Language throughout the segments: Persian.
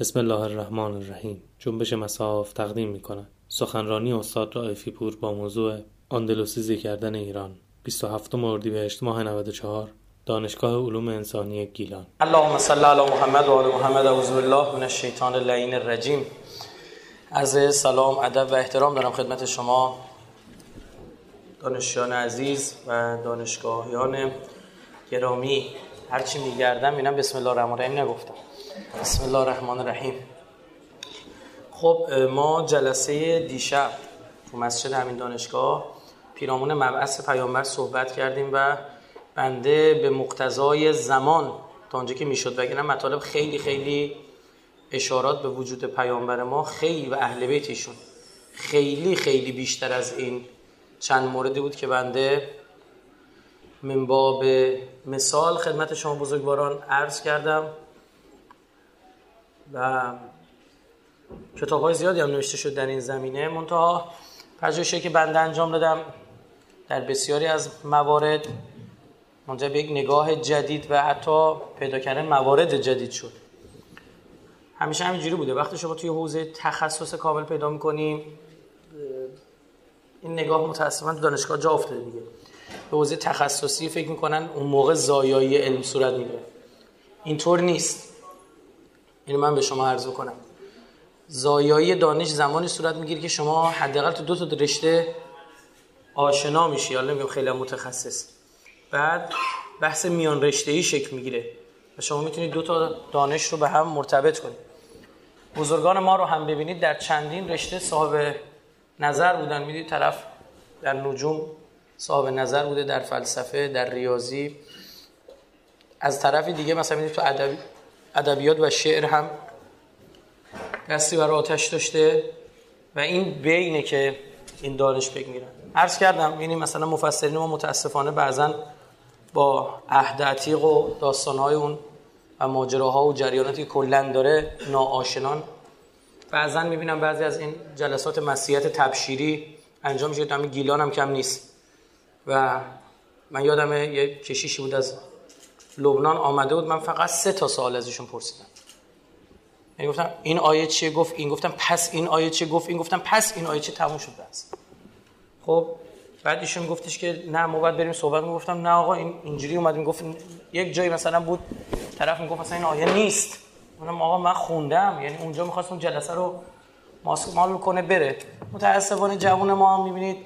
بسم الله الرحمن الرحیم. جنبش مساف تقدیم می کند سخنرانی استاد رائفی پور با موضوع آندلوسیزی کردن ایران. 27 اردیبهشت ماه 94 دانشگاه علوم انسانی گیلان. اللهم صل علی محمد و آل محمد. اعوذ بالله من الشیطان اللعین الرجیم. از سلام ادب و احترام دارم خدمت شما دانشجویان عزیز و دانشگاهیان گرامی. هرچی میگردم اینم بسم الله الرحمن الرحیم نگفتم. بسم الله الرحمن الرحیم. خب ما جلسه دیشب تو مسجد همین دانشگاه پیرامون مبعث پیامبر صحبت کردیم و بنده به مقتضای زمان تا آنجا که می‌شد وگرنه مطالب خیلی خیلی اشارات به وجود پیامبر ما خیلی و اهل بیتشون خیلی خیلی بیشتر از این چند موردی بود که بنده من باب مثال خدمت شما بزرگواران عرض کردم. و کتاب های زیادی هم نوشته شد در این زمینه. منتها پژوهشی که بنده انجام دادم در بسیاری از موارد منجر به یک نگاه جدید و حتی پیدا کردن موارد جدید شد. همیشه همینجوری بوده. وقتی شما توی حوزه تخصص کامل پیدا می‌کنیم این نگاه متاسفانه تو دانشگاه جا افتاده دیگه. به حوزه تخصصی فکر می‌کنن اون موقع زایایی علم صورت می‌گیره اینطور نیست. اینو من به شما عرض کنم زایایی دانش زمانی صورت می‌گیره که شما حداقل تو دو تا رشته آشنا میشی حالا نمیگم خیلی متخصص. بعد بحث میان رشته ای شکل می‌گیره و شما می‌تونید دو تا دانش رو به هم مرتبط کنید. بزرگان ما رو هم ببینید در چندین رشته صاحب نظر بودن. می‌دید طرف در نجوم صاحب نظر بوده در فلسفه در ریاضی. از طرفی دیگه مثلا می‌دید تو ادبیات و شعر هم دستی بر آتش داشته و این بینه که این دانش میرن عرض کردم یعنی مثلا مفسرین ما متاسفانه بعضا با عهد عتیق و داستانهای اون و ماجراها و جریاناتی که کلا داره ناآشنان. بعضا می‌بینم بعضی از این جلسات مسیحیت تبشیری انجام میشه. همین گیلان هم کم نیست. و من یادم یه کشیشی بود از لبنان آمده بود من فقط سه تا سوال ازشون پرسیدم. یعنی گفتم این آیه چیه؟ گفت این. گفتم پس این آیه چیه؟ گفت این. گفتم پس این آیه چه تموم شد بس خب بعد ایشون گفتش که نه ما باید بریم صحبت گفتم نه آقا این اینجوری اومد گفت یک جایی مثلا بود طرف می‌گفت مثلا این آیه نیست. اونم آقا من خوندم. یعنی اونجا می‌خواست اون جلسه رو ماسک مال کنه بره. متاسفانه جوون ما هم می‌بینید.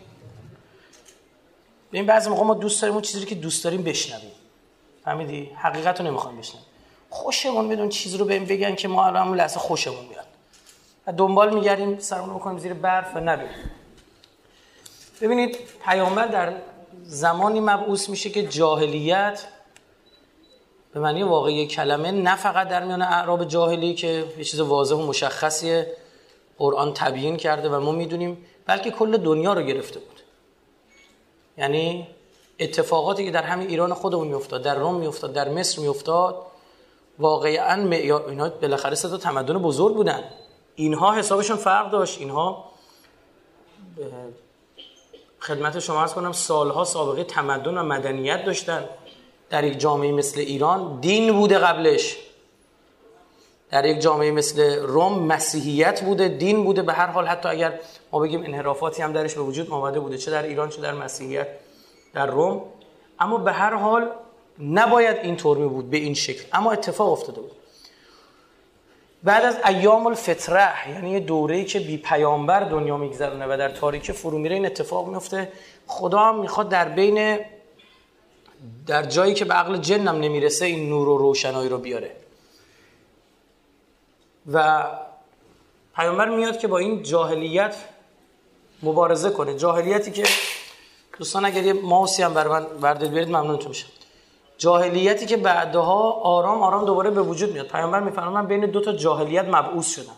این بعضی موقع ما دوست داریم اون چیزی که دوست داریم بشنویم. فهمیدی؟ حقیقت رو نمی‌خوایم بشنویم خوشمون بدون چیزی رو بهم بگن که ما الان لحظه خوشمون میاد. و دنبال میگردیم سرمون بکنیم زیر برف و نبینیم. ببینید پیامبر در زمانی مبعوث میشه که جاهلیت به معنی واقعی کلمه نه فقط در میان اعراب جاهلی که یه چیز واضح و مشخصی قرآن تبیین کرده و ما می‌دونیم بلکه کل دنیا رو گرفته بود. یعنی اتفاقاتی که در همین ایران خودمون میافتاد در روم میافتاد در مصر میافتاد واقعا معیار اینا بالاخره سه تمدن بزرگ بودن. اینها حسابشون فرق داشت. اینها خدمت شما از کنم سالها سابقه تمدن و مدنیت داشتن. در یک جامعه مثل ایران دین بوده قبلش. در یک جامعه مثل روم مسیحیت بوده دین بوده. به هر حال حتی اگر ما بگیم انحرافاتی هم درش به وجود آمده بوده چه در ایران چه در مسیحیت. در روم اما به هر حال نباید این طور می بود به این شکل اما اتفاق افتاده بود. بعد از ایام الفتره یعنی یه دوره‌ای که بی پیامبر دنیا میگذرونه و در تاریکی فرو میره این اتفاق میفته خدا هم می‌خواد در بین در جایی که به عقل جنم نمی‌رسه این نور و روشنایی رو بیاره. و پیامبر میاد که با این جاهلیت مبارزه کنه. جاهلیتی که دوستان اگر یه ماوسی هم بر من بردید برید ممنونتون میشم. جاهلیتی که بعدها آرام آرام دوباره به وجود میاد. پیامبر میفرماد من بین دو تا جاهلیت مبعوث شدم.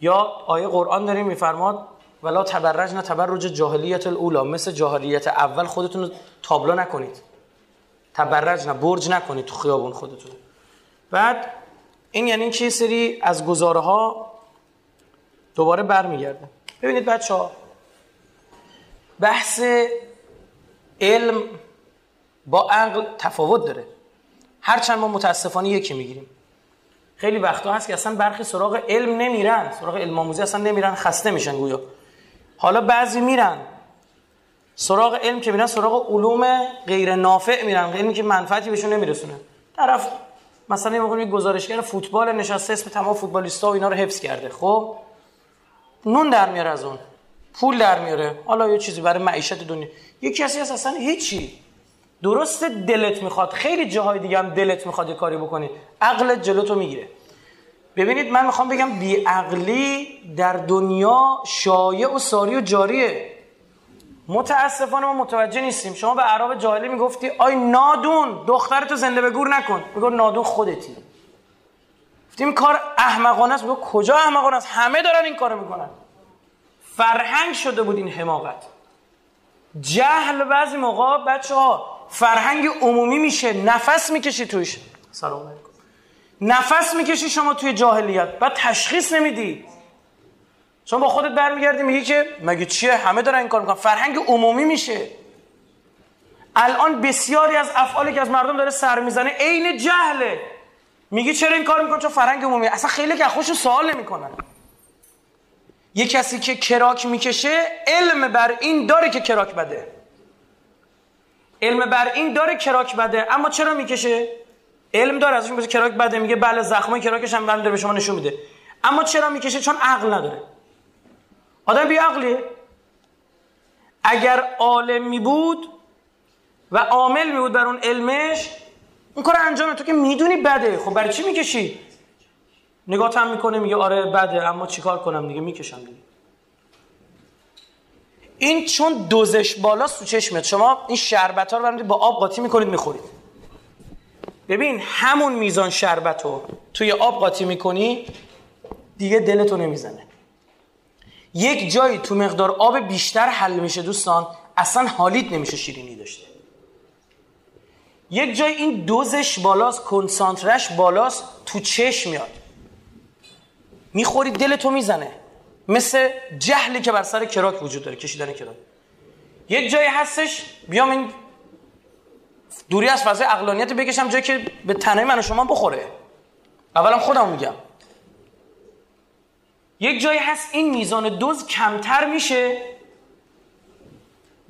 یا آیه قرآن داریم میفرماد ولا تبرج نه تبرج جاهلیت الاولا مثل جاهلیت اول خودتون رو تابلو نکنید. تبرج نه برج نکنید تو خیابون خودتون. بعد این یعنی چه سری از گزاره ها دوباره برمیگرده. ببینید بچه ها بحث علم با عقل تفاوت داره. هرچند ما متاسفانه یکی می‌گیریم. خیلی وقتا هست که اصلا برخی سراغ علم نمیرن. سراغ علم آموزی اصلا نمیرن خسته میشن گویا. حالا بعضی میرن. سراغ علم که میرن سراغ علوم غیر نافع میرن. علمی که منفعتی بهشون نمیرسونه. طرف مثلا یه گزارشگر فوتبال نشسته اسم تمام فوتبالیستا و اینا رو حفظ کرده. خب نون در میاره از اون. پول در میاره. حالا یه چیزی برای معیشت دنیا. یه کسی هست اصلا هیچی. درست دلت می‌خواد. خیلی جاهای دیگه هم دلت می‌خواد یه کاری بکنی. عقلت جلوتو می‌گیره. ببینید من می‌خوام بگم بیعقلی در دنیا شایع و ساری و جاریه. متاسفانه ما متوجه نیستیم. شما به عرب جاهلی می‌گفتی آی نادون دخترتو زنده به گور نکن. میگو نادون خودتی. گفتیم کار احمقانه است. کجا احمقانه است؟ همه دارن این کارو می‌کنن. فرهنگ شده بود این حماقت. جهل بعضی موقع بچه ها فرهنگ عمومی میشه نفس می‌کشی توش سلام علیکم. نفس می‌کشی شما توی جاهلیت بعد تشخیص نمیدی. شما با خودت برمیگردی میگی که مگه چیه؟ همه دارن این کار می‌کنن. فرهنگ عمومی میشه. الان بسیاری از افعالی که از مردم داره سر می‌زنه عین جهله. میگی چرا این کار می‌کنه چون فرهنگ عمومی. اصلا خیلی که خوش سوال نمی‌کنن. یه کسی که کراک می‌کشه علم بر این داره که کراک بده. علم بر این داره کراک بده. اما چرا می‌کشه؟ علم داره ازش میگه کراک بده. میگه بله زخمای کراکش هم داره به شما نشون میده. اما چرا می‌کشه؟ چون عقل نداره. آدم بی عقلیه اگر عالم می بود و عامل می بود بر اون علمش اون کار انجام تو که می‌دونی بده. خب برای چی می‌کشی؟ نگاه هم می‌کنه میگه آره بده اما چیکار کنم دیگه؟ می‌کشم دیگه. این چون دوزش بالاست تو چشمت. شما این شربت ها رو با آب قاطی می‌کنید می‌خورید. ببین همون میزان شربت رو توی آب قاطی می‌کنی دیگه دلتو نمی‌زنه. یک جایی تو مقدار آب بیشتر حل میشه دوستان اصلا حالیت نمیشه شیرینی داشته. یک جای این دوزش بالاست کنسانترش بالاست تو چشم میاد. می‌خوری دلتو می‌زنه. مثل جهلی که بر سر کراک وجود داره کشیدن کراک. یک جایی هستش بیام این دوری از فضای اقلانیت بکشم جایی که به تنه من و شما بخوره. اولم خودم میگم. یک جایی هست این میزان دوز کمتر میشه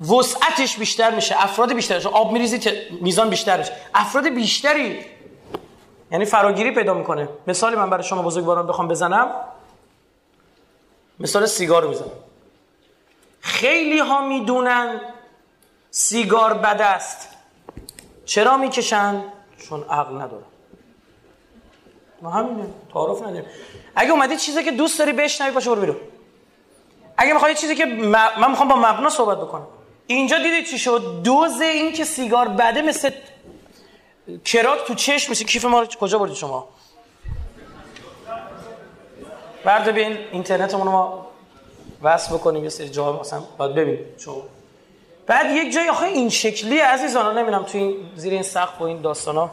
وسعتش بیشتر میشه افراد بیشتر آب میریزی میزان بیشتر میشه افراد بیشتری یعنی فراگیری پیدا می‌کنه. مثالی من برای شما بزرگواران بخوام بزنم. مثال سیگار می‌زنم. خیلی ها می‌دونن سیگار بد است. چرا می‌کشن؟ چون عقل ندارن. ما همینه. تعارف نداریم. اگه اومدی چیزی که دوست داری بشنوی باشه برو بیرون. اگه می‌خوای چیزی که من می‌خوام با مبنا صحبت بکنم. اینجا دیدی چی شد؟ دوز این که سیگار بده مثل کراک تو چشم میشه. کیف ما رو کجا بردی شما؟ برده به این اینترنتمون ما وصل بکنیم. یه سری جاها مثلا باید ببینیم شما بعد یک جای آخه این شکلی عزیزان نمی‌دونم تو این زیر این سقف و این داستانا.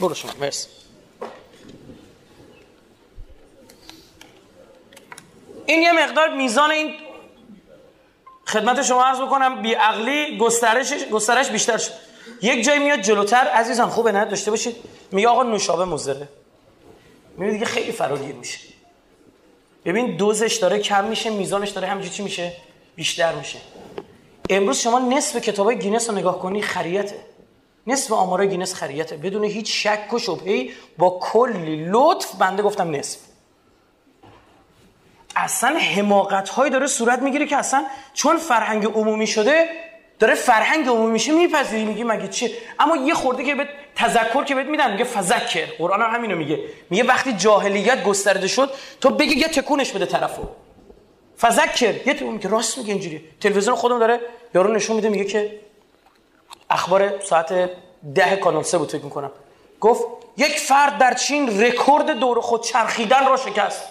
برو شما مرسی. این یه مقدار میزان این خدمت شما عرض بکنم بی عقلی گسترش گسترش بیشتر شد. یک جایی میاد جلوتر عزیزان خوبه نه؟ داشته باشید. میگه آقا نوشابه مضره می‌بینید دیگه خیلی فراگیر میشه. ببین دوزش داره کم میشه میزانش داره همینجوری چی میشه؟ بیشتر میشه. امروز شما نصف کتاب گینس رو نگاه کنی خریته. نصف آمارای گینس خریته. بدون هیچ شک و شبهی با کلی لطف بنده گفتم نصف. اصلا حماقت های داره صورت می‌گیره که اصلا چون فرهنگ عمومی شده داره فرهنگ عمومی میشه میپذیری میگی مگه چیه اما یه خورده که به تذکر که بهت میدن میگه فذکر قرآن هم همینو میگه. میگه وقتی جاهلیت گسترده شد تو بگی یه تکونش بده طرفو. فذکر یه تو که راست میگه اینجوری. تلویزیون خودم داره یارو نشون میده میگه که اخبار ساعت ده کانال سه بود فکر می‌کنم. گفت یک فرد در چین رکورد دور خود چرخیدن را شکست.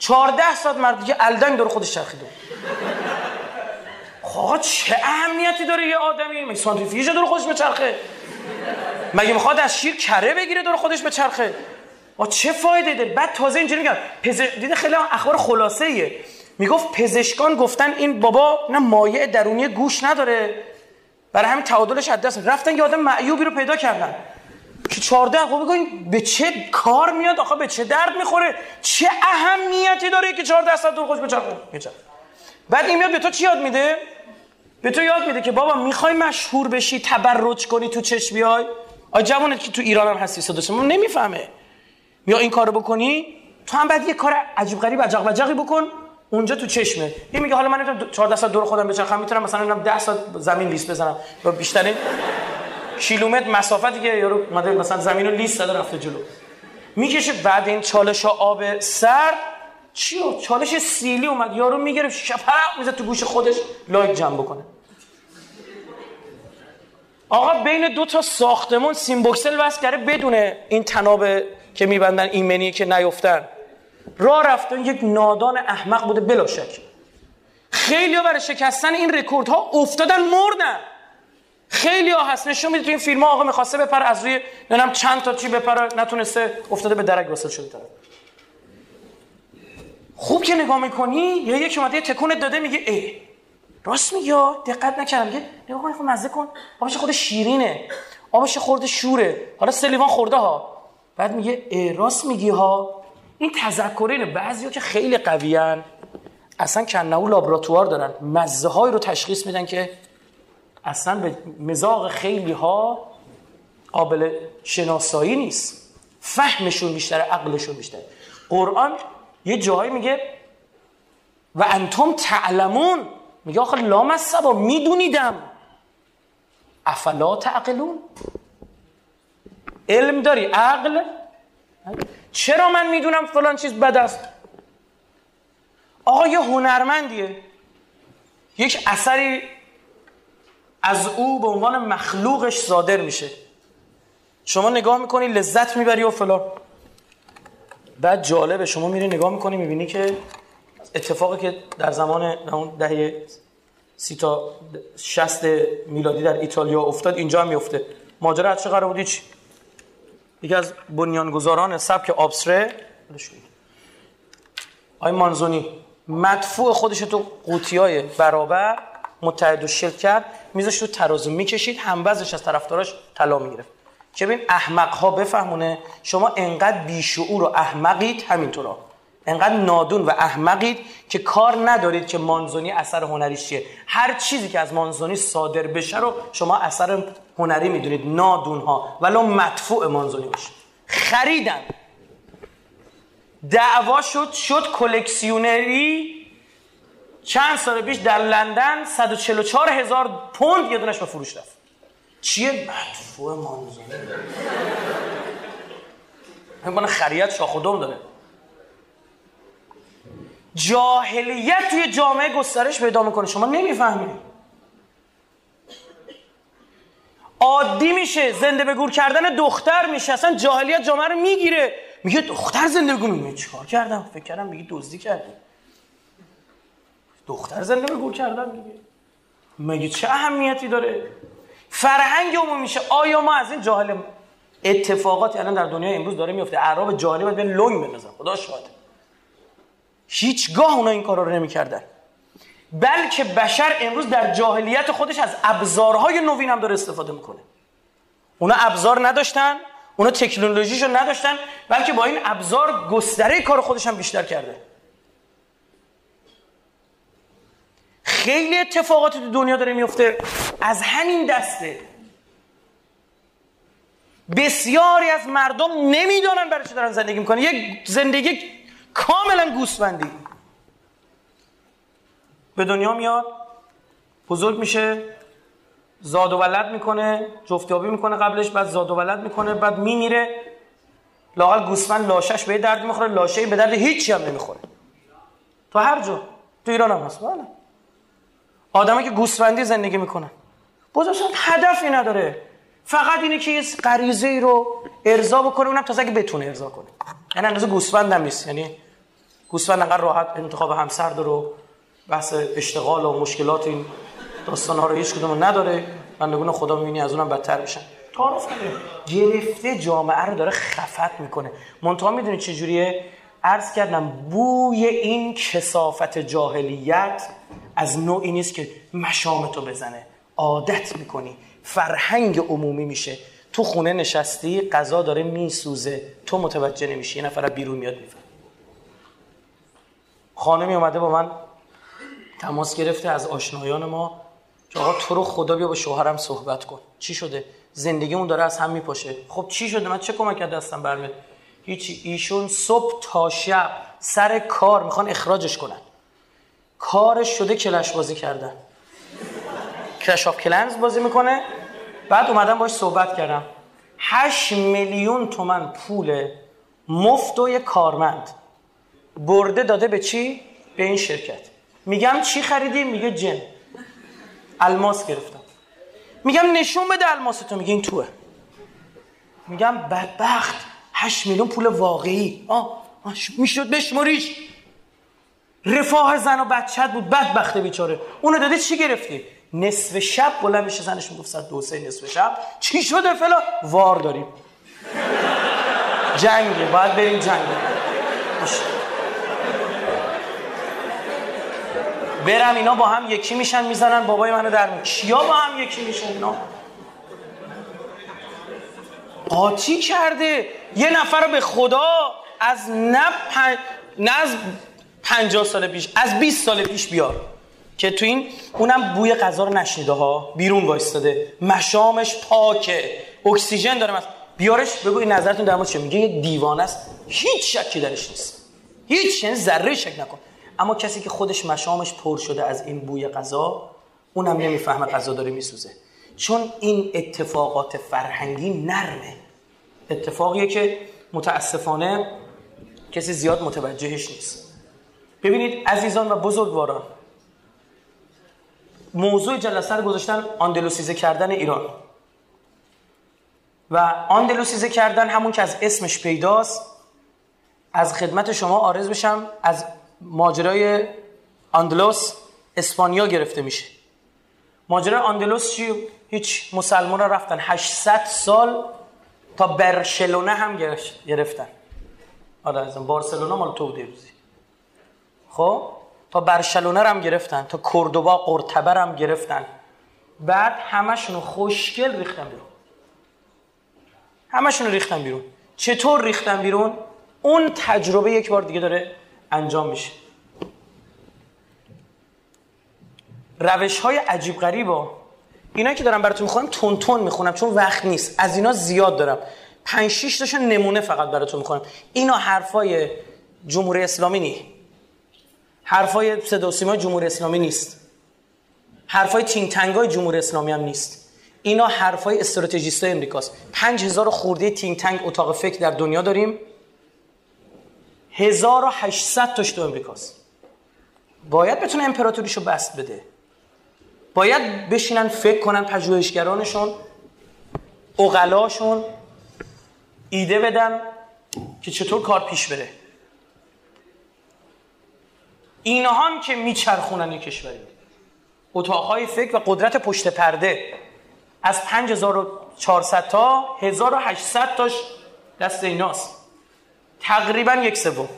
14 ساعت مرد دیگه الدنگ دور خودش چرخیده. خب چه اهمیتی داره یه آدمی؟ مگه سانتریفیوژ دور خودش بچرخه مگه می‌خواد از شیر کره بگیره دور خودش بچرخه آ چه فایده داره؟ بعد تازه اینجوری میگن پز... دیده خیلی اخبار خلاصه ایه می‌گفت پزشکان گفتن این بابا نه مایع درونی گوش نداره. برای همین تعادلش از دست رفتن یه آدم معیوبی رو پیدا کردن. که 14 خب بگوین به چه کار میاد؟ آخه به چه درد می‌خوره؟ چه اهمیتی داره که 14 ساعت دور خوش بچرخه؟ بعد این میاد به تو چی یاد میده؟ به تو یاد میده که بابا می‌خوای مشهور بشی تبرج کنی تو چشم بیای؟ آ جوانت که تو ایران هم هستی صداش نمی‌فهمه. یا این کارو بکنی؟ تو هم بعد یه کار عجیب غریب عجق وجقی بکن. اونجا تو چشمه. این میگه حالا من 14 ساعت دور خودم بچرخم می‌تونم مثلا 10 ساعت زمین لیست بزنم. با بیشترین کیلومتر مسافتی که یارو اومده مثلا زمین رو لیست داده رفته جلو. می‌کشه بعد این چالش آب سر. چیو چالش سیلی اومد. یارو می‌گرفت. شفرق می‌زد تو گوش خودش لایک جمع بکنه. آقا بین دو تا ساختمون سیمبوکسل وصل کرده بدون این تناب که میبندن ایمنی که نیفتن. راه رفتن یک نادان احمق بوده بلا شک. خیلی ها برای شکستن این رکورد ها افتادن مردن. خیلی ها هست. نشون میده تو این فیلم ها آقا می‌خواسته بپره از روی ننم چند تا چی بپره نتونسته افتاده به درک واسه شده طرف. خوب که نگاه می‌کنی یا یک اومده تکون داده میگه ای راست میگه دقت نکردم. میگه نگاه کن خب مزه کن. آبش خود شیرینه. آبش خورده شوره. حالا سلیوان خورده ها. بعد میگه ای راست میگی ها. این تذکرینه بعضیا که خیلی قویان اصلا کنهو لابراتوار دارن. مزه های رو تشخیص میدن که اصلا به مزاق خیلی ها قابل شناسایی نیست. فهمشون بیشتره عقلشون بیشتره. قرآن یه جایی میگه و انتم تعلمون. میگه آخه لام از سبا میدونیدم. افلا تعقلون؟ علم داری؟ عقل؟ چرا من می‌دونم فلان چیز بد است؟ آقا یه هنرمندیه. یک اثری از او به عنوان مخلوقش صادر میشه. شما نگاه می‌کنی لذت می‌بری و فلان. بعد جالبه شما میری نگاه می‌کنی می‌بینی که اتفاقی که در زمان اون دهه سی تا شست میلادی در ایتالیا افتاد اینجا هم میفته ماجرا چه قرار بودی چی؟ یکی از بنیانگذاران سبک آبسره آی مانزونی مدفوع خودش تو قوطی های برابر متحد و کرد میزش تو ترازو می‌کشید هموزش از طرفداراش طلا می‌گرفت. که ببین احمق ها بفهمونه شما انقدر بیشعور و احمقید همینطورا. انقدر نادون و احمقید که کار ندارید که مانزونی اثر هنریش چیه. هر چیزی که از مانزونی صادر بشه رو شما اثر هنری می‌دونید نادون ها ولو مدفوع مانزونی باشه. خریدن. دعوا شد شد کلکسیونری چند سال پیش در لندن 144 هزار پوند یه دونش به فروش رفت. چیه مدفوع مانزونی من خریت شاخ و داره. جاهلیت توی جامعه گسترش پیدا می‌کنه. شما نمی‌فهمید. عادی میشه زنده به گور کردن دختر میشه. اصلا جاهلیت جامعه رو می‌گیره. میگه دختر زنده بگو میگه چیکار کردم؟ فکر کردم میگه دزدی کردی. دختر زنده به گور کردن میگه مگه چه اهمیتی داره؟ فرهنگ عمومی میشه. آیا ما از این جاهل اتفاقاتی الان در دنیا امروز داره میفته؟ اعراب جاهلی باید به لنگ بندازن. خدا شاهده هیچگاه اونا این کارا رو نمی‌کردن. بلکه بشر امروز در جاهلیت خودش از ابزارهای نوین هم داره استفاده می‌کنه. اونا ابزار نداشتن اونا تکنولوژیشو نداشتن بلکه با این ابزار گستره کار خودش هم بیشتر کرده. خیلی اتفاقات تو دنیا داره میفته. از همین دسته. بسیاری از مردم نمی‌دانن برای چه دارن زندگی می‌کنن. یک زندگی کاملا گوسفندی. به دنیا میاد بزرگ میشه زاد و ولد می‌کنه جفتیابی می‌کنه قبلش بعد زاد و ولد می‌کنه بعد میمیره. لاقل گوسفند لاشش به درد می‌خوره لاشه به درد هیچی هم نمی‌خوره. تو هر جا تو ایران هم هست بله. آدمایی که گوسفندی زندگی می‌کنن بزرگسال هدفی نداره. فقط اینه که یه غریزه ای رو ارضا بکنه اونم تا اگه بتونه ارضا کنه. یعنی اندازه گوسفند هم نیست. یعنی گوسفند انقدر راحت انتخاب همسر داره و بحث اشتغال و مشکلات این داستان ها رو هیچ کدوم نداره. بندگون خدا می‌بینی از اونم بدتر میشن. تعارف گرفته جامعه رو داره خفت می‌کنه. منتها می‌دونی چجوریه؟ عرض کردم بوی این کسافت جاهلیت از نوعی نیست که مشامتو بزنه. عادت می‌کنی. فرهنگ عمومی میشه. تو خونه نشستی غذا داره میسوزه. تو متوجه نمیشی. یه نفر بیرون میاد میفهم خانمی اومده با من تماس گرفته از آشنایان ما. که آقا تو رو خدا بیا با شوهرم صحبت کن. چی شده؟ زندگیمون داره از هم میپاشه. خب چی شده؟ من چه کمک دستم برمیاد؟ هیچی. ایشون صبح تا شب سر کار می‌خوان اخراجش کنن. کارش شده کلش بازی کردن. کلش آف کلنز بازی می‌کنه. بعد اومدم باش صحبت کردم. هشت میلیون تومن پول مفت و یه کارمند برده داده به چی؟ به این شرکت. میگم چی خریدی؟ میگه جن. الماس گرفتم. میگم نشون بده الماس تو میگه این توه. میگم بدبخت. هشت میلیون پول واقعی. آه, می‌شد بشماریش رفاه زن و بچت بود بدبخت بیچاره. اونو داده چی گرفتی؟ نصف شب بلند میشه زنش می‌گفت ساعت دو سه نصف شب. چی شده فلا؟ وار داریم. جنگه باید بریم جنگ برم اینا با هم یکی میشن می‌زنن بابای منو در می کیا با هم یکی میشن اینا؟ قاطی کرده. یه نفر رو به خدا از نه, پن... پنجاه سال پیش از 20 سال پیش بیار. که تو این اونم بوی غذا رو نشنیده ها بیرون وایستاده. مشامش پاکه. اکسیژن داره مثلا بیارش بگو این نظرتون در چه میگه یه دیوانه است. هیچ شکی درش نیست. هیچ یعنی ذره شک نکن. اما کسی که خودش مشامش پر شده از این بوی غذا اونم نمی‌فهمه غذا داره میسوزه. چون این اتفاقات فرهنگی نرمه. اتفاقیه که متاسفانه کسی زیاد متوجهش نیست. ببینید عزیزان و بزرگواران موضوع جلسه رو گذاشتن آندلوسیزه کردن ایران. و آندلوسیزه کردن همون که از اسمش پیداست از خدمت شما آرز بشم از ماجرای آندلوس اسپانیا گرفته میشه. ماجرای آندلوس چی؟ هیچ مسلمان رفتن. 800 سال تا برشلونه هم گرفتن. آره از بارسلونا مال تو دیروزی خب؟ تا برشلونه هم گرفتن تا کردوبا قرطبه هم گرفتن. بعد همشون خوشگل ریختن بیرون. همشون ریختن بیرون. چطور ریختن بیرون؟ اون تجربه یک بار دیگه داره انجام میشه. روش های عجیب غریبا. اینا که دارم براتون می‌خونم تون تون می‌خونم چون وقت نیست. از اینا زیاد دارم. پنج شیش تاشون نمونه فقط براتون می‌خونم. اینا حرفای جمهوری اسلامی نی. حرفای صدا سیما جمهوری اسلامی نیست. حرفای تینگ تنگای جمهوری اسلامی هم نیست. اینا حرفای استراتژیست امریکاست. 5000 خورده تینگ تنگ اتاق فکر در دنیا داریم. 1800 تاش تو امریکاست. باید بتونه امپراتوریشو بست بده. باید بشینن فکر کنن پژوهشگرانشون اقلاشون ایده بدن که چطور کار پیش بره. اینهان که میچرخونن یک کشوری اتاقهای فکر و قدرت پشت پرده. از 5400 تا 1800 تاش دست ایناست. تقریبا یک سوم.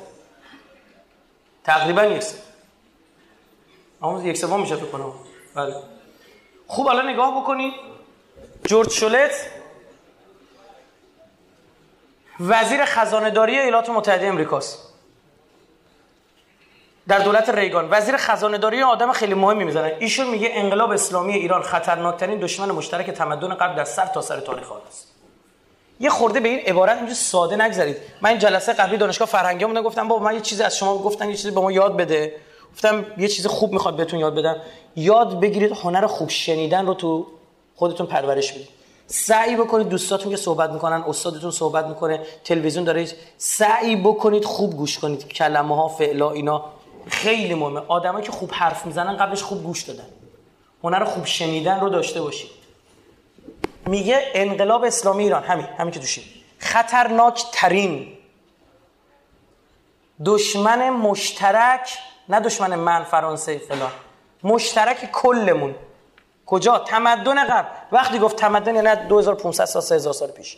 تقریبا یک سوم. اما یک سوم میشه فکر کنم. بله. خوب الان نگاه بکنید جورج شولت وزیر خزانه داری ایالات متحده امریکاست. در دولت ریگان. وزیر خزانه داری آدم خیلی مهمی می‌زنه. ایشون میگه انقلاب اسلامی ایران خطرناکترین دشمن مشترک تمدن غرب در سر تا سر تاریخ است. یه خورده به این عبارت اینجا ساده نگذارید من این جلسه قبلی دانشگاه فرهنگی مونده گفتم بابا من یه چیزی از شما گفتن یه چیزی به ما یاد بده. گفتم یه چیز خوب می‌خواد بهتون یاد بدم. یاد بگیرید هنر خوب شنیدن رو تو خودتون پرورش بدید. سعی بکنید دوستاتون که صحبت می‌کنن استادتون صحبت می‌کنه تلویزیون دارید سعی بکنید خوب گوش کنید. کلمه ها فعلا اینا خیلی مهمه. آدمایی که خوب حرف می‌زنن قبلش خوب گوش دادن. هنر خوب شنیدن رو داشته باشید. میگه انقلاب اسلامی ایران. همین همین که دوشید خطرناک ترین. دشمن مشترک نه دشمن من فرانسه فلان. مشترک کلمون. کجا؟ تمدن قبل. وقتی گفت تمدن یعنی 2500 سال 3000 سال پیش.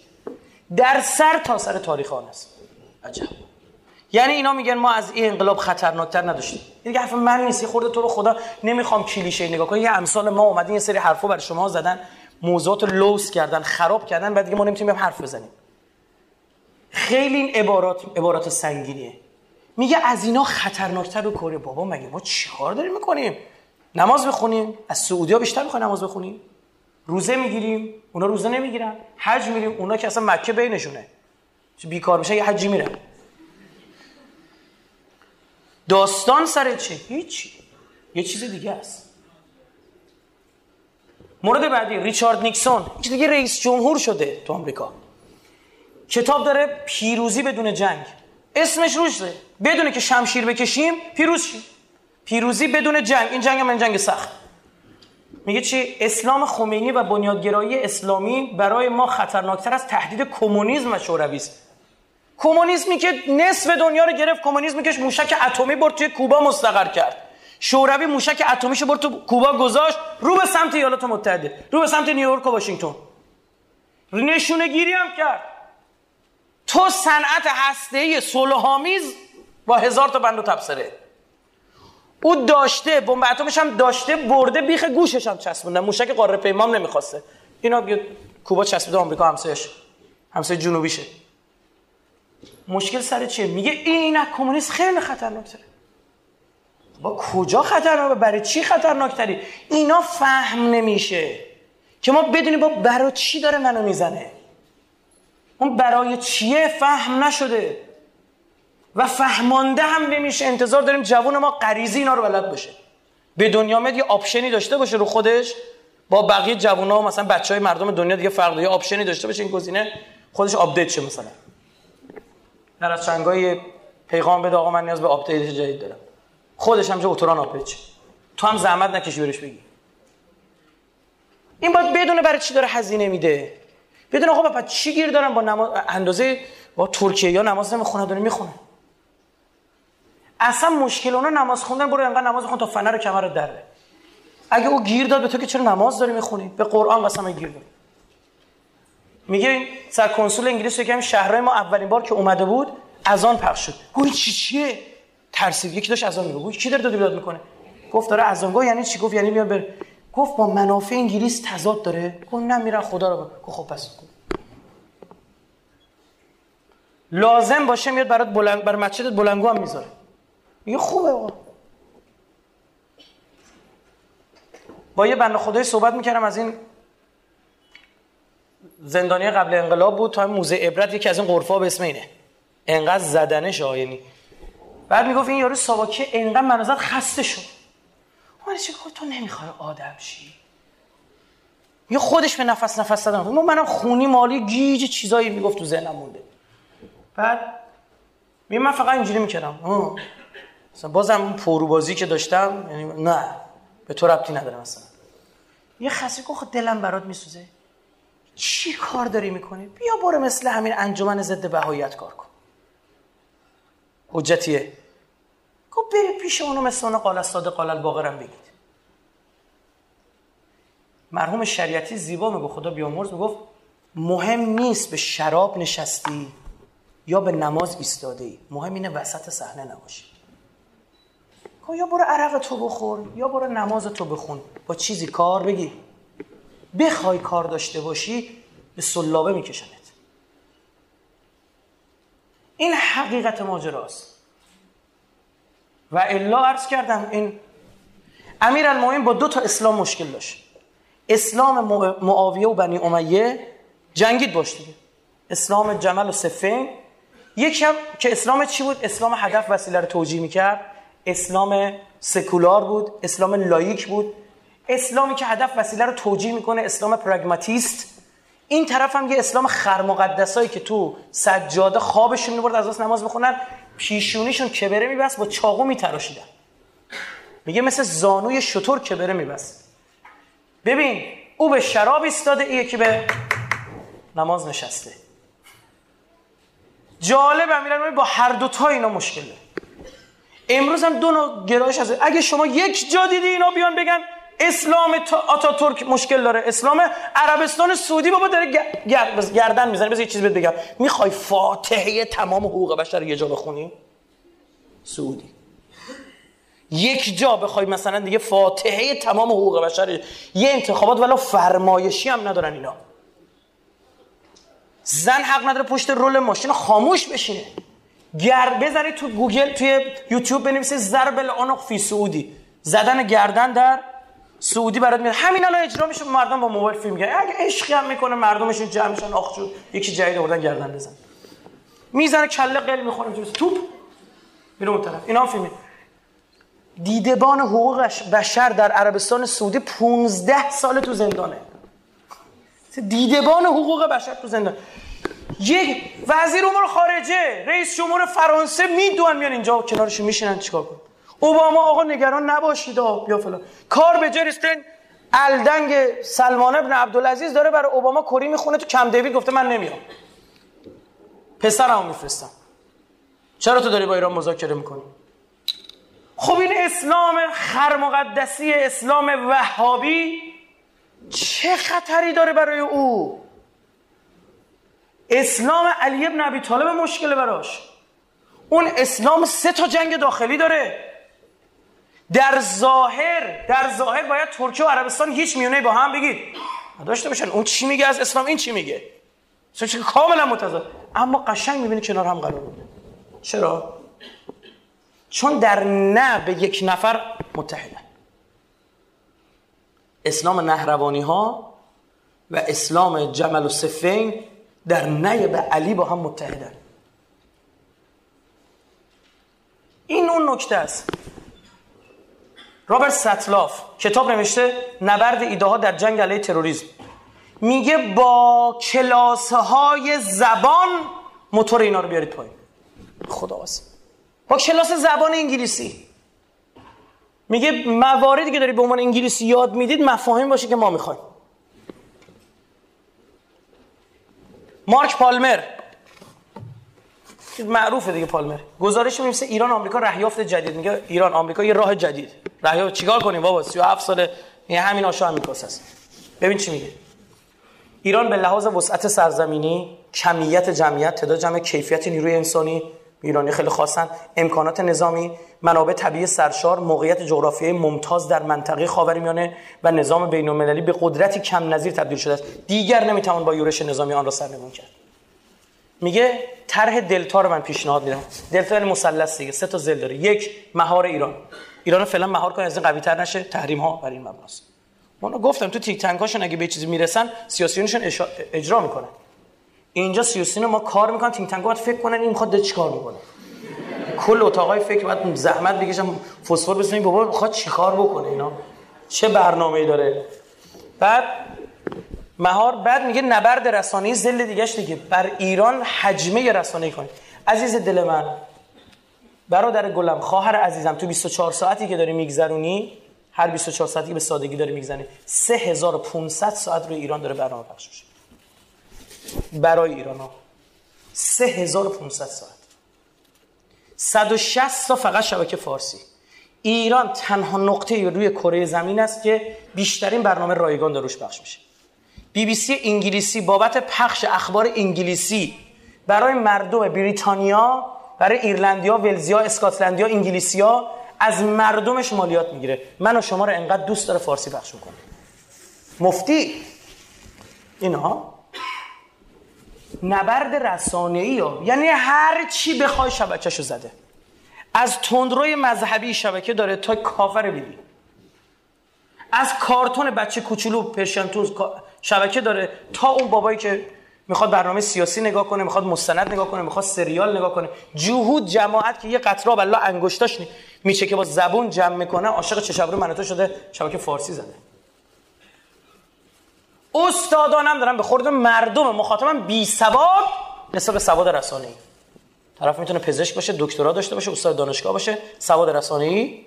در سر تا سر تاریخ آن است. عجب. یعنی اینا میگن ما از این انقلاب خطرناکتر نداشتیم. دیگه حرف من نیست. خورده تو رو خدا نمی‌خوام کلیشه نگاه کنم. یه امثال ما اومدین یه سری حرفا برای شما زدن. موضوعات رو لوس کردن خراب کردن بعد دیگه ما نمی‌تونیم حرف بزنیم. خیلی این عبارات عبارات سنگینیه. میگه از اینا خطرناکتر رو کره. بابا مگه ما چیکار داریم می‌کنیم؟ نماز بخونیم. از سعودی ها بیشتر می‌خوایم نماز بخونیم. روزه می‌گیریم. اونا روزه نمی‌گیرن. حج میریم. اونا که اصلا مکه بینشونه. بیکار میشه یه حجی میرن. داستان سر چه؟ هیچی. یه چیز دیگه است. مورد بعدی ریچارد نیکسون. که دیگه رئیس جمهور شده تو آمریکا. کتاب داره پیروزی بدون جنگ. اسمش روشه بدونه که شمشیر بکشیم پیروز شیم. پیروزی بدون جنگ. این جنگ من جنگ سخت. میگه چی؟ اسلام خمینی و بنیادگرایی اسلامی برای ما خطرناکتر از تهدید کمونیسم و شوروی است. کمونیسمی که نصف دنیا رو گرفت کمونیسمی که موشک اتمی برد توی کوبا مستقر کرد. شوروی موشک اتمیشو برد تو کوبا گذاشت رو به سمت ایالات متحده رو به سمت نیویورک و واشنگتن. نشونه گیری هم کرد. تو صنعت هسته صلحآمیز با هزار تا بند و تبصره. او داشته بمب اتمش هم داشته برده بیخ گوشش هم چسبونده. موشک قاره پیمام نمی‌خواسته. اینا کوبا چسبیده آمریکا همسایش همسایه جنوبیشه. مشکل سر چیه؟ میگه این کمونیست خیلی خطرناکتره. با کجا خطرناکه؟ برای چی خطرناکتری؟ اینا فهم نمیشه که ما بدونیم با برای چی داره منو می‌زنه. اون برای چیه فهم نشده. و فهمانده هم نمیشه. انتظار داریم جوون ما غریزی اینا رو بلد باشه. به دنیا میاد یه option ی داشته باشه رو خودش. با بقیه جوونا و مثلا بچه های مردم دنیا دیگه فرق یه option ی داشته باشه این گزینه خودش update شه مثلا. چنگای پیغام بده آقا من نیاز به update جدید دارم. خودش هم auto run update تو هم زحمت نکشی برش بگی. این باید بدونه برای چی داره هزینه میده. بدون آقا بابا چی گیر دارن با نماز اندازه با ترکیه یا نماز نمی‌خونه داره می‌خونه اصلا مشکل اونا نماز خوندن برو انقدر نماز خون تا فنر کمر دره اگه او گیر داد به تو که چرا نماز داری می‌خونی؟ به قرآن قسم گیر داد. میگه سر کنسول انگلیس که شهرهای ما اولین بار که اومده بود اذان پخش شد. گوی چی چیه؟ ترسید. یکی داشت اذان میگه. کی داره داد می‌کنه؟ گفت داره اذان گفت یعنی چی؟ گفت یعنی میاد بر گفت با منافع انگلیس تضاد داره. گفت نه میرن خدا رو گفت خب پس. لازم باشه میاد برات بلند بر مسجدت بلنگو هم می‌ذاره. میگه خوبه آقا. با یه بنده خدای صحبت می‌کردم از این زندانی قبل انقلاب بود تا موزه عبرت یکی از این قرفا به اسم اینه. انقدر زدنش آینی بعد می‌گفت این یارو ساواکه انقدر منازت خسته شد. من چه تو نمی‌خوای آدم شی. یه خودش به نفس نفس زدن. منم خونی مالی گیج چیزایی می‌گفت تو ذهنم مونده. بعد می من فقط اینجوری می‌کردم. مثلا بازم پروبازی که داشتم یعنی نه. به تو ربطی نداره مثلا. یه خاصی که خود دلم برات میسوزه. چی کار داری می‌کنی؟ بیا برو مثل همین انجمن ضد بهاییت کار کن. حجتیه. گفت بری پیش اونو مثل اونو قال ساده قال الباقرم بگید. مرحوم شریعتی زیبا میگو خدا بیامرز می‌گفت مهم نیست به شراب نشستی یا به نماز ایستاده ای مهم اینه وسط صحنه نباشی. یا برو عرق تو بخور یا برو نماز تو بخون. با چیزی کار بگی. بخوای کار داشته باشی به سلابه میکشنت. این حقیقت ماجراست. و الا عرض کردم این امیر المومنین با دو تا اسلام مشکل داشت. اسلام معاویه و بنی امیه جنگید باش دیگه. اسلام جمل و صفین. یکم که اسلام چی بود؟ اسلام هدف وسیله رو توجیه می‌کرد. اسلام سکولار بود. اسلام لایک بود. اسلامی که هدف وسیله رو توجیه می‌کنه اسلام پراگماتیست. این طرف هم یه اسلام خرمقدسایی که تو سجاده خوابشون می‌برد از نماز بخونن پیشونیشون کبره میبست با چاقو میتراشیدن. میگه مثل زانوی شطور کبره میبست. ببین او به شراب ایستاده ایه که به نماز نشسته. جالب امیرالمومنین با هر دوتا اینا مشکله. امروز هم دو نوع گرایش هست اگه شما یک جا دیدی اینا بیان بگن اسلام آتاتورک مشکل داره. اسلام عربستان سعودی بابا داره گردن می‌زنه. بذار یه چیز بگم. می‌خوای فاتحه تمام حقوق بشر یه جا بخونی؟ سعودی. یک جا بخوای مثلا دیگه فاتحه تمام حقوق بشر یه انتخابات ولی فرمایشی هم ندارن اینا. زن حق نداره پشت رول ماشین خاموش بشینه. گر بزنی تو گوگل توی یوتیوب بنویسه ضرب العنق فی سعودی. زدن گردن در سعودی برات میاد. همین الان اجرا میشه. مردم با موبایل فیلم می‌گیرن اگه عشقی هم می‌کنه مردمشون جمع میشن آخ شد. یکی جدید آوردن گردن بزن. می‌زنه کله قل می‌خوره توپ. میره اون طرف. اینا هم فیلم دیدبان حقوق بشر در عربستان سعودی 15 سال تو زندانه. دیدبان حقوق بشر تو زندان. یک وزیر امور خارجه رئیس جمهور فرانسه می‌دونن میان اینجا کنارشون میشینن چیکار کن اوباما آقا نگران نباشید بیا فلان. کار به جریستن الدنگ سلمان ابن عبدالعزیز داره برای اوباما کری می‌خونه تو کم دیوید گفته من نمیام. پسرمو میفرستم. چرا تو داری با ایران مذاکره می‌کنی؟ خب این اسلام خرمقدسی اسلام وهابی چه خطری داره برای او؟ اسلام علی ابن ابی طالب مشکل براش. اون اسلام سه تا جنگ داخلی داره. در ظاهر در ظاهر باید ترکیه و عربستان هیچ میونه با هم بگید. داشته باشن. اون چی میگه از اسلام این چی میگه؟ چون کاملا متضاد. اما قشنگ می‌بینی کنار هم قرار بوده چرا؟ چون در نه به یک نفر متحدن اسلام نهروانی ها و اسلام جمل و صفین در نه به علی با هم متحدن. این اون نکته است. رابرت ستلاف کتاب نوشته نبرد ایده ها در جنگ علیه تروریسم. میگه با کلاسه های زبان موتور اینا رو بیارید پایین. خدا با کلاس زبان انگلیسی. میگه مواردی که داری به عنوان انگلیسی یاد می‌دید مفاهیم باشه که ما می‌خوایم. مارک پالمر معروفه دیگه پالمر. گزارش میمیسه ایران آمریکا رهیافت جدید. میگه ایران آمریکا یه راه جدید. رهیافت چیکار کنیم بابا؟ 37 ساله. این همین آشا هم هست. ببین چی میگه. ایران به لحاظ وسعت سرزمینی کمیت جمعیت تعداد جمع کیفیت نیروی انسانی ایرانی خیلی خاصن امکانات نظامی منابع طبیعی سرشار موقعیت جغرافیایی ممتاز در منطقه خاورمیانه و نظام بین‌المللی به قدرتی کم نظیر تبدیل شده است. دیگر نمی‌توان با یورش نظامی آن را سرنگون کرد. میگه طرح دلتا رو من پیشنهاد میدم. دلتا یعنی مثلث دیگه سه تا زل داره. یک مهار ایران. ایران فعلا مهار کنه از این قوی تر نشه. تحریم ها بر این مبناست. من گفتم تو تیک تنکاشون اگه به چیزی می‌رسن سیاسیونشون اجرا می‌کنن. اینجا سیاسیون ما کار می‌کنن تیم تنگ باید فکر کنن این می‌خواد چیکار می‌کنه. کل اتاقای فکر بعد زحمت بکشم فسفر بزنیم. بابا می‌خواد چیکار بکنه اینا؟ چه برنامه‌ای داره؟ بعد مهار بعد میگه نبرد رسانه‌ای زل دیگهش دیگه. بر ایران حجمه رسانه‌ای کنید عزیز دل من برادر گلم خواهر عزیزم تو 24 ساعتی که داری میگذرونی هر 24 ساعتی به سادگی داری میگذنی 3500 ساعت روی ایران داره برنامه پخش میشه. برای ایران ها. 3500 ساعت. 160 تا فقط شبکه فارسی. ایران تنها نقطه روی کره زمین است که بیشترین برنامه رایگان داروش پخش میشه. بی بی سی انگلیسی بابت پخش اخبار انگلیسی. برای مردم بریتانیا برای ایرلندیا ولزیا اسکاتلندیا انگلیسیا از مردمش مالیات می‌گیره. من و شما رو انقدر دوست داره فارسی پخش کنه مفتی! اینها نبرد رسانه‌ای ها. یعنی هر چی بخوای شبکهشو زده. از تندروی مذهبی شبکه داره تا کافر بیدی از کارتون بچه کوچولو پرشنتوز شبکه داره. تا اون بابایی که می‌خواد برنامه سیاسی نگاه کنه می‌خواد مستند نگاه کنه می‌خواد سریال نگاه کنه. جهود جماعت که یه قطره الله انگشتاش میشه که با زبون جمع می‌کنه عاشق چشابرو من تو شده شبکه فارسی زده. استادانم دارن به خورد مردم مخاطبم بی سواد نسبت به سواد رسانه‌ای. طرف می‌تونه پزشک باشه دکترا داشته باشه استاد دانشگاه باشه سواد رسانه‌ای.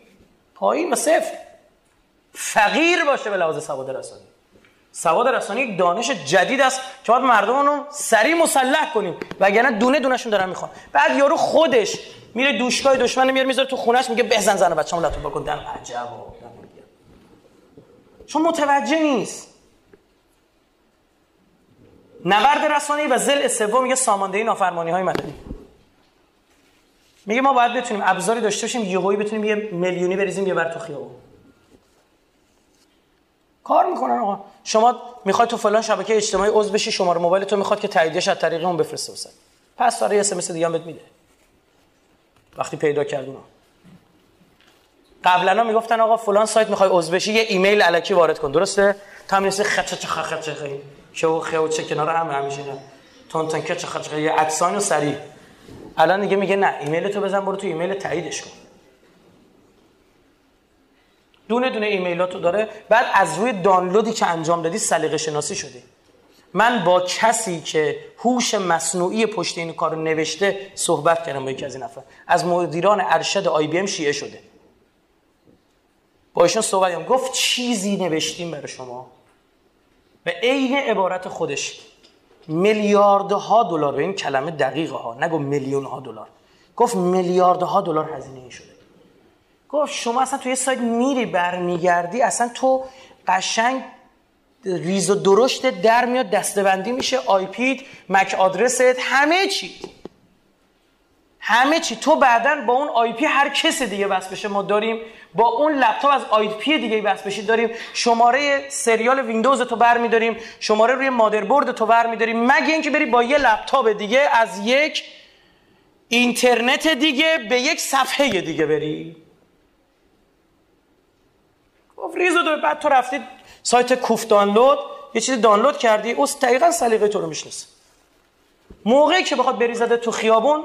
پایین و صفر. فقیر باشه به لحاظ سواد رسانه‌ای. سواد رسانه یک دانش جدید است که باید مردم رو سریع مسلح کنیم. وگرنه دونه دونهشون دارن می‌خوان. بعد یارو خودش میره دوشگاه دشمن میاره می‌ذاره تو خونش میگه بزن زن بچه‌مو لطف بکن. دم عجب چون متوجه نیست. نبرد رسانه‌ای و زل سوم میگه ساماندهی نافرمانی های مدنی. میگه ما باید بتونیم ابزاری داشته باشیم یهویی بتونیم یه میلیونی بریزیم یه بر تو خیابون. کار می‌کنن آقا. شما می‌خواد تو فلان شبکه اجتماعی عضو بشی شماره موبایل تو می‌خواد که تاییدش از طریق اون بفرسته واسه پس داره ام اس دیگه هم بهت میده. وقتی پیدا کردون قبلا می‌گفتن آقا فلان سایت می‌خوای عضو بشی یه ایمیل الکی وارد کن. درسته؟ تا هم خچ چه خچ خی که و خو چه کنار هم همیشه نه تون تون که چه خچ یه عکسان و سری الان دیگه میگه نه ایمیل تو بزن برو تو ایمیل تاییدش کن. دونه دونه ایمیلاتو داره. بعد از روی دانلودی که انجام دادی سلیقه شناسی شدی. من با کسی که هوش مصنوعی پشت این کار نوشته صحبت کردم با یکی از این نفر. از مدیران ارشد آی بی ام شیعه شده. با ایشون صحبت کردم. گفت چیزی نوشتیم برای شما. به عین عبارت خودش میلیاردها دلار. به این کلمه دقیقه ها نگو میلیون ها دلار. گفت میلیاردها دلار هزینه شده. گفت شما اصلا توی سایت میری برمیگردی اصلا تو قشنگ ریز و درشت در میاد دستبندی میشه IP ت MAC address ت همه چی. همه چی. تو بعدا با اون IP هر کس دیگه وصل بشه. ما داریم با اون لپتاپ از IP دیگه وصل بشی. داریم شماره سریال ویندوز تو برمیداریم شماره روی مادربرد تو برمیداریم مگه اینکه بری با یه لپتاپ دیگه از یک اینترنت دیگه به یک صفحه دیگه بری؟ گفت ریز دو بعد تو رفتید سایت کوف دانلود یه چیزی دانلود کردی اوس دقیقا سلیقه تو رو می‌شناسه. موقعی که بخواد بریزده تو خیابون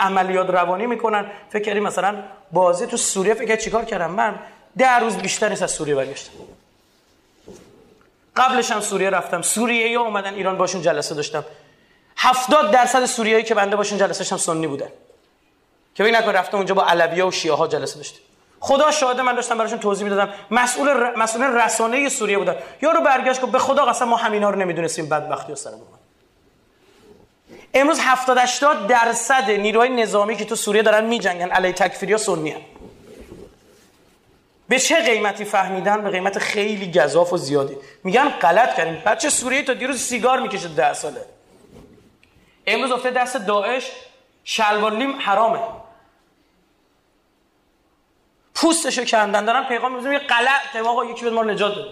عملیات روانی می‌کنن. فکر کردی مثلا بازی تو سوریه فکر چیکار کردم؟ من ده روز بیشتر نیست از سوریه برگشتم. قبلش هم سوریه رفتم. سوریه یا اومدن ایران باشون جلسه داشتم. هفتاد درصد سوریایی که بنده باشون جلسه هم سنی بودن. که ببین نکن رفتم اونجا با علویه و شیعه ها جلسه داشتیم خدا شاهده من داشتم براشون توضیح می‌دادم. مسئول ر... مسئول رسانه سوریه بودن. یارو برگشت گفت به خدا قسم ما همینا رو نمی‌دونستیم. بدبختی و سرمون امروز 70 80 درصد نیروهای نظامی که تو سوریه دارن میجنگن علی تکفیری ها سنی هن. به چه قیمتی فهمیدن؟ به قیمت خیلی گذاف و زیادی. میگن غلط کردیم. بچه سوریه تا دیروز سیگار می‌کشه ده ساله. امروز افته دست داعش. شلوار حرامه. پوستشو کندن. دارن پیغام می‌زنن یه غلط آقا یکی به ما نجات بده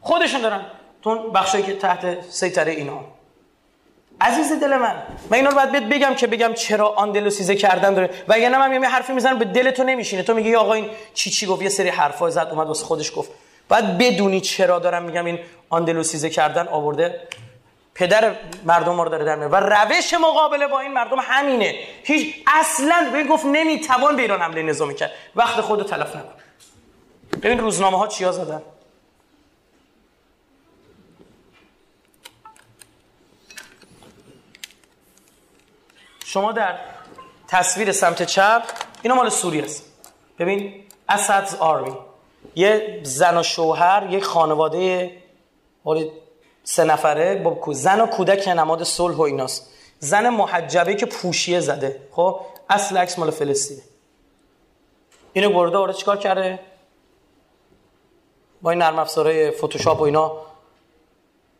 خودشون دارن. تو بخشایی که تحت سیطره اینا. عزیز دل من من اینا رو باید بهت بگم که بگم چرا آندلوسیزه کردن داره. و اگه من یه حرفی می‌زنم به دل تو نمیشینه. تو میگی آقا این چی چی گفت؟ یه سری حرفا زد اومد واسه خودش گفت. باید بدونی چرا دارم میگم این آندلوسیزه کردن آورده. پدر مردم رو داره در و روش مقابله با این مردم همینه. هیچ اصلا به گفت نمی‌توان به ایران حمله نظامی کرد. وقت خودو تلف نکن. ببین روزنامه ها چیا زدن. شما در تصویر سمت چپ اینا مال سوریه است ببین اسدز آرمی یه زن و شوهر یک خانواده سه نفره با زن و کودک نماد صلح و ایناست. زن محجبه که پوشیه زده. خب؟ اصل عکس مال فلسطینه. اینو برده آره چیکار کرده؟ با این نرم افزارهای فتوشاپ و اینا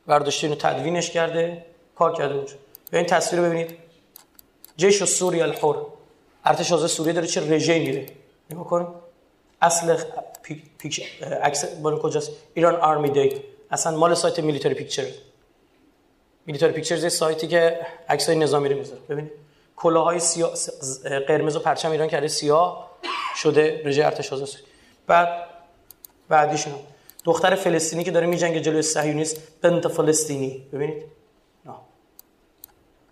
برداشته اینو تدوینش کرده. کار کرده اونجا. به این تصویر ببینید. جیش السوری الحر. ارتش آزاد سوریه داره چه رژه میره. نگاه کن. اصل پیک عکس کجاست؟ Iran Army Day. اصلا مال سایت military picture. military pictures سایتی که عکسای نظامی رو می‌ذاره. ببینید. کلاهای سیاه قرمز و پرچم ایران کرده سیاه شده رژه ارتش آزاد بعد بعدیشون دختر فلسطینی که داره میجنگه جلوی صهیونیست بنت فلسطینی. ببینید.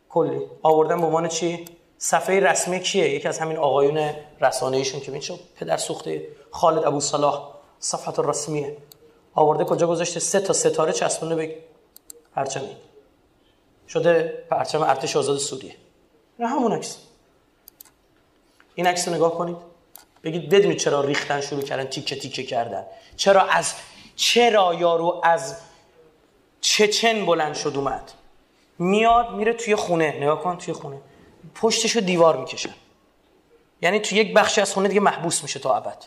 کلی. آوردن به عنوان چی؟ صفحه رسمی کیه؟ یکی از همین آقایون رسانه ایشون که میشه. پدر سوخته خالد ابو صلاح صفحه رسمیه. آورده کجا گذاشته؟ سه تا ستاره چسبونده به پرچمی شده پرچم ارتش آزاد سوریه. نه همون عکس. این عکس رو نگاه کنید. بگید بدونید چرا ریختن شروع کردن تیکه تیکه کردن. چرا از چرا یارو از چچن بلند شد اومد؟ میاد میره توی خونه. نگاه کن توی خونه. پشتشو دیوار می‌کشن یعنی توی یک بخشی از خونه دیگه محبوس میشه تا ابد.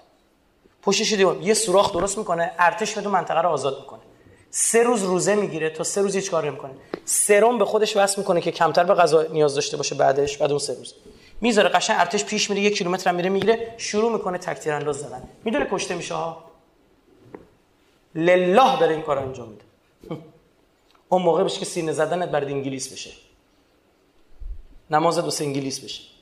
پشتش دیوار یه سوراخ درست می‌کنه ارتش میاد منطقه رو آزاد می‌کنه. سه روز روزه می‌گیره تا سه روز هیچ کار نمی‌کنه. سرم به خودش وصل می‌کنه که کمتر به غذا نیاز داشته باشه بعدش بعد اون سه روز. می‌ذاره قشنگ ارتش پیش میره یک کیلومتر میره می‌گیره شروع می‌کنه تکتیر انداز زدن. می‌دونه کشته میشه ها؟ لله داره این کار انجام میده. اون موقع بشه که سینه زدنت برای انگلیس بشه. نماز دو انگلیس بشه.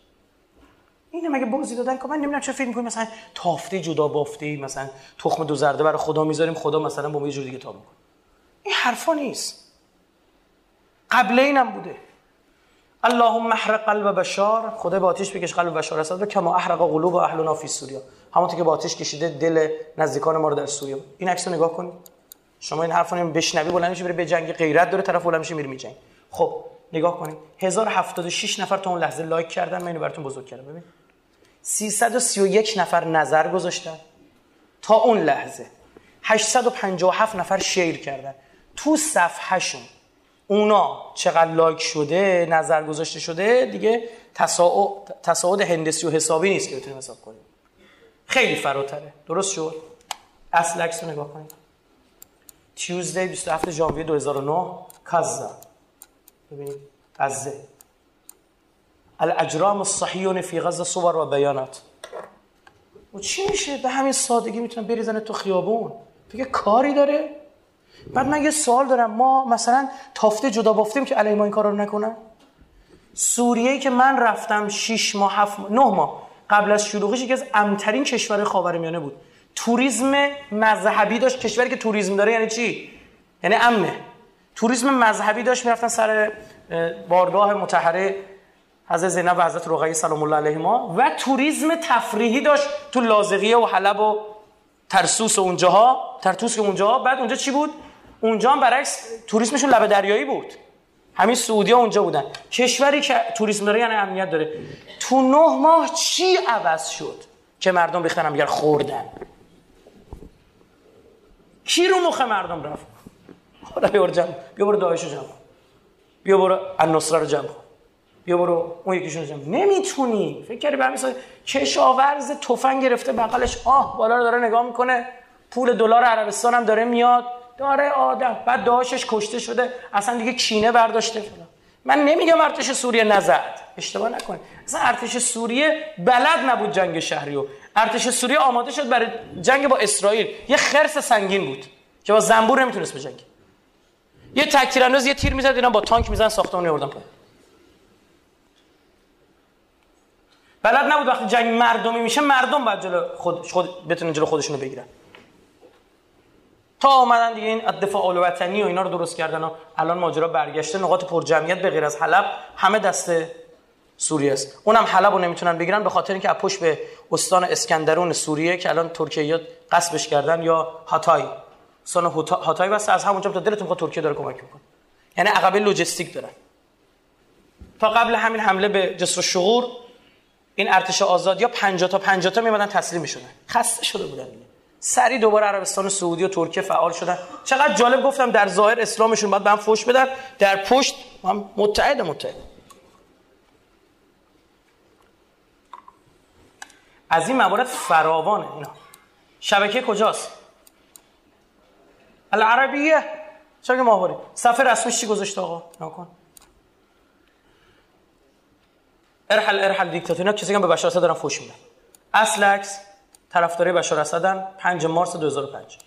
اینه مگه بازی دادن که من نمی‌دونم چه فکر می‌کنیم مثلا تافته جدا بافته مثلا تخم دو زرده برای خدا می‌ذاریم خدا مثلا با یه جور دیگه تا می‌کنه. این حرفا نیست. قبل اینم بوده. اللهم احرق قلب بشار خدا با آتش بکش قلب بشار اسد و کما احرق قلوب اهلنا فی سوریا. همونطور که با آتش کشیده دل نزدیکان ما رو در سوریه این عکس رو نگاه کنید شما این حرفو نمی بشنوی بلند میشه بره به جنگ غیرت داره طرف بلند میشه میره میجنگ خب نگاه کنید 1076 نفر تا اون لحظه لایک کردن من اینو براتون بزرگ کردم. ببین. 331 نفر نظر گذاشتن. تا اون لحظه. 857 نفر شیر کردن. تو صفحهشون اونا چقدر لایک شده نظر گذاشته شده دیگه تصاعد هندسی و حسابی نیست که بتونیم حساب کنیم. خیلی فراتره. درست شد؟ اصل عکس رو نگاه کنید. تیوزدی 27 ژانویه 2009 کازا ببینید غزه الاجرام الصحیون فی غزه صور و بیانات. و چی میشه؟ به همین سادگی می‌تونن بریزن تو خیابون. دیگه کاری داره؟ بعد من یه سوال دارم. ما مثلا تافته جدا بافتیم که علیه ما این کارا رو نکنن؟ سوریه که من رفتم 6 ماه 7 ماه 9 ماه قبل از شلوغش یکی از امترین کشور خاورمیانه بود. توریسم مذهبی داشت. کشوری که توریسم داره یعنی چی؟ یعنی امنه توریسم مذهبی داشت. می‌رفتن سر بارگاه متحره. حضرت زینب و حضرت رقیه سلام الله علیهما و توریسم تفریحی داشت تو لازقیه و حلب و ترسوس و اونجاها. ترتوس و اونجاها. بعد اونجا چی بود؟ اونجا هم برعکس توریسمشون لبه دریایی بود. همین سعودی ها اونجا بودن. کشوری که توریسم داره یعنی امنیت داره. تو نه ماه چی عوض شد که مردم بخنم هم خوردن؟ کی رو مخ مردم رفت؟ خدا بیار جمع بیا برو داعش رو جمع بیا برو النصره رو جمع بیا برو اون یکیشون نمی‌تونی. فکر کردی به همین کشاورز تفنگ گرفته بغلش آه بالا رو داره نگاه می‌کنه. پول دلار عربستان هم داره میاد. داره آدم. بعد داشش کشته شده. اصلا دیگه کینه برداشته فلان من نمیگم ارتش سوریه نزد. اشتباه نکنید اصلا ارتش سوریه بلد نبود جنگ شهری و ارتش سوریه آماده شد برای جنگ با اسرائیل. یه خرس سنگین بود که با زنبور نمی‌تونست بجنگه. یه تکتیرانداز یه تیر می‌زد اینا با تانک میزن ساختمون میوردن پایین. بلد نبود وقتی جنگ مردمی میشه مردم باید جلو خود, خود بتونن جلو خودشونو بگیرن. تا آمدن دیگه این دفاع الوطنی و اینا رو درست کردن و الان ماجرا برگشته نقاط پر جمعیت به غیر از حلب همه دست سوریه است. اونم حلب رو نمی‌تونن بگیرن به خاطر اینکه اپوش به استان اسکندرون سوریه که الان ترکیه قصبش کردن یا هاتای. استان هاتای واسه از همونجا تا دلتون خود ترکیه داره کمک می‌کنه. یعنی عقبه لوجستیک دارن. تا قبل همین حمله به جسر شغور این ارتش آزاد یا 50 تا 50 تا میمدن تسلیم می‌شدن. خسته شده بودن سری دوباره عربستان و سعودی و ترکیه فعال شدن. چقدر جالب گفتم در ظاهر اسلامشون باید به هم فوش بدن. در پشت هم متحد متحد. از این موارد فراوانه. اینا. شبکه کجاست؟ العربیه. شبکه ماهواره. صفحه رسمیش چی گذاشته آقا؟ نکن ارحل ارحل دیکتاتوری. کسی که به بشار اسد دارن فوش میدن. اصل عکس طرفدارای بشار اسدن 5 مارس 2005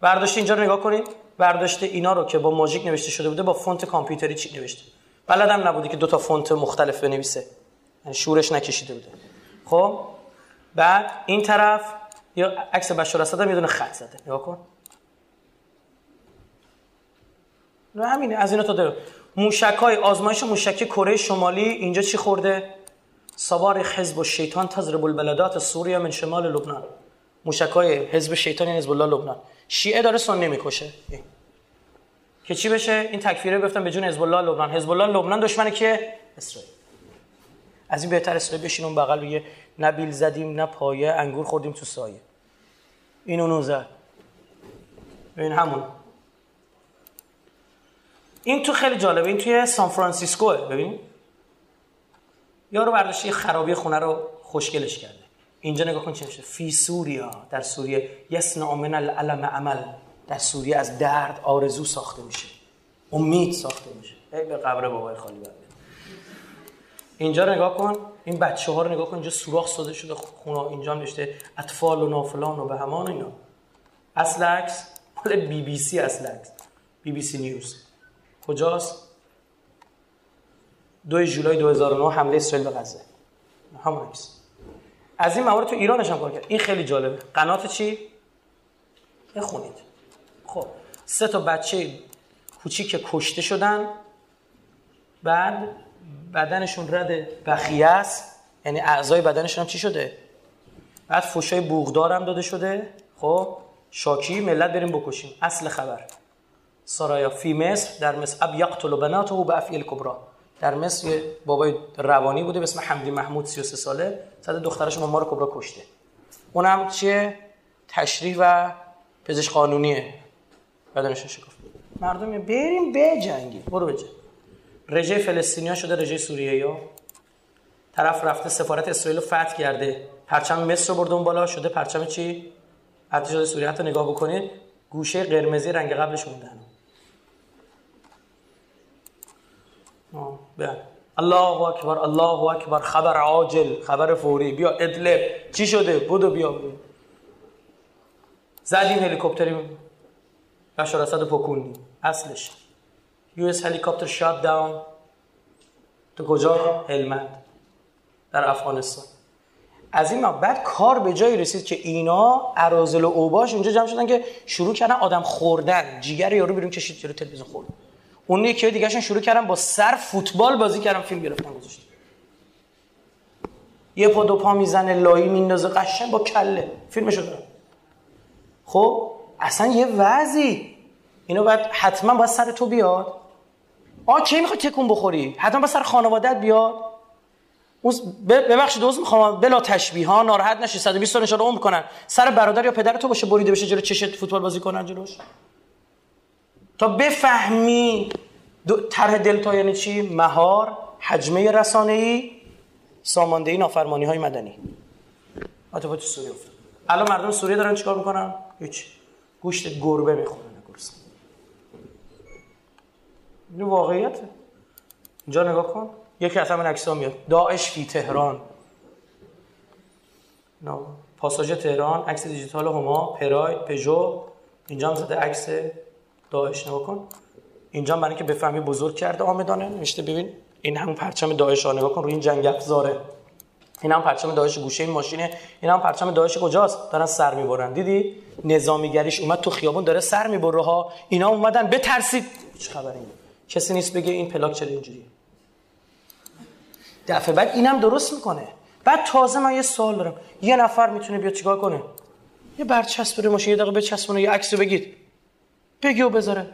برداشت اینجا رو نگاه کنید. برداشت اینا رو که با ماژیک نوشته شده بوده با فونت کامپیوتری چی نوشته؟ بلدم نبودی که دو تا فونت مختلف بنویسه. یعنی شورش نکشیده بوده. خب؟ بعد این طرف یا عکس بشار اسد هم یه دونه خط زده. نگاه کن. نه همینه. از اینا تا داره موشک های آزمایش موشکی کره شمالی. اینجا چی خورده؟ سوار حزب الشیطان تضرب البلدات سوریه من شمال لبنان. موشکای حزب شیطان یعنی حزب الله لبنان. شیعه داره سنی می‌کشه. که چی بشه؟ این تکفیره گفتم به جون حزب الله لبنان. حزب الله لبنان دشمنه که اسرائیل. از این بهتر اسرائیل بشین اون بغل بگه نه زدیم نه پایه انگور خوردیم تو سایه. این اونو این همون. این تو خیلی جالبه این توی سان فرانسیسکوه. ببین. یارو برداشته یه خرابی خونه رو خوشگلش کرده. اینجا نگاه کن چه میشه. فی سوریا در سوریه. یسنا من العلم عمل. در سوریه از درد آرزو ساخته میشه. امید ساخته میشه. ای به قبر بابای خالی برده. اینجا نگاه کن. این بچه ها رو نگاه کن. اینجا سوراخ ساده شده. خونه اینجا هم نوشته اطفال و نافلان و به همان اینا. اصل عکس مال بی بی سی اصل عکس بی بی سی نیوز. کجاست؟ دو جولای 2009 حمله اسرائیل به غزه. همون عکس از این موارد تو ایرانش هم کار کرد. این خیلی جالبه. قنات چی؟ بخونید. خب سه تا بچه کوچیک کشته شدن. بعد بدنشون رد بخیه است. یعنی اعضای بدنشون هم چی شده؟ بعد فوشای بوغدار هم داده شده. خب شاکی ملت بریم بکشیم. اصل خبر. سرایا فی مصر در مصر اب یقتل بناته به افعال کبرا در مصر یه بابای روانی بوده به اسم حمدی محمود 33 ساله صد دخترش ما کبرا کشته. اونم چیه؟ تشریح و پزشک قانونیه. بدنش شکفت مردم بریم جنگی. برو بجنگ رژه فلسطینیا شده رژه سوریه یا طرف رفته سفارت اسرائیل رو فتح کرده. پرچم مصر رو برده اون بالا. شده پرچم چی؟ ارتش سوریه. حتی نگاه بکنید گوشه قرمزی رنگ قبلش مونده بله. الله اکبر الله اکبر. خبر عاجل خبر فوری. بیا ادلب چی شده؟ بودو بیا. زدیم هلیکوپتری. بشار اسد پکوندی. اصلش. یو اس هلیکوپتر شات داون. تو کجا؟ هلمند. در افغانستان. از این بعد کار به جایی رسید که اینا ارازل و اوباش اونجا جمع شدن که شروع کردن آدم خوردن. جیگر یارو بیرون کشید جلو تلویزیون خورد. اون یکی دیگهشون شروع کردن با سر فوتبال بازی کردن فیلم گرفتن گذاشتن. یه پا دو پا می‌زنه لایی میندازه قشنگ با کله. فیلمشو دارم. خب اصلا یه وضعی. اینو باید حتما باید سر تو بیاد. آ کی می‌خوای تکون بخوری؟ حتما باید سر خانوادت بیاد. ببخشید دوست می‌خوام بلا تشبیه ها ناراحت نشی. 120 سال نشاره عمر کنن سر برادر یا پدر تو باشه بریده بشه جلو چشت فوتبال بازی کنن جلوش. تا بفهمی طرح دلتا یعنی چی؟ مهار حجمه رسانه ای ساماندهی نافرمانی های مدنی آتفات سوریه افتاد. الان مردم سوریه دارن چیکار می‌کنن؟ هیچ. گوشت گربه می‌خورن گرسن این واقعیت. اینجا نگاه کن. یکی از همین عکس‌ها میاد. داعش فی تهران. پاساژ تهران عکس دیجیتال هما پراید پژو. اینجا هم زده عکس داعش نگاه کن. اینجا برای اینکه بفهمی بزرگ کرده آمدانه نوشته ببین. این همون پرچم داعش ها نگاه کن روی این جنگ افزاره. این هم پرچم داعش گوشه این ماشینه. این هم پرچم داعش کجاست؟ دارن سر می‌برن. دیدی؟ نظامیگریش اومد تو خیابون داره سر می‌بره ها. اینا اومدن بترسید. چه خبره کسی نیست بگه این پلاک چرا اینجوریه. دفعه بعد اینم درست می‌کنه. بعد تازه من یه سوال دارم. یه نفر می‌تونه بیاد چیکار کنه؟ یه برچسب رو ماشین یه دقیقه بچسبونه یه عکس بگید بگی و بذاره.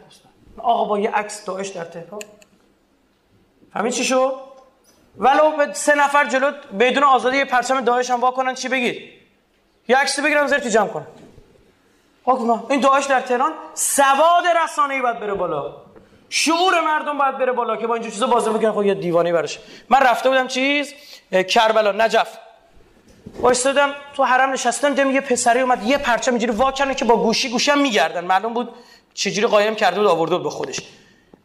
آقا با یه عکس داعش در تهران. همین چی شد؟ ولو به سه نفر جلو بدون آزادی یه پرچم داعش هم واکنن چی بگید؟ یه عکس بگیرم زرتی جمع کنن این داعش در تهران سواد رسانه‌ای باید بره بالا. شعور مردم باید بره بالا که با اینجور چیزا بازی بکنن خب یه دیوانه برش من رفته بودم چیز؟ کربلا نجف. وایستادم تو حرم نشستم دیدم یه پسری اومد یه پرچم اینجوری وا که با گوشی هم میگردن. معلوم بود چجوری قایم کرده بود آورده بود به خودش.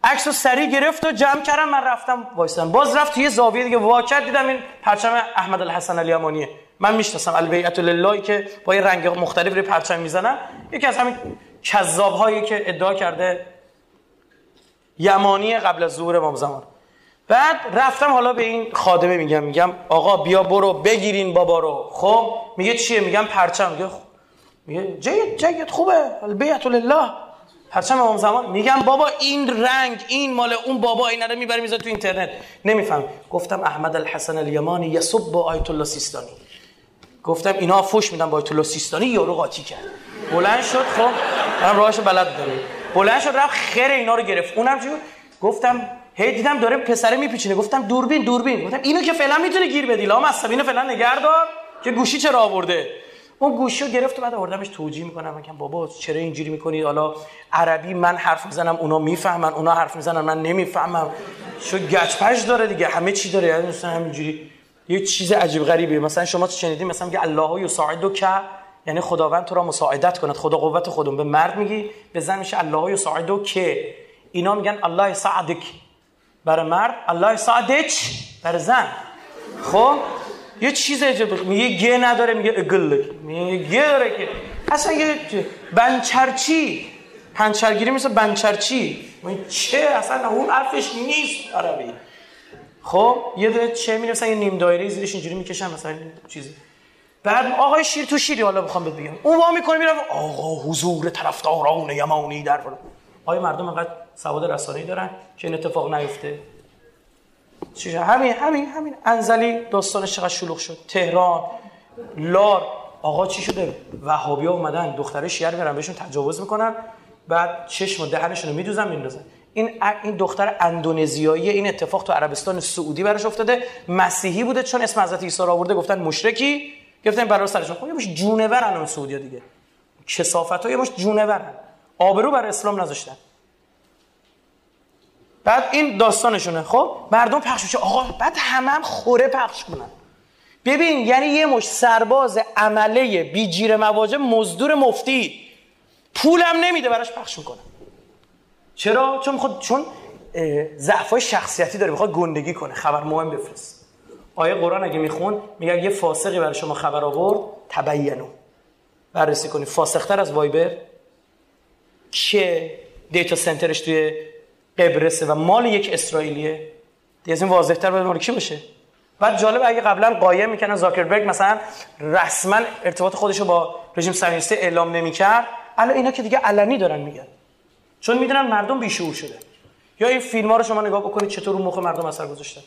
عکس رو سریع گرفت و جمع کردم من رفتم وایستم باز رفت توی زاویه دیگه. واکر دیدم این پرچم احمد الحسن الیمانیه من می‌شناسم البیعت لله که با یه رنگ مختلف روی پرچم می‌زنن یکی از همین کذاب هایی که ادعا کرده یمانی قبل از ظهور امام زمان. بعد رفتم حالا به این خادمه میگم میگم آقا بیا برو بگیرین بابا رو. خب میگه چیه؟ میگم پرچم. میگه خب. میگه جید جید خوبه. البیعت لله پرچم امام زمان میگم بابا این رنگ این مال اون بابا اینا رو می‌بره می‌ذاره تو اینترنت. نمیفهم. گفتم احمد الحسن الیمانی یسب با آیت الله سیستانی. گفتم اینا فوش میدن با آیت الله سیستانی یارو قاطی کرد. بلند شد خب من راهشو بلد دارم. بلند شد رفت خیر اینا رو گرفت. اونم چی گفتم هی دیدم داره پسره میپیچونه. گفتم دوربین دوربین. گفتم اینو که فعلا می‌تونه گیر بدی. لام اینو فعلا نگهدار. که گوشی چرا آورده؟ اون گوشی رو گرفت و بعد آوردمش توجیه می‌کنم. میگم بابا چرا اینجوری می‌کنید حالا عربی من حرف می‌زنم اونا می‌فهمن اونا حرف می‌زنن من نمی‌فهمم. شو گچپش داره دیگه همه چی داره. یعنی مثلا همینجوری. یه چیز عجیب غریبی مثلا شما شنیدین مثلا میگه الله یساعدو که یعنی خداوند تو را مساعدت کند. خدا قوت خودم. به مرد میگی به زن میشه الله یساعدو که اینا میگن الله سعدک برای مرد الله سعدک برای زن. خب؟ یه چیز عجب میگه گه نداره میگه اگل. میگه گه داره که اصلا یه بنچرچی. پنچرگیری مثل بنچرچی. چه اصلا اون حرفش نیست عربی. خب یه دونه چه می یه نیم دایره زیرش اینجوری می‌کشن مثلا چیزی بعد آقای شیر تو شیری حالا بخوام بهت بگم. اون وا می‌کنه میره آقا حضور طرفداران یمانی در آیا مردم انقدر سواد رسانه‌ای دارن که این اتفاق نیفته. چیز همین همین همین. انزلی داستانش چقدر شلوغ شد. تهران لار. آقا چی شده؟ وهابیا اومدن دختره شیعه میرن بهشون تجاوز می‌کنن. بعد چشم و دهنشون رو میدوزن میندازن. این این دختر اندونزیایی این اتفاق تو عربستان سعودی براش افتاده. مسیحی بوده چون اسم حضرت عیسی رو آورده گفتن مشرکی. گفتن برای سرشون خب یه جونورن اون سعودیا دیگه. کثافت ها یه مش جونورن. آبرو برای اسلام نذاشتن. بعد این داستانشونه خب؟ مردم پخش میشه. آقا بعد همه هم خوره پخش کنن. ببین یعنی یه مش سرباز عمله بی جیر مواجه مزدور مفتی. پولم نمیده براش پخش می‌کنه. چرا؟ چون خود چون ضعفای شخصیتی داره می‌خواد گندگی کنه. خبر مهم بفرست. آیه قرآن اگه میخون میگه یه فاسقی برای شما خبر آورد تبینو. بررسی کنید فاسقتر از وایبر. که دیتا سنترش توی قبرسه و مال یک اسرائیلیه. دیگه از این واضحتر باید کی باشه؟ بعد جالب اگه قبلا قایم می‌کنن زاکربرگ مثلا رسما ارتباط خودش رو با رژیم صهیونیستی اعلام نمی‌کرد. الان اینا که دیگه علنی دارن میگن. چون می‌دونن مردم بیشعور شده. یا این فیلم ها رو شما نگاه بکنید چطور رو مخ مردم اثر گذاشتن.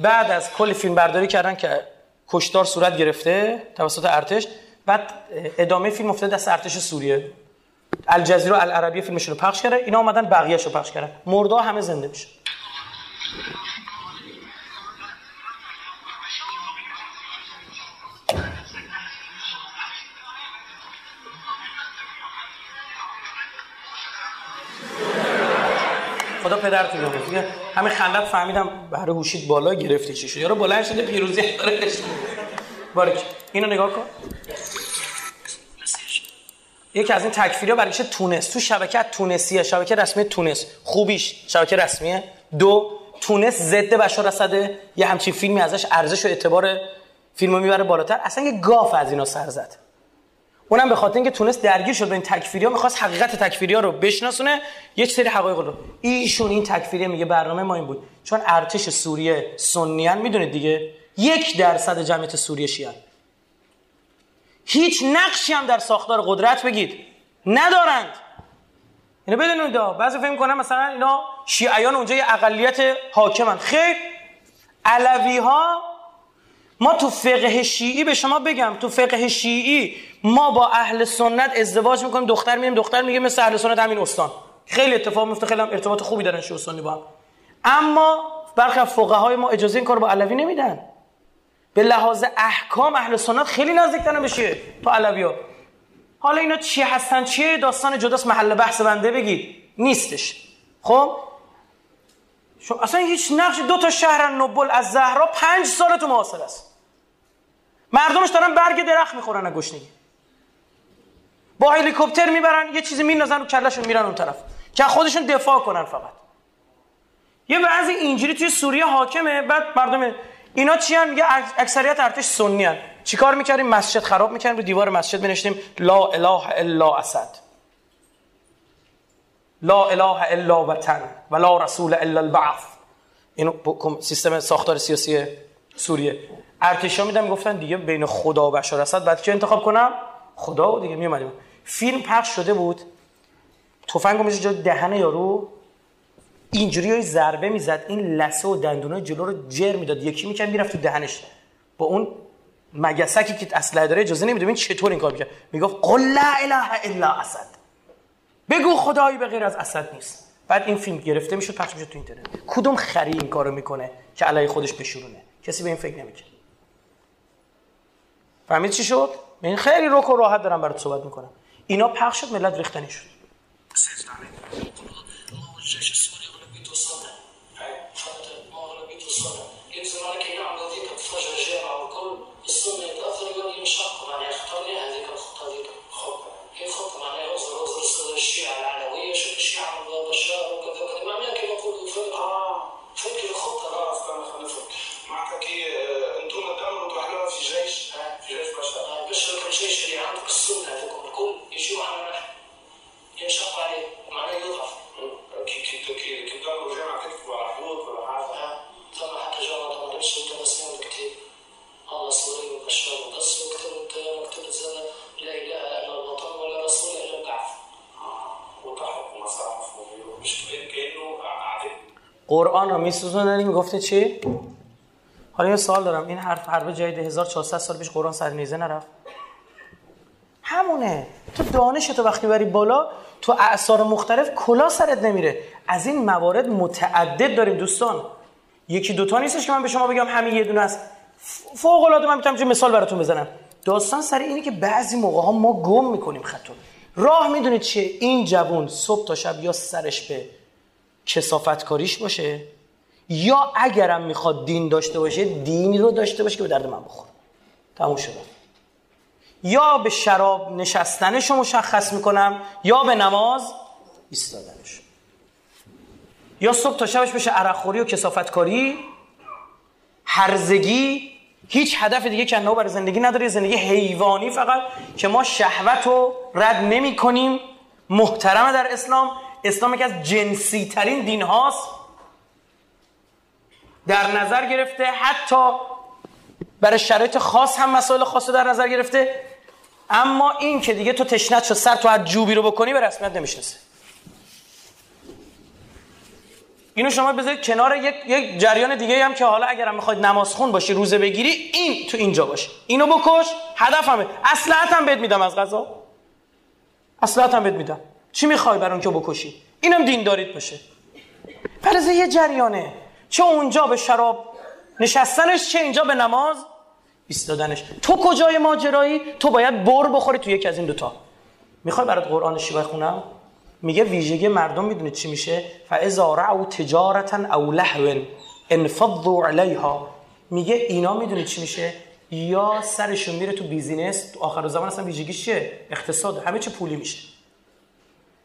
بعد از کل فیلم برداری کردن که کشتار صورت گرفته توسط ارتش بعد ادامه فیلم افتاده دست ارتش سوریه. الجزیره العربیه فیلمشون رو پخش کرده. اینا اومدن بقیه‌شو رو پخش کردن. مردا همه زنده میشه خدا پدرتون رو دیگه همه خندت فهمیدم بهره هوشید بالا گرفتی چی شد یارو بلند شده پیروزی داره. بارک اینو نگاه کن. یکی از این تکفیری ها برای تونس تو شبکه تونسیه شبکه رسمی تونس خوبیش شبکه رسمیه. دو تونس ضد بشار اسده یه همچین فیلمی ازش ارزش و اعتبار فیلمو می‌بره بالاتر. اصلا یه گاف از اینا سر زد. اونم به خاطر اینکه تونست درگیر شد با این تکفیری ها می‌خواست حقیقت تکفیری ها رو بشناسونه. یه سری حقایق رو. ایشون این تکفیری میگه برنامه ما این بود. چون ارتش سوریه سنیان می‌دونید دیگه؟ یک درصد جمعیت سوریه شیعه. هیچ نقشی هم در ساختار قدرت بگید. ندارند. اینو بدونید بعضی فکر کنن مثلا اینا شیعیان اونجا یه اقلیت حاکمن. خیر علوی ها ما تو فقه شیعی به شما بگم تو فقه شیعی ما با اهل سنت ازدواج می‌کنیم دختر میگیم دختر میگه مثل اهل سنت همین استان. خیلی اتفاق میفته خیلی ارتباط خوبی دارن شیعه با هم. اما برخی فقهای ما اجازه این کار با علوی نمیدن. به لحاظ احکام اهل سنت خیلی نزدیکترن بشه تو علوی ها حالا اینا چی هستن؟ چیه؟ داستان جداست. محل بحث بنده بگید. نیستش. خب؟ شو اصلا هیچ نقش دو تا شهر نوبل از زهرا پنج سال تو معاصر است. مردمش دارن برگ درخت می‌خورن از گشنگی. با هلیکوپتر می‌برن یه چیزی میندازن رو کلشون میرن اون طرف. که خودشون دفاع کنن فقط. یه بعضی اینجوری توی سوریه حاکمه بعد مردم اینا چی هم میگه اکثریت ارتش سنی هن. چیکار می‌کردیم؟ مسجد خراب می‌کردیم رو دیوار مسجد بنشتیم لا اله الا اسد. لا اله الا وطن و لا رسول الا البعث. اینو سیستم ساختار سیاسی سوریه. ارتشا میدم گفتن دیگه بین خدا و بشار اسد بعد چه انتخاب کنم؟ خدا و دیگه میومدیم فیلم پخش شده بود. تفنگو میشه جلو دهن یارو. اینجوری ضربه می‌زد این لسه و دندونای جلو رو جر می‌داد. یکی می‌کرد می‌رفت تو دهنش. با اون مگسکی که اسلحه داره اجازه نمیده این چطور این کار می‌کرد. می‌گفت قل لا اله الا اسد. بگو خدایی به غیر از اسد نیست. بعد این فیلم گرفته می‌شد پخش می‌شد تو اینترنت. کدوم خری این کارو می‌کنه که علی خودش بشورونه؟ کسی به این فکر نمی‌کنه فهمید چی شد؟ من خیلی روک و راحت دارم برات صحبت می‌کنم. اینا پخش شد ملت ریختنی شد. قرآن رو میسوزونن این گفته چی؟ حالا یه سوال دارم. این حرف حرف جدید 1400 سال پیش قرآن سر نیزه نرفت. همونه. تو دانش تو وقتی بری بالا تو اعثار مختلف کلا سرت نمیره. از این موارد متعدد داریم دوستان. یکی دوتا نیستش که من به شما بگم همین یه دونه است. فوق العاده من می‌تونم چه مثال براتون بزنم. داستان سر اینه که بعضی موقع ها ما گم می‌کنیم خطو راه می‌دونید چیه؟ این جوون صبح تا شب یا سرش به کسافت کاریش باشه؟ یا اگرم می‌خواد دین داشته باشه دینی رو داشته باشه که به درد من بخوره. تموم شده یا به شراب نشستنش رو مشخص می‌کنم یا به نماز ایستادنش. یا صبح تا شبش بشه عرقخوری و کسافت کاری هرزگی هیچ هدف دیگه کنه برای زندگی نداره زندگی حیوانی فقط که ما شهوت رو رد نمی کنیم محترمه در اسلام اسلام یکی از جنسی ترین دین هاست. در نظر گرفته حتی برای شرایط خاص هم مسائل خاص در نظر گرفته. اما این که دیگه تو تشنت شد سر تو از جوبی رو بکنی به رسمیت نمی‌شناسه. اینو شما بذارید کنار یک, یک جریان دیگه هم که حالا اگرم می‌خواید نماز خون باشی روزه بگیری این تو اینجا باشه. اینو بکش هدفمه. اصلحت هم بهت میدم از غذا. اصلحت هم بهت میدم. چی می‌خوای برای اون که بکشی؟ اینم دین دارید باشه فرض یه جریانه. چه اونجا به شراب نشستنش چه اینجا به نماز ایستادنش. تو کجای ماجرایی؟ تو باید بر بخوری تو یکی از این دوتا. می‌خوای برات قرآن شیوه خونم؟ میگه ویژگی مردم می‌دونید چی میشه. فاذا رعوا تجارتا او لهو انفضوا علیها میگه اینا می‌دونید چی میشه؟ یا سرشون میره تو business. تو آخر زمان اصلا ویژگیش چیه؟ اقتصاد. همه چی پولی میشه.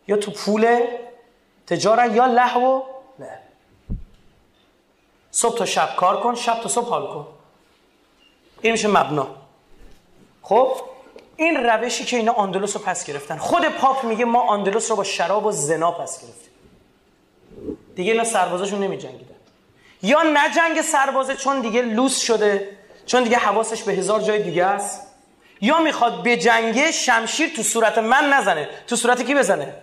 یا تو پول تجارت یا لهو نه. صبح تا شب کار کن شب تا صبح حال کن. این میشه مبنا. خب؟ این روشی که اینا آندلس رو پس گرفتن. خود پاپ میگه ما آندلس رو با شراب و زنا پس گرفتیم. دیگه اینا سربازاشون نمی جنگیدن یا نه جنگ سربازه چون دیگه لوس شده چون دیگه حواسش به هزار جای دیگه است. یا می‌خواد به جنگه شمشیر تو صورت من نزنه. تو صورت کی بزنه؟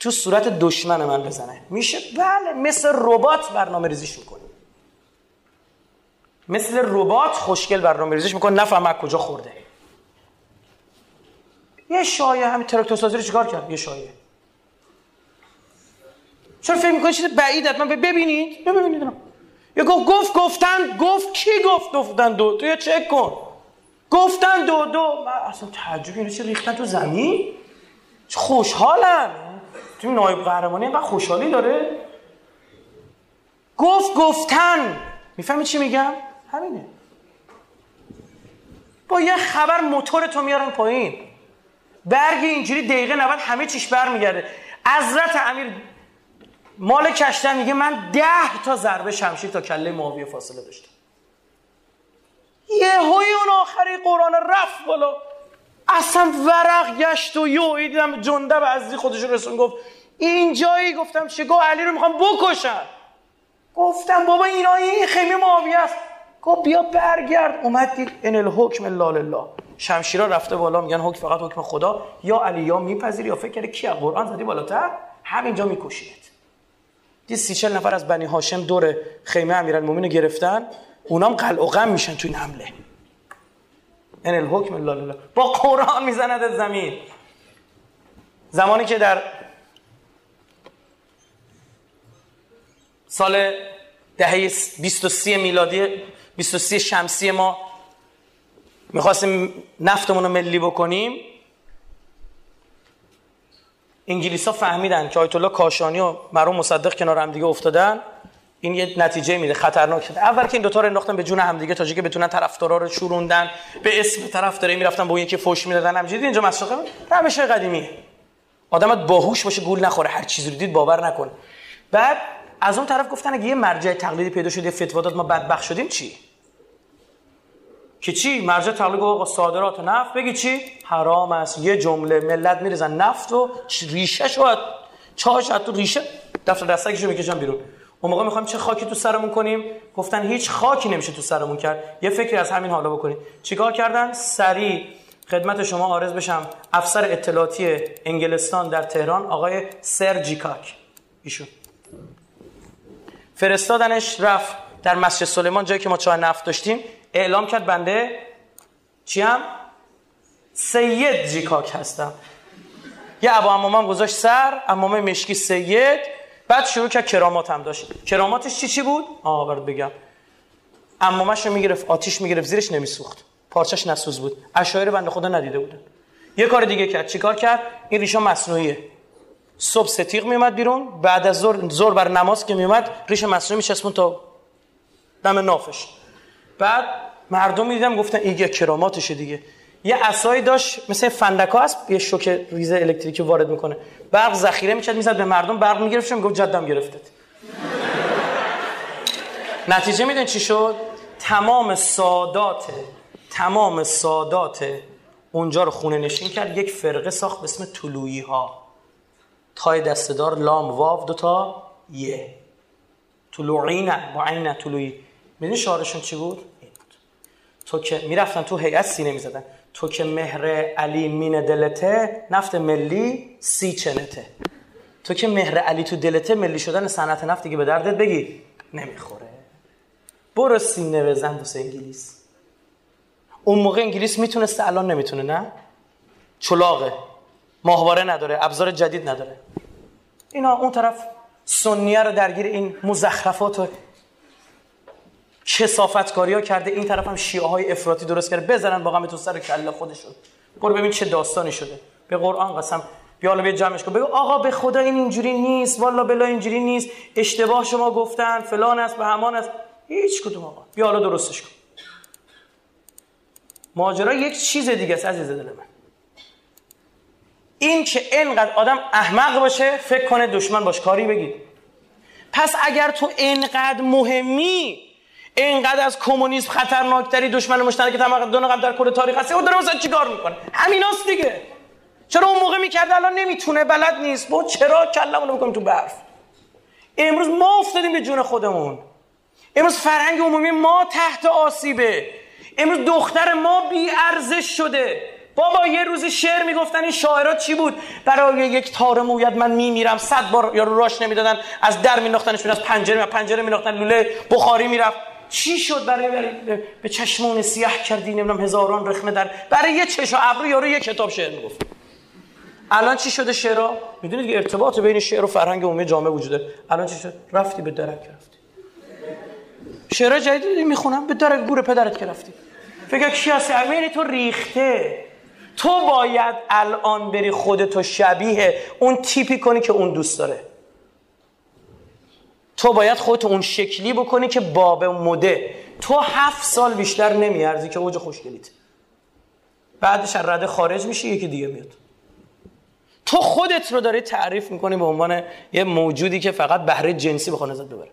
تو صورت دشمن من بزنه. میشه؟ بله مثل ربات برنامه ریزیش می‌کنه مثل ربات خوشگل برنامه ریزیش می‌کنه نفهم کجا خورده. یه شایعه همین تراکتور سازی رو چیکار کرد؟ یه شایعه. چرا فکر می‌کنید چیز بعید حتما ببینید. ببینید. یا گفت گفت گفتن گفت کی گفت گفتن دو تو یه چک کن. گفتن دو دو. من اصلا تعجب اینو چه ریختن تو زمین؟ خوشحالم تو نایب قهرمانی اینقدر خوشحالی داره. گفت گفتن. می‌فهمی چی میگم؟ همینه. با یه خبر موتور تو میارن پایین. برگ اینجوری دقیقه 90 همه چیش برمیگرده. حضرت امیر مال کشتن میگه من ده تا ضربه شمشیر تا کله معاویه فاصله داشتم. یه هوی اون آخری قرآن رفت بالا. اصلا ورق گشت و یو دیدم جنده به ازدی خودش رسون گفت اینجایی گفتم چه؟ علی رو می‌خوام بکشن گفتم بابا اینا این خیمه معاویه است. گفت بیا برگرد. اومد دید ان الحکم الا لله. شمشیرا رفته بالا میگن حکم فقط حکم خدا. یا علی یا میپذیری یا فکر کردی کی قرآن زدی بالاتر؟ همینجا می‌کشید دید سی چل نفر از بنی هاشم دور خیمه امیرالمومنین گرفتن. اونام قلع و میشن تو این حمله. ان الحکم لله. با قرآن می‌زند زمین. زمانی که در سال دهه 23 میلادی 23 شمسی ما می‌خواستیم نفتمون رو ملی بکنیم انگلیس ها فهمیدن که آیت الله کاشانی و مرحوم مصدق کنار هم دیگه افتادن. این یه نتیجه میده خطرناک شده. اول که این دو تا رو انداختن به جون همدیگه تا که بتونن طرفدارا رو شوروندن به اسم طرفدارای می‌رفتن با اون یکی فوش می‌دادن. همینجوری اینجا مسخره روش قدیمی. آدمت باهوش باشه گول نخوره. هر چیزی رو دید باور نکنه بعد از اون طرف گفتن اگه یه مرجع تقلیدی پیدا شد یه فتوا داد ما بدبخت شدیم چی؟ که چی؟ مرجع تقلید آقا صادرات نفت. بگی چی؟ حرام است. یه جمله ملت میریزن نفت و ریشه شد چاش تو ریشه. دفتر دستکشو می‌کشن بیرون. اون موقع می‌خوایم چه خاکی تو سرمون کنیم؟ گفتن هیچ خاکی نمیشه تو سرمون کرد. یه فکری از همین حالا بکنیم چیکار کردن؟ سریع خدمت شما عارض بشم. افسر اطلاعاتی انگلستان در تهران آقای سر جیکاک ایشون. فرستادنش رفت در مسجد سلیمان جایی که ما چای نفت داشتیم. اعلام کرد بنده چی هم سید جیکاک هستم. یه ابا امامم گذاشت سر امامه مشکی سید. بعد شروع کرد کرامات هم داشت. کراماتش چی چی بود؟ آه برات بگم. امامش رو می‌گرفت آتیش می‌گرفت زیرش نمیسوخت. پارچش نسوز بود. اشایر بنده خدا ندیده بودن. یه کار دیگه کرد. چیکار کرد؟ این ریشه مصنوعیه. صبح ستیق میومد بیرون بعد از ظهر زور بر نماز که میومد ریشه مصنوعی میچسبون تا دم نافش. بعد مردم می‌دیدم گفتن این کراماتشه دیگه. یه عصایی داشت مثل فندکا هست یه شوک ریزه الکتریکی وارد می‌کنه. برق ذخیره می‌کرد می‌زد به مردم برق می‌گرفت می‌گفت جدم گرفتت. نتیجه میدون چی شد؟ تمام سادات تمام سادات اونجا رو خونه نشین کرد یک فرقه ساخت به اسم طلویی ها تای دستدار لام واو دوتا یه طلوعی با عین نه طلوعی. می‌دونی شعارشون چی بود؟ تو که می‌رفتن تو هیئت سینه می‌زدن. تو که مهر علی مین دلته نفت ملی سی چنته. تو که مهر علی تو دلته ملی شدن صنعت نفت دیگه به دردت بگی نمی‌خوره. برو سینه بزن واسه انگلیس. اون موقع انگلیس می‌تونسته الان نمی‌تونه نه؟ چلاقه ماهواره نداره ابزار جدید نداره. اینا اون طرف سنیه رو درگیر این مزخرفات و کسافتکاری ها کرده. این طرف هم شیعه های افراطی درست کرده. بزنن با تو سر کله خودشون. برو ببین چه داستانی شده. به قرآن قسم. بیا حالا جمعش کن. بگو آقا به خدا این اینجوری نیست. والا بلا اینجوری نیست. اشتباه شما گفتن. فلان است به همان است. هیچ کدوم آقا. بیا حالا درستش کن. ماجرا یک چیز دیگه است عزیز دل من. این که اینقدر آدم احمق باشه فکر کنه دشمن باش کاری بگید پس اگر تو اینقدر مهمی اینقدر از کمونیسم خطرناکتری دشمن مشترک تمدن قبل در کل تاریخ هست او داره واسه چیکار می‌کنه؟ همیناست دیگه. چرا اون موقع می‌کرد الان نمی‌تونه بلد نیست. با چرا کلمونو بکنیم تو برف؟ امروز ما افتادیم به جون خودمون. امروز فرهنگ عمومی ما تحت آسیبه. امروز دختر ما بی ارزش شده. بابا یه روزی شعر می‌گفتن این شاعرات چی بود؟ برای یک تار موید من میمیرم. صد بار یا راش نمی‌دادن. از در میناختنش از پنجره پنجره میناختن لوله بخاری می‌رفت. چی شد برای, برای به چشمون سیاه کردی؟ نمی‌دونم هزاران رخنه در برای یه چش و ابرو یارو یه کتاب شعر می‌گفت. الان چی شده شعرها؟ می‌دونید که ارتباط بین شعر و فرهنگ عمومی جامعه وجوده. الان چی شد؟ رفتی به درک رفتی. شعر جدیدی می‌خونم به درک گور پدرت که رفتی. فکر کی هستی؟ امین تو ریخته. تو باید الان بری خودتو شبیه اون تیپی کنی که اون دوست داره. تو باید خودت اون شکلی بکنی که باب مده. تو هفت سال بیشتر نمیارزی که اوج خوشگلیت. بعدش رده خارج میشی یکی دیگه میاد. تو خودت رو داری تعریف می‌کنی به عنوان یه موجودی که فقط بهره جنسی بخواد ازت ببره.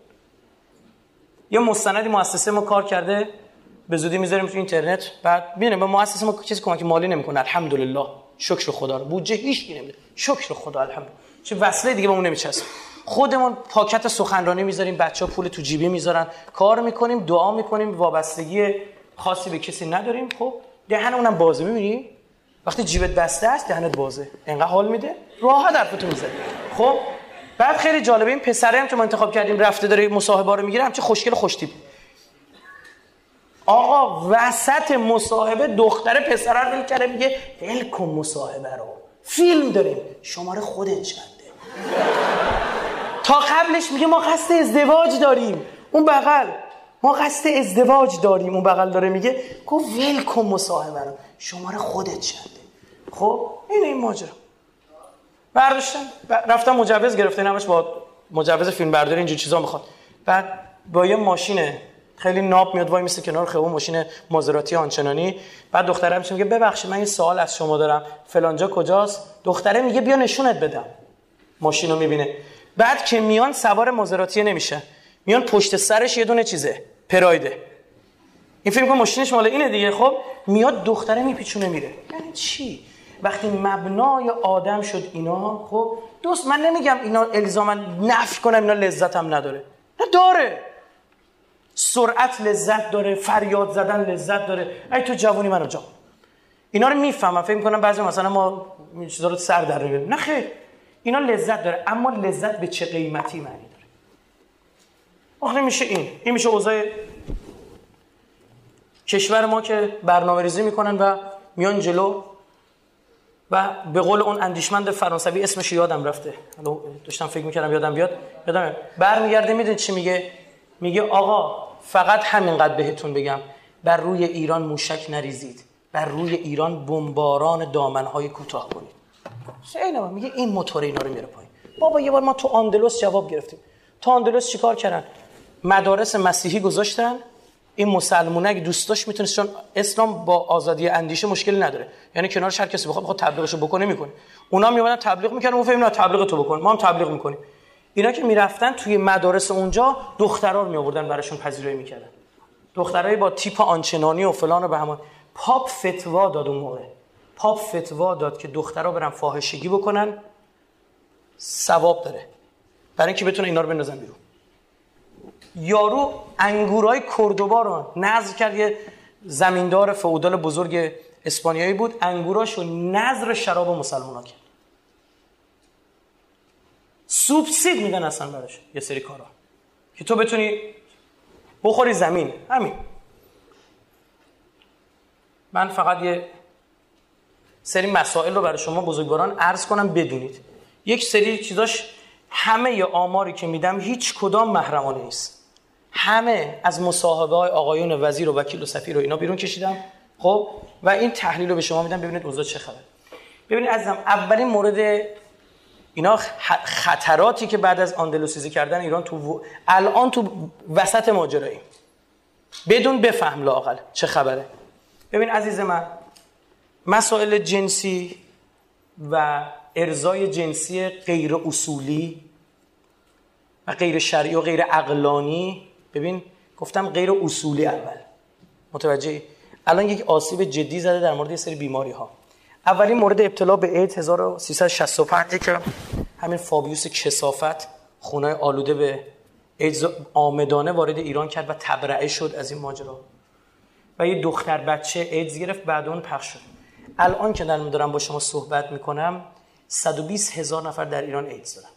یه مستندی مؤسسه ما کار کرده. به زودی می‌ذاریم تو اینترنت. بعد می‌بینیم به مؤسسه ما کسی کمک مالی نمی‌کنه. الحمدلله. شکر خدا رو. بودجه هیچ نمیده. شکر خدا الحمدلله چه وصله دیگه بهمون نمیچسبه. خودمون پاکت سخنرانی می‌ذاریم بچه ها پول تو جیبی می‌ذارن. کار می‌کنیم دعا می‌کنیم وابستگی خاصی به کسی نداریم. خب دهن اونم بازه می‌بینی؟ وقتی جیبت بسته است دهنت بازه. انقدر حال میده راحت حرفتو می‌زنی خب بعد خیلی جالبه این پسره هم که ما انتخاب کردیم رفته داره مصاحبه رو می‌گیره هم چه خوشگل خوشتیپ. آقا وسط مصاحبه دختر پسره رو کرده میگه ول مصاحبه رو. فیلم داریم. شماره خودت چنده؟ تا قبلش میگه ما قصد ازدواج داریم. اون بغل. ما قصد ازدواج داریم. اون بغل داره میگه گفت ول مصاحبه رو. شماره خودت چنده خب؟ این این ماجرا. برداشتم رفتم مجوز گرفته نمش با مجوز فیلم برداری اینجور چیزا می‌خواد بعد با یه ماشین خیلی ناب میاد وای میسه کنار خیابون ماشین مازراتی آنچنانی. بعد دخترم میگه ببخشید من یه سوال از شما دارم. فلانجا کجاست؟ دختره میگه بیا نشونت بدم. ماشین می‌بینه. بعد که میان سوار مازراتیه نمیشه میان پشت سرش یه دونه چیزه پرایده این فکر کنم ماشینش مال اینه دیگه خب؟ میاد دختره میپیچونه میره. یعنی چی؟ وقتی مبنای آدم شد اینا خب؟ دوست من نمیگم اینا الزاما نفی کنم اینا لذت هم نداره. نه داره. سرعت لذت داره فریاد زدن لذت داره. ای تو جوونی منو جا اینا رو می‌فهمم. فکر می‌کنم بعضی مثلا ما چیزا رو سر در نه خیر. اینا لذت داره اما لذت به چه قیمتی معنی داره؟ آخه میشه این این میشه اوضاع کشور ما که برنامه ریزی می‌کنن و میان جلو و به قول اون اندیشمند فرانسوی اسمش یادم رفته. داشتم فکر می‌کردم یادم بیاد. یادم برمیگرده می‌دونید چی میگه؟ میگه آقا فقط همینقدر بهتون بگم. بر روی ایران موشک نریزید. بر روی ایران بمباران دامنهای کوتاه کنید. خیلی میگه این موتور اینا رو میره پایین. بابا یه بار ما تو آندلوس جواب گرفتیم. تو آندلوس چیکار کردن؟ مدارس مسیحی گذاشتن. این مسلمونه اگه دوست داشت می‌تونست چون اسلام با آزادی اندیشه مشکلی نداره. یعنی کنارش هر کسی بخواد بخواد تبلیغشو بکنه می‌کنه. اونا میومدن تبلیغ می‌کردن. و فهمیدن تبلیغ تو بکن. ما هم تبلیغ می‌کنیم. اینا که می‌رفتن توی مدارس اونجا دخترا رو میآوردن براشون پذیرایی می‌کردن. دخترای با تیپ آنچنانی و فلان و بهمان پاپ فتوا داد اون موقع. پاپ فتوا داد که دخترها برن فاحشگی بکنن ثواب داره. برای اینکه بتونه اینا رو بندازن بیرون. یارو انگورای کردوبا رو نظر کرد یه زمیندار فئودال بزرگ اسپانیایی بود انگوراشو نظر شراب مسلمان کرد. سوبسید میدن اصلا براش یه سری کارا. که تو بتونی بخوری زمین. همین. من فقط یه سری مسائل رو برای شما بزرگواران عرض کنم بدونید. یک سری چیزاش همه آماری که میدم هیچ کدام محرمانه نیست. همه از مصاحبه های آقایون وزیر و وکیل و سفیر رو اینا بیرون کشیدم. خب؟ و این تحلیل رو به شما میدم ببینید اوضاع چه خبر ببینید عزیزم اولین مورد اینا خطراتی که بعد از آندلوسیزی کردن ایران تو الان تو وسط ماجرایی بدون بفهم لاقل چه خبره. ببین عزیز من مسائل جنسی و ارزای جنسی غیر اصولی و غیر شرعی و غیر عقلانی. ببین گفتم غیر اصولی اول. متوجه الان یک آسیب جدی زده در مورد یه سری بیماری ها اولین مورد ابتلا به اید 1365 که همین فابیوس کسافت خونه آلوده به ایدز آمدانه وارد ایران کرد و تبرعه شد از این ماجرا. و یه دختر بچه ایدز گرفت بعد اون پخش شد. الان که دارم دارم با شما صحبت می‌کنم 120 هزار نفر در ایران ایدز دارن.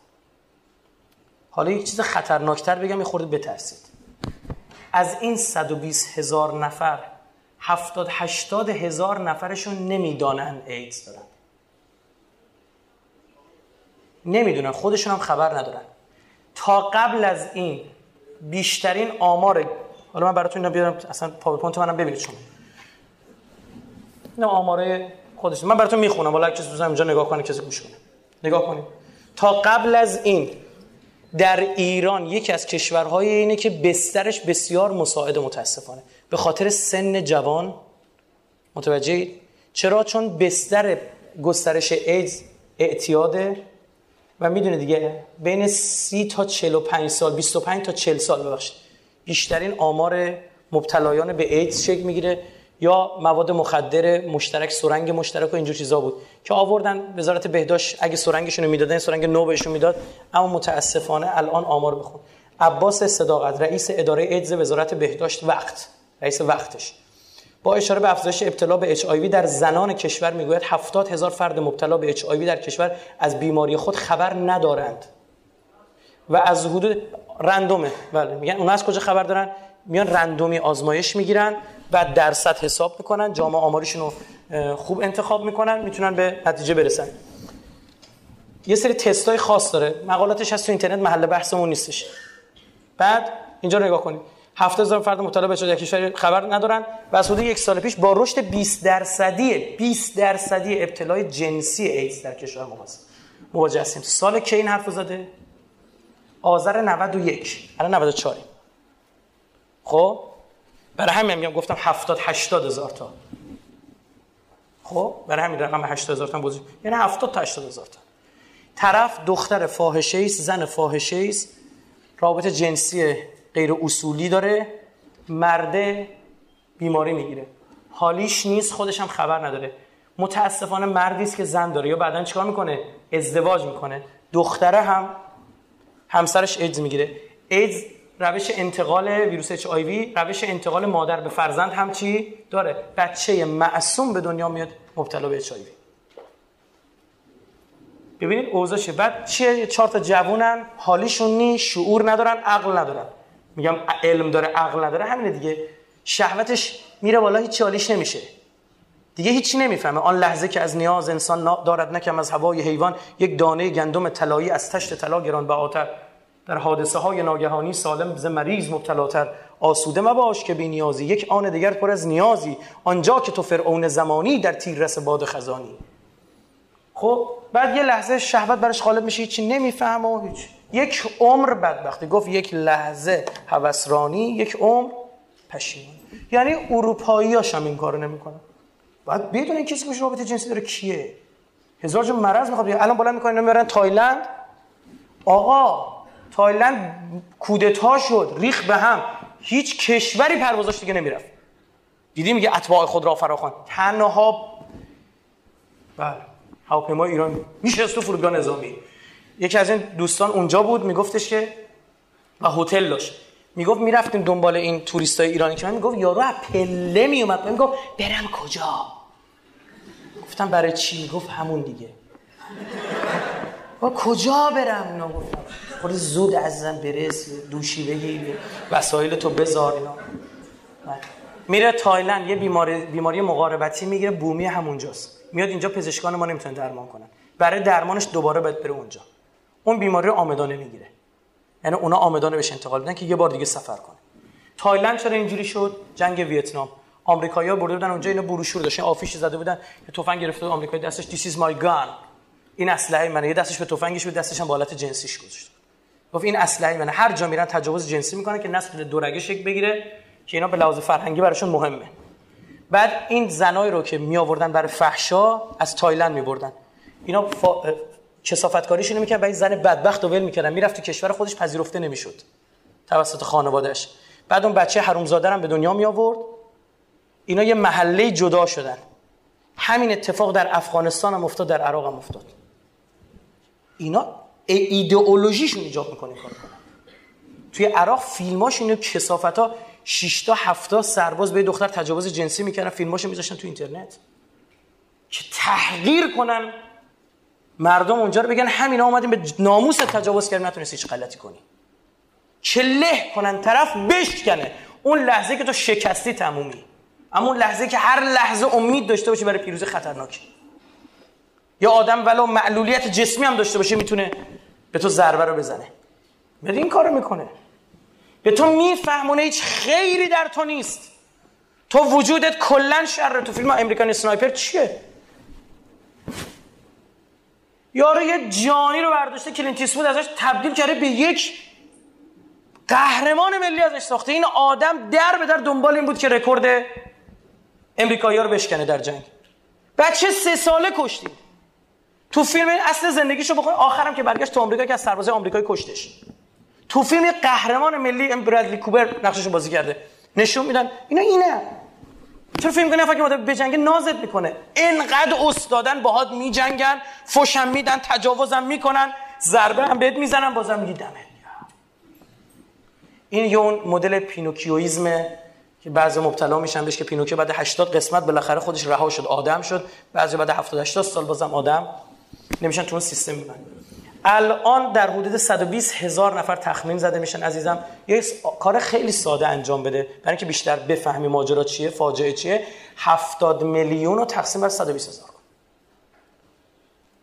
حالا یک چیز خطرناکتر بگم یه خورده بترسید. از این 120 هزار نفر 70 80 هزار نفرشون نمی‌دانن ایدز دارن. نمی‌دونن خودشون هم خبر ندارن. تا قبل از این بیشترین آمار حالا من براتون اینا بیارم اصلا PowerPoint منم ببینید شما. نه آماره خودش من براتون می‌خونم. حالا کسی دوست اینجا نگاه کنه کسی گوش کنه. نگاه کنید. تا قبل از این در ایران یکی از کشورهای اینه که بسترش بسیار مساعد متاسفانه. به خاطر سن جوان متوجه چرا؟ چون بستر گسترش ایدز اعتیاده. و می‌دونه دیگه بین 30 تا 45 سال 25 تا 40 سال ببخشید. بیشترین آمار مبتلایان به ایدز شکل می‌گیره. یا مواد مخدر مشترک سرنگ مشترک و اینجور چیزا بود که آوردن وزارت بهداشت اگه سرنگشون رو می‌دادن سرنگ نو بهشون می‌داد. اما متاسفانه الان آمار بخون. عباس صداقت رئیس اداره ایدز وزارت بهداشت وقت. رئیس وقتش. با اشاره به افزایش ابتلا به اچ در زنان کشور می‌گوید 70 هزار فرد مبتلا به اچ در کشور از بیماری خود خبر ندارند. و از حدود رندومه. بله میگن اون از کجا خبر دارن؟ میان رندومی آزمایش می‌گیرن. بعد درصد حساب می‌کنن جامعه آماریشون رو خوب انتخاب می‌کنن می‌تونن به نتیجه برسن. یه سری تستای خاص داره. مقالاتش هست تو اینترنت محل بحثمون نیستش. بعد اینجا رو نگاه کنید. 70 هزار فرد مبتلا به در کشور خبر ندارن و از حدود یک سال پیش با رشد 20 درصدی 20 درصدی ابتلای جنسی ایدز در کشور ما مواجه هستیم. سال کی این حرف زده؟ آذر 91 الان 94 خب؟ برای همین میگم گفتم 70 80 هزار تا. خب؟ برای همین رقم 80 هزار تا بزرگ یعنی 70 تا 80 هزار تا. طرف دختر فاحشه است زن فاحشه است. رابطه جنسی غیر اصولی داره. مرده بیماری می‌گیره. حالیش نیست خودش هم خبر نداره. متاسفانه مردی است که زن داره. یا بعدا چیکار می‌کنه؟ ازدواج می‌کنه. دختره هم همسرش ایدز می‌گیره. ایدز روش انتقال ویروس اچ روش انتقال مادر به فرزند هم چی؟ داره. بچه معصوم به دنیا میاد مبتلا به اچ ببینید اوضاعشه بعد چیه چهار تا جوونن؟ حالیشون نی شعور ندارن عقل ندارن. میگم علم داره عقل نداره. همینه دیگه. شهوتش میره بالا هیچ حالیش نمیشه. دیگه هیچی نمی‌فهمه. آن لحظه که از نیاز انسان دارد نکم از هوای حیوان یک دانه گندم طلایی از تشت طلا گران بهاتر در حادثه های ناگهانی سالم ز مریض مبتلاتر آسوده مباش که بی نیازی یک آن دیگر پر از نیازی آنجا که تو فرعون زمانی در تیر رس باد خزانی. خب بعد یه لحظه شهوت براش غالب میشه هیچی نمی‌فهمه و هیچ. یک عمر بدبختی. گفت یک لحظه هوسرانی یک عمر پشیمانی یعنی اروپایی هم این کارو نمی‌کنن. بعد بدون کسی که رابطه جنسی داره کیه؟ هزار جون مرض می‌خواد الان بالا می‌کنن می‌برن تایلند؟ آقا تایلند کودتا شد ریخت به هم. هیچ کشوری پروازاش دیگه نمی‌رفت. دیدی میگه اتباع خود را فراخوان. تنها بله هواپیما ایران میشه تو فرودگاه نظامی. یکی از این دوستان اونجا بود میگفتش که و هتل داشت. می‌گفت می‌رفتیم دنبال این توریستای ایرانی که من. می‌گفت یارو از پله میومد می‌گفت برم کجا؟ گفتم برای چی؟ می‌گفت همون دیگه. و کجا برم؟ اینا گفتم خود زود عزیزم برس دوشی بگیر وسایل تو بذار. اینا. میره تایلند یه بیماری بیماری مقاربتی می‌گیره بومی همونجاست. میاد اینجا پزشکان ما نمی‌تونن درمان کنن. برای درمانش دوباره باید بره اونجا. اون بیماری رو آمدانه می‌گیره. یعنی اونا آمدانه بهش انتقال بدن که یه بار دیگه سفر کنه. تایلند چرا اینجوری شد؟ جنگ ویتنام. آمریکایی‌ها برده بودن اونجا اینا بروشور داشتن آفیش زده بودن. یه تفنگ گرفته آمریکایی دستش. This is my این اسلحه منه یه دستش به تفنگش بود دستش هم به حالت جنسیش گذاشت. گفت این اسلحه منه. هر جا میرن تجاوز جنسی می‌کنن که نسل دورگه شکل بگیره که اینا به لحاظ فرهنگی براشون مهمه. بعد این زنایی رو که می آوردن برای فحشا از تایلند می بردن اینا فا... کسافتکاریش اینو می‌کرد و این زن بدبخت رو ول می‌کردن. می‌رفت تو کشور خودش پذیرفته نمی‌شد. توسط خانوادهش بعد اون بچه حرومزاده هم به دنیا می آورد اینا یه محله جدا شدن. همین اتفاق در افغانستان هم افتاد در عراق هم افتاد. اینا ایدئولوژیشون ایجاب می‌کنه کار. توی عراق فیلماش اینو کسافت ها 6 تا 7 سرباز به دختر تجاوز جنسی می‌کردن فیلماشو میذاشتن تو اینترنت. که تحقیر کنن. مردم اونجا رو بگن همینا اومدیم به ناموس تجاوز کردیم نتونستی هیچ غلطی کنی. که له کنن؟ طرف بشکنه. اون لحظه که تو شکستی تمومی. اما اون لحظه که هر لحظه امید داشته باشی برای پیروزی خطرناکی یا آدم ولو معلولیت جسمی هم داشته باشه می‌تونه به تو ضربه رو بزنه. ولی این کارو می‌کنه. به تو میفهمونه هیچ خیری در تو نیست. تو وجودت کلا شر. تو فیلم امریکان اسنایپر چیه؟ یارو یه جانی رو برداشته کلینت ایستوود ازش تبدیل کرده به یک قهرمان ملی ازش ساخته. این آدم در به در دنبال این بود که رکورد امریکایی رو بشکنه در جنگ. بچه سه ساله کشتید تو فیلم اصل زندگیشو بخون آخرم که برگشت تو آمریکا که از سربازای آمریکایی کشتش. تو فیلم یه قهرمان ملی ام برادلی کوپر نقششو بازی کرده. نشون میدن. اینا اینه. چرا فیلم کنه؟ فکر به جنگ نازت می‌کنه. اینقدر استادن باهات میجنگن فوشم میدن تجاوزم می‌کنن. ضربه هم بهت می‌زنن بازم میگی این یه اون مدل پینوکیویزمه که بعضی مبتلا میشن بهش که پینوکیو بعد 80 قسمت بالاخره خودش رها شد آدم شد. بعضی بعد 70 80 سال بازم آدم. نمیشن تو سیستم میبند الان در حدود 120 هزار نفر تخمین زده میشن عزیزم. یه کار خیلی ساده انجام بده. برای اینکه بیشتر بفهمی ماجرا چیه فاجعه چیه. 70 میلیون رو تقسیم بر 120 هزار کن.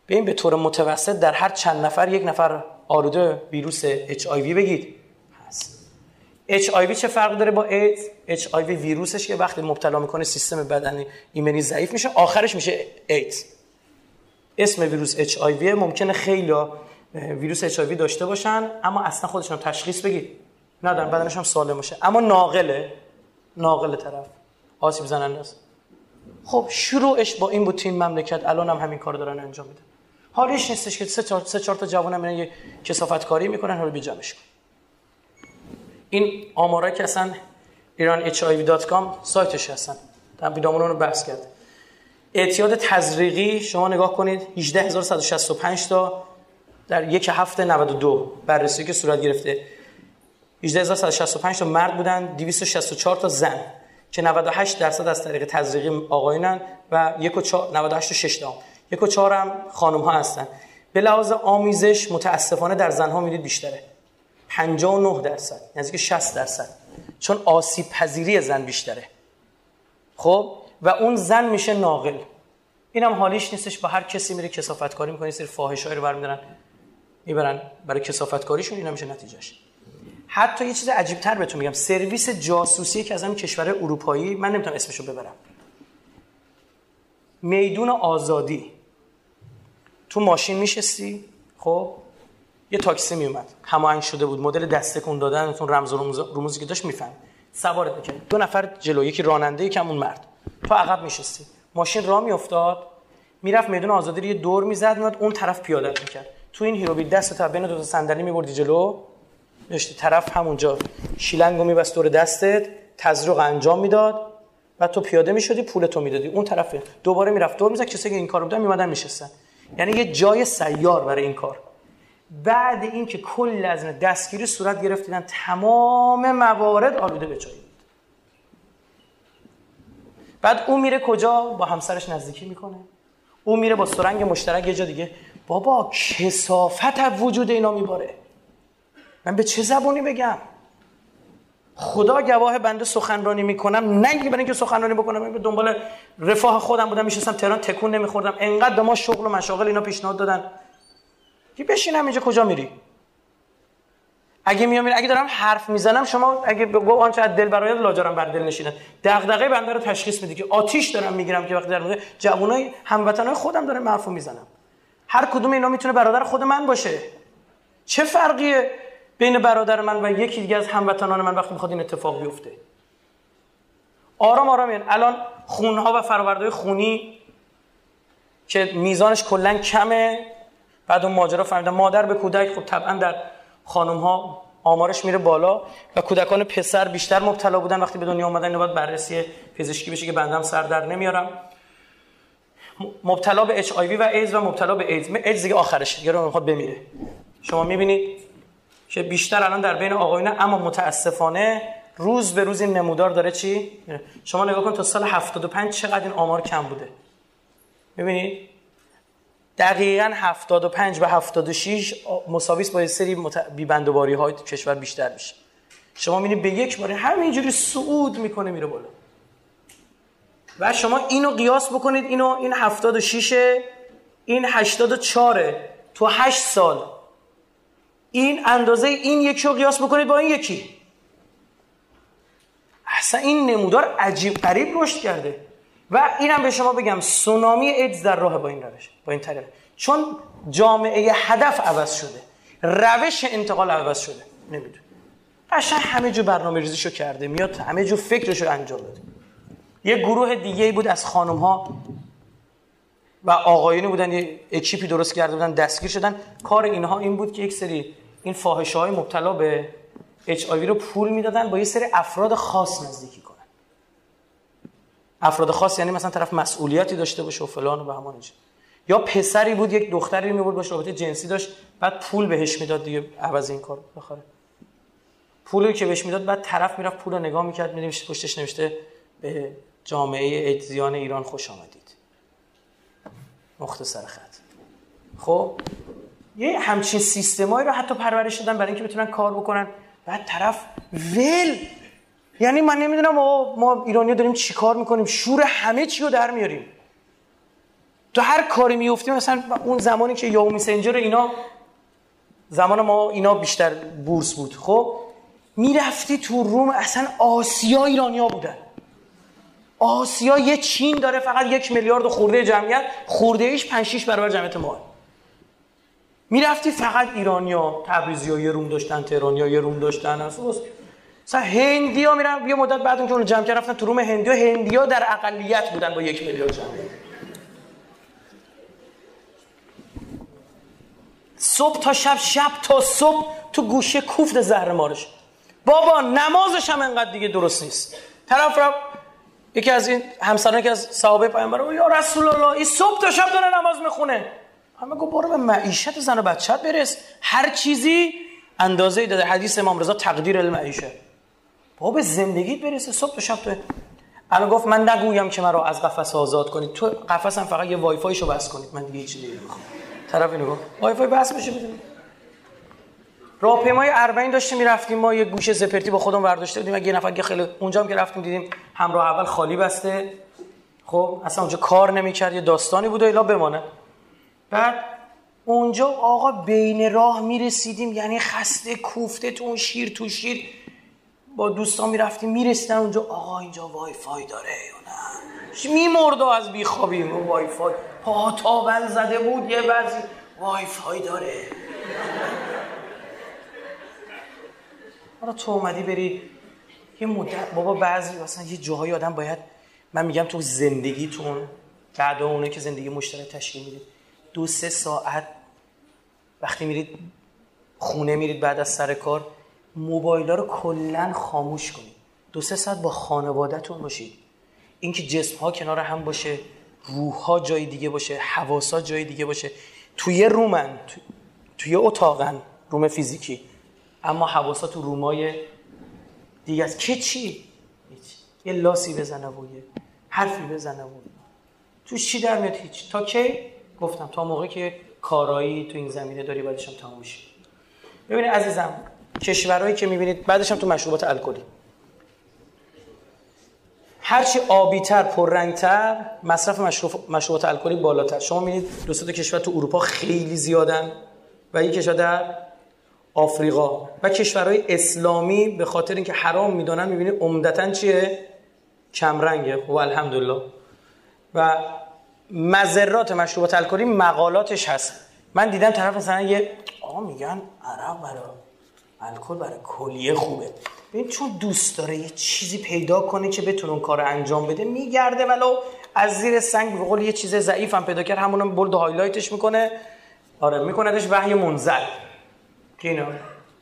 ببین به طور متوسط در هر چند نفر یک نفر آلوده ویروس HIV بگید. هست. HIV چه فرق داره با HIV ویروسش که وقتی مبتلا می‌کنه سیستم بدنی ایمنی ضعیف میشه آخرش میشه ایدز اسم ویروس HIV ممکنه خیلی ویروس HIV داشته باشن اما اصلا خودشون تشخیص بگیر ندارن بدنش هم سالم باشه. اما ناقله. ناقل طرف. آسیب زننده است. خب شروعش با این بود تیم مملکت. الان هم همین کار دارن انجام میدن. حالیش نیستش که سه چهار سه چهار تا جوانم میرن یه کسافت کاری می‌کنن حالا بیجامش کن این آمارا که اصلا ایران hiv.com سایتش هستن. ویدامون رو بحث کرد. اعتیاد تزریقی شما نگاه کنید 18165 تا در یک هفته 92 بررسی که صورت گرفته. 18165 تا مرد بودن 264 تا زن که 98 درصد از طریق تزریقی آقایونن و 1 و 4 98 و 6 تا. یک و 4 هم خانم ها هستن. به لحاظ آمیزش متاسفانه در زن ها می‌دید بیشتره. 59 درصد نزدیک 60 درصد. چون آسیب پذیری زن بیشتره. خب؟ و اون زن میشه ناقل. اینم حالیش نیستش با هر کسی میره کسافت کاری می‌کنه سری فاحشایی رو برمیدارن می‌برن برای کسافت کاریشون اینا میشه نتیجهش. حتی یه چیز عجیب تر بهتون میگم سرویس جاسوسی که از همین کشور اروپایی من نمی‌تونم اسمشو ببرم. میدون آزادی. تو ماشین میشستی خب یه تاکسی میومد هماهنگ شده بود. مدل دسته کن دادن رمز و رموز رموزی که داشت میفهم سوارت می‌کرد. دو نفر جلو یکی راننده یکم اون مرد. تو عقب میشستی ماشین راه میافتاد. می‌رفت میدون آزادی رو یه دور می‌زد میاد اون طرف پیاده می‌کرد. تو این هیروبی دست تا بین دو تا صندلی میبردی جلو. داشتی طرف همونجا شیلنگو میبست دور دستت تزریق انجام می‌داد و تو پیاده می‌شدی پول تو می‌دادی. اون طرف دوباره می‌رفت دور می‌زد کسی که این کارو بودن میمدن میشستن. یعنی یه جای سیار برای این کار. بعد اینکه کل از دستگیری صورت گرفتیدن تمام موارد آلوده به جایی. بعد اون میره کجا؟ با همسرش نزدیکی می‌کنه. اون میره با سرنگ مشترک یه جا دیگه. بابا کسافت از وجود اینا میباره. من به چه زبونی بگم؟ خدا گواه بنده سخنرانی می‌کنم. نه برای اینکه سخنرانی بکنم من به دنبال رفاه خودم بودم میشستم تهران تکون نمیخوردم. انقدر به ما شغل و مشاغل اینا پیشنهاد دادن. که بشینم اینجا؟ کجا میری؟ اگه میام اگه دارم حرف می‌زنم شما اگه بگو آنچه از دل برای لاجرم بر دل نشینه. دغدغه بنده رو تشخیص میدی که آتیش دارم می‌گیرم که وقتی در مورد جوانای هموطنای خودم دارم حرفو می‌زنم. هر کدوم اینا می‌تونه برادر خود من باشه. چه فرقیه بین برادر من و یکی دیگه از هموطنان من وقتی می‌خواد این اتفاق بیفته؟ آرام آرام این الان خونها و فرآوردهای خونی که میزانش کلا کمه. بعد اون ماجرا فهمیدم مادر به کودک خب طبعا در خانم ها آمارش میره بالا و کودکان پسر بیشتر مبتلا بودن وقتی به دنیا اومدن اینو باید بررسی پزشکی بشه که بندم سر در نمیارم. مبتلا به اچ و ایدز و مبتلا به ایدز ایدز دیگه آخرش. دیگه می‌خواد بمیره. شما می‌بینید که بیشتر الان در بین آقایون اما متاسفانه روز به روز این نمودار داره چی؟ شما نگاه کن تا سال 75 چقدر این آمار کم بوده. ببینید دقیقا 75 و 76 مساویس با یه سری مت... بیبندوباری های کشور بیشتر میشه. شما می‌بینید به یک باره همینجوری صعود می‌کنه میره بالا. و شما اینو قیاس بکنید اینو این 76 این 84 تو 8 سال. این اندازه این یکی رو قیاس بکنید با این یکی. اصلا این نمودار عجیب قریب رشد کرده. و اینم به شما بگم سونامی ایدز در راه با این روش با این طریق. چون جامعه هدف عوض شده روش انتقال عوض شده نمیدون قشنگ همه جو برنامه ریزیشو کرده میاد همه جو فکرشو انجام داده. یه گروه دیگه بود از خانم ها و آقایونی بودن یه اکیپی درست کرده بودن دستگیر شدن. کار اینها این بود که یک سری این فاحشه های مبتلا به اچ رو پول می‌دادن با یه سری افراد خاص نزدیکی کنن. افراد خاص یعنی مثلا طرف مسئولیتی داشته باشه و فلان و به همان یا پسری بود یک دختری می بود باشه رابطه جنسی داشت بعد پول بهش می‌داد دیگه عوض این کار بخره پولی که بهش می‌داد بعد طرف می‌رفت پول رو نگاه می‌کرد می‌نوشت پشتش نوشته به جامعه اجزیان ایران خوش آمدید. مختصر خط. خب یه همچین سیستمایی رو حتی پرورش دادن برای اینکه بتونن کار بکنن. بعد طرف ول یعنی من نمی‌دونم ما, ایرانی داریم چی کار می‌کنیم؟ شور همه چی رو در میاریم. تو هر کاری میفتیم مثلا اون زمانی که یاهو میسنجر اینا زمان ما اینا بیشتر بورس بود. خب؟ می‌رفتی تو روم اصلا آسیا ایرانیا بودن. آسیا یه چین داره فقط یک میلیارد خورده جمعیت. خورده ایش 5 6 برابر جمعیت ما. می‌رفتی فقط ایرانیا تبریزی ها یه روم داشتن تهرانی ها یه روم داشتن. مثلا هندی ها میرن یه مدت بعد اون که اون جمع کرد رفتن تو روم هندی ها. هندی ها در اقلیت بودن با یک میلیارد جمعیت صبح تا شب شب تا صبح تو گوشه کوفت زهر مارش. بابا نمازش هم انقدر دیگه درست نیست. طرف را یکی از این همسران که از صحابه پیامبر یا رسول الله این صبح تا شب داره نماز می‌خونه. همه گفت برو به معیشت زن و بچت برس. هر چیزی اندازه داده. حدیث امام رضا تقدیر المعیشه. بابا به زندگیت برسه صبح تا شب تو الان گفت من نگویم که من رو از قفس آزاد کنید. تو قفس هم فقط یه وای فایشو بس کنید. من دیگه چیزی نمی‌خوام. طرف اینو گفت وای فای بس بشه بدونید راهپیمای اربعین داشتیم می‌رفتیم ما یه گوشه زپرتی با خودمون برداشته بودیم یه نفر که خیلی اونجا هم که رفتیم دیدیم همراه اول خالی بسته. خب اصلا اونجا کار نمی‌کرد یه داستانی بود و الا بمانه بعد اونجا آقا بین راه می‌رسیدیم یعنی خسته کوفته تو اون شیر تو شیر. با دوستان می‌رفتیم می‌رسیدن اونجا آقا اینجا وای فای داره یا نه؟ میمرد از بیخوابی وای فای پا تاول زده بود یه بعضی وای فای داره. حالا تو اومدی بری یه مدت بابا بعضی مثلا یه جاهای آدم باید من میگم تو زندگیتون بعد اونه که زندگی مشترک تشکیل می‌دید دو سه ساعت وقتی میرید خونه میرید بعد از سر کار موبایل رو کلا خاموش کنید. دو سه ساعت با خانوادهتون باشید. اینکه جسم ها کنار هم باشه روح ها جای دیگه باشه حواسا جای دیگه باشه. توی رومن تو... توی اتاقن روم فیزیکی. اما حواسا تو رومای دیگه است. که چی؟ یه لاسی بزنه و یه حرفی بزنه و توش چی در میاد هیچ؟ تا کی؟ گفتم. تا موقعی که کارایی تو این زمینه داری بعدش هم تموم ببینید عزیزم کشورهایی که می‌بینید بعدش هم تو مشروبات الکلی. هرچی آبیتر پررنگتر مصرف مشروب مشروبات الکلی بالاتر. شما می‌بینید دو تا کشور تو اروپا خیلی زیادن و یک کشور در آفریقا. و کشورهای اسلامی به خاطر اینکه حرام می‌دانن می‌بینید عمدتا چیه؟ کمرنگه. و الحمدلله. و مذرات مشروبات الکلی مقالاتش هست. من دیدم طرف مثلا یه آقا میگن عرق برای الکل برای کلیه خوبه. ببین چون دوست داره یه چیزی پیدا کنه که بتونه اون کار انجام بده میگرده ولو از زیر سنگ به قول یه چیز ضعیف هم پیدا کرد. همون برد هایلایتش می‌کنه. آره میکندش وحی منزل. که اینا.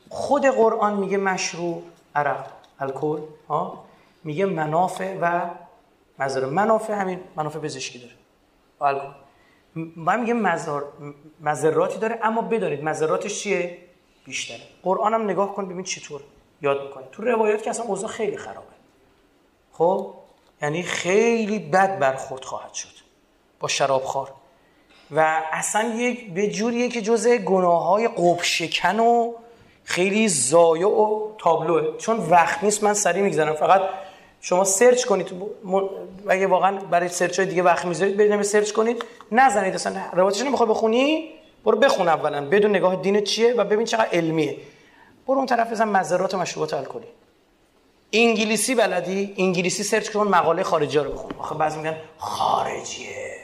خود قرآن میگه مشروع عرق الکل ها؟ میگه منافع و مزار. منافع همین منافع پزشکی داره. الکل. من میگه مزار مزراتی داره اما بدانید مزراتش چیه؟ بیشتره. قرآن هم نگاه کن ببین چطور یاد می‌کنه تو روایات که اصلا اوضاع خیلی خرابه. خب؟ یعنی خیلی بد برخورد خواهد شد با شرابخوار. و اصلا یک به جوریه که جزء گناه های قبح‌شکن و خیلی ضایع و تابلوه. چون وقت نیست من سریع می‌گذارم فقط شما search کنید. اگه واقعا برای search های دیگه وقت می‌ذارید برید search کنید. نزنید. اصلا روایتش نمی‌خوای بخونی؟ برو بخون اولا بدون نگاه دین چیه و ببین چقدر علمیه. برو اون طرف بزن مضرات مشروبات الکلی. انگلیسی بلدی؟ انگلیسی search کن مقاله خارجی رو بخون. آخه بعضی میگن خارجیه.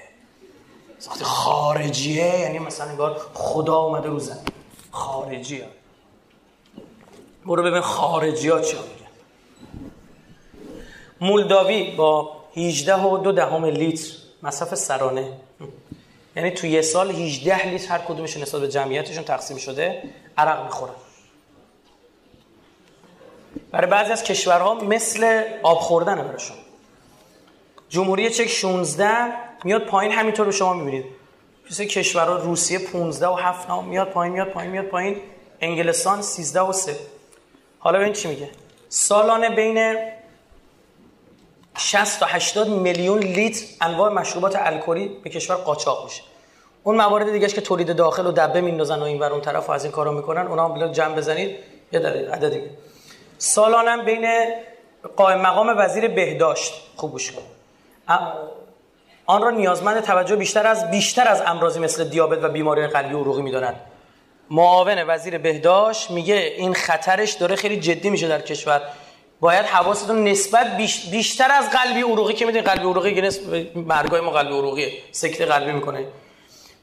وقتی خارجیه یعنی مثلا انگار خدا اومده رو زمین. خارجیه. برو ببین خارجی ها چی میگن. مولداوی با 18 و دو دهم لیتر مصرف سرانه یعنی تو یه سال 18 لیتر هر کدومش نسبت به جمعیتشون تقسیم شده عرق می‌خورن. برای بعضی از کشورها مثل آب خوردن براشون. جمهوری چک 16 میاد پایین همینطور رو شما می‌بینید. مثل کشورها روسیه 15 و 7 میاد پایین میاد پایین میاد پایین. انگلستان 13 و 3 حالا ببین چی میگه. سالانه بین 60 تا 80 میلیون لیتر انواع مشروبات الکلی به کشور قاچاق میشه. اون موارد دیگهش که تولید داخل و دبه میندازن و اینور اون طرف و از این کارا می‌کنن. اونا هم بلا جمع بزنید یه عددی سالانه بین قائم مقام وزیر بهداشت خوب گوش آن را نیازمند توجه بیشتر از بیشتر از امراضی مثل دیابت و بیماری قلبی و عروقی می‌دانند معاون وزیر بهداشت میگه این خطرش داره خیلی جدی میشه در کشور. باید حواستون نسبت بیشتر از قلبی عروقی که می‌دونید قلبی عروقی که مرگای ما قلبی عروقیه سکته قلبی می‌کنه.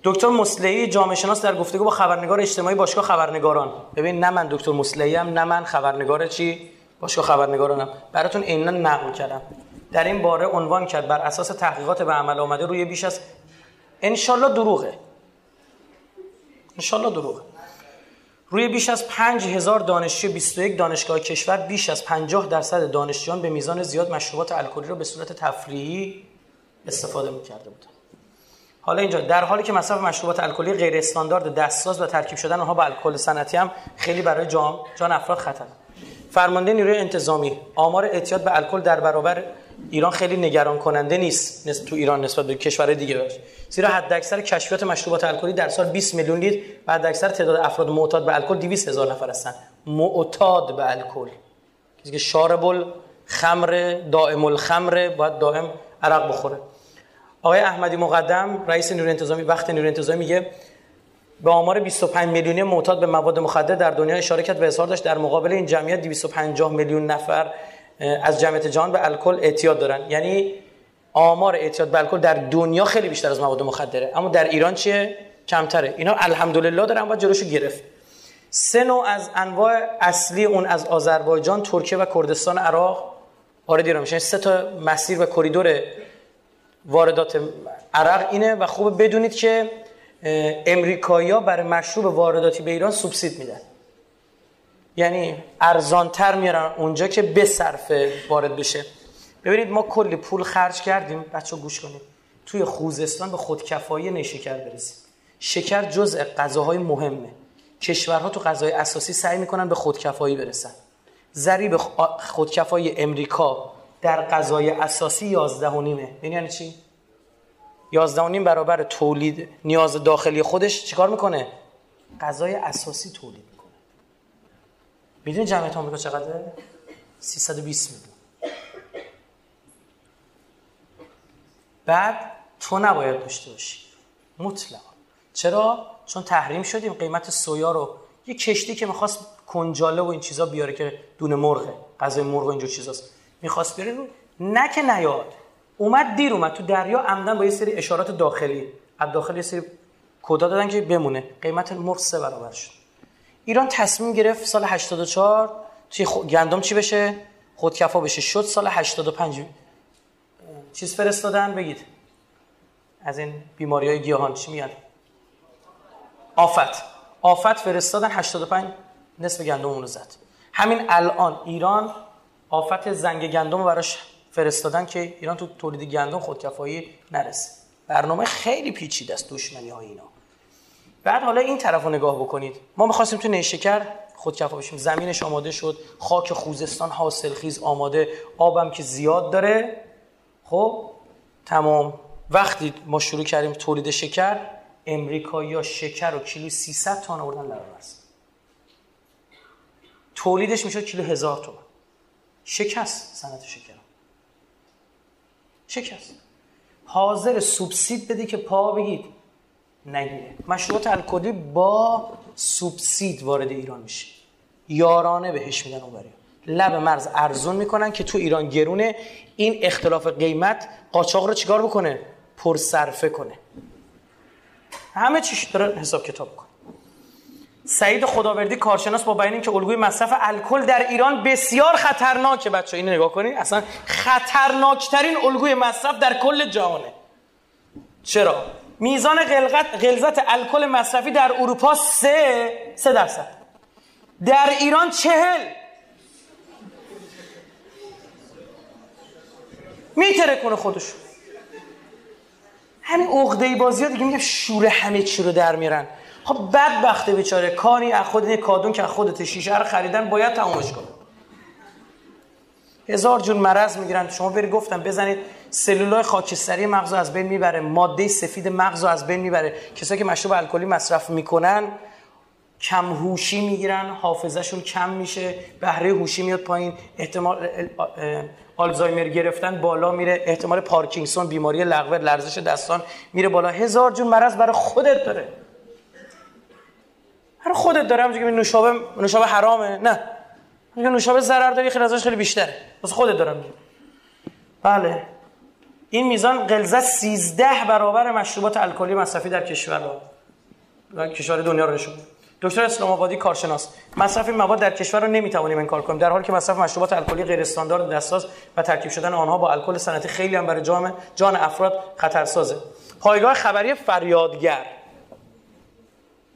دکتر مسلحی جامعه شناس در گفتگو با خبرنگار اجتماعی باشگاه خبرنگاران. ببین نه من دکتر مسلحی ام نه من خبرنگار چی؟ باشگاه خبرنگارانم. براتون عینا نقل کردم. در این باره عنوان کرد بر اساس تحقیقات به عمل آمده روی بیش از انشالله دروغه. انشالله دروغه. روی بیش از 5000 دانشجو 21 دانشگاه کشور بیش از 50 درصد دانشجویان به میزان زیاد مشروبات الکلی را به صورت تفریحی استفاده می‌کرده بودند. حالا اینجا در حالی که مصرف مشروبات الکلی غیر استاندارد دستساز و ترکیب شدن آنها با الکل صنعتی هم خیلی برای جان جان افراد خطر فرمانده نیروی انتظامی آمار اعتیاد به الکل در برابر ایران خیلی نگران کننده نیست تو ایران نسبت به کشورهای دیگه باشه زیرا حد اکثر کشفیات مشروبات الکلی در سال 20 میلیون لیتر و حد اکثر تعداد افراد معتاد به الکل 200 هزار نفر هستند. معتاد به الکل. کسی که شارب خمر دائم الخمر باید دائم عرق بخوره. آقای احمدی مقدم رئیس نیروی انتظامی وقت نیروی انتظامی میگه به آمار 25 میلیونی معتاد به مواد مخدر در دنیا اشاره کرد و اظهار داشت در مقابل این جمعیت 250 میلیون نفر از جمعیت جهان به الکل اعتیاد دارن. یعنی آمار اعتیاد به الکل در دنیا خیلی بیشتر از مواد مخدره. اما در ایران چیه؟ کمتره. اینا الحمدلله دارن و جلوشو گرفت. سه نوع از انواع اصلی اون از آذربایجان، ترکیه و کردستان عراق وارد ایران میشن. سه تا مسیر و کریدور واردات عرق اینه و خوب بدونید که امریکایی‌ها برای مشروب وارداتی به ایران سوبسید میدن. یعنی ارزانتر میارن اونجا که به صرفه وارد بشه. ببینید ما کلی پول خرج کردیم بچه گوش کنید. توی خوزستان به خودکفایی نیشکر برسیم. شکر جزء غذاهای مهمه. کشورها تو غذای اساسی سعی می‌کنن به خودکفایی برسن. ضریب خودکفایی امریکا در غذای اساسی 11 و نیمه. یعنی چی؟ 11 و نیم برابر تولید نیاز داخلی خودش چیکار می‌کنه؟ غذای اساسی تولید می‌کنه. می‌دونی جمعیت آمریکا چقدره؟ 320 میلیون بعد تو نباید داشته باشی. مطلق چرا؟ چون تحریم شدیم قیمت سویا رو. یه کشتی که می‌خواست کنجاله و این چیزا بیاره که دونه مرغه غذای مرغ و اینجور چیزاست. می‌خواست بیاره نه که نیاد. اومد دیر اومد. تو دریا عمدن با یه سری اشارات داخلی. از داخل یه سری کدا دادن که بمونه. قیمت مرغ سه برابر شد. ایران تصمیم گرفت سال 84 توی گندم چی بشه؟ خودکفا بشه. شد سال 85 چیز فرستادن بگید. از این بیماری های گیاهان چی میاد آفت. آفت فرستادن 85 نصف گندم رو زد. همین الان ایران آفت زنگ گندم براش فرستادن که ایران تو تولید گندم خودکفایی نرسه. برنامه خیلی پیچیده است دشمنی های اینا. بعد حالا این طرف رو نگاه بکنید. ما می‌خواستیم تو نیشکر خودکفا بشیم. زمینش آماده شد. خاک خوزستان حاصل خیز آماده. آبم که زیاد داره. خب تمام. وقتی ما شروع کردیم تولید شکر امریکا یا شکر و کیلو 300 تومن آوردن لرارس تولیدش می‌شد کیلو هزار تومن شکست صنعت شکر. شکست. حاضر سوبسید بدی که پا بگید. نگیره. مشروبات الکلی با سوبسید وارد ایران میشه. یارانه بهش میدن اون لب مرز ارزون می‌کنن که تو ایران گرونه این اختلاف قیمت قاچاق رو چیکار بکنه؟ پرصرفه کنه. همه چیش داره حساب کتاب کنه سعید خداوردی کارشناس با بیان که الگوی مصرف الکل در ایران بسیار خطرناکه. بچه اینو نگاه کنید اصلا خطرناکترین الگوی مصرف در کل جهانه. چرا؟ میزان غلظت الکل مصرفی در اروپا سه سه درصد. در ایران چهل. میتره کنه خودش همین عقده بازی ها دیگه میگه شور همه چی رو در میرن. خب بدبخته بیچاره. کاری از خود کادون که خودت شیشه رو خریدن باید تمامش کنه. هزار جون مرض می‌گیرن. شما بری گفتم بزنید. سلولای خاکستری مغز از بین می‌بره. ماده سفید مغز از بین می‌بره. کسایی که مشروب الکلی مصرف می‌کنن کم هوشی می‌گیرن. حافظهشون کم میشه. بهره هوشی میاد پایین. احتمال آلزایمر گرفتن بالا میره. احتمال پارکینسون بیماری لغوه لرزش دستان میره بالا. هزار جون مرض برای خودت داره. هر خودت داره. همونجوری که نوشابه نوشابه حرامه. نه. نوشابه ضرر داره خیلی ازش خیلی بیشتره. بس خودت دارم بله. این میزان غلظت 13 برابر مشروبات الکلی مصرفی در کشور و کشور دنیا رو نشون دکتر اسلام آبادی کارشناس. مصرف این مواد در کشور رو نمی‌توانیم انکار کنیم. در حالی که مصرف مشروبات الکلی غیر استاندارد دستساز و ترکیب شدن آنها با الکل صنعتی خیلی هم برای جان جان افراد خطرسازه. پایگاه خبری فریادگر.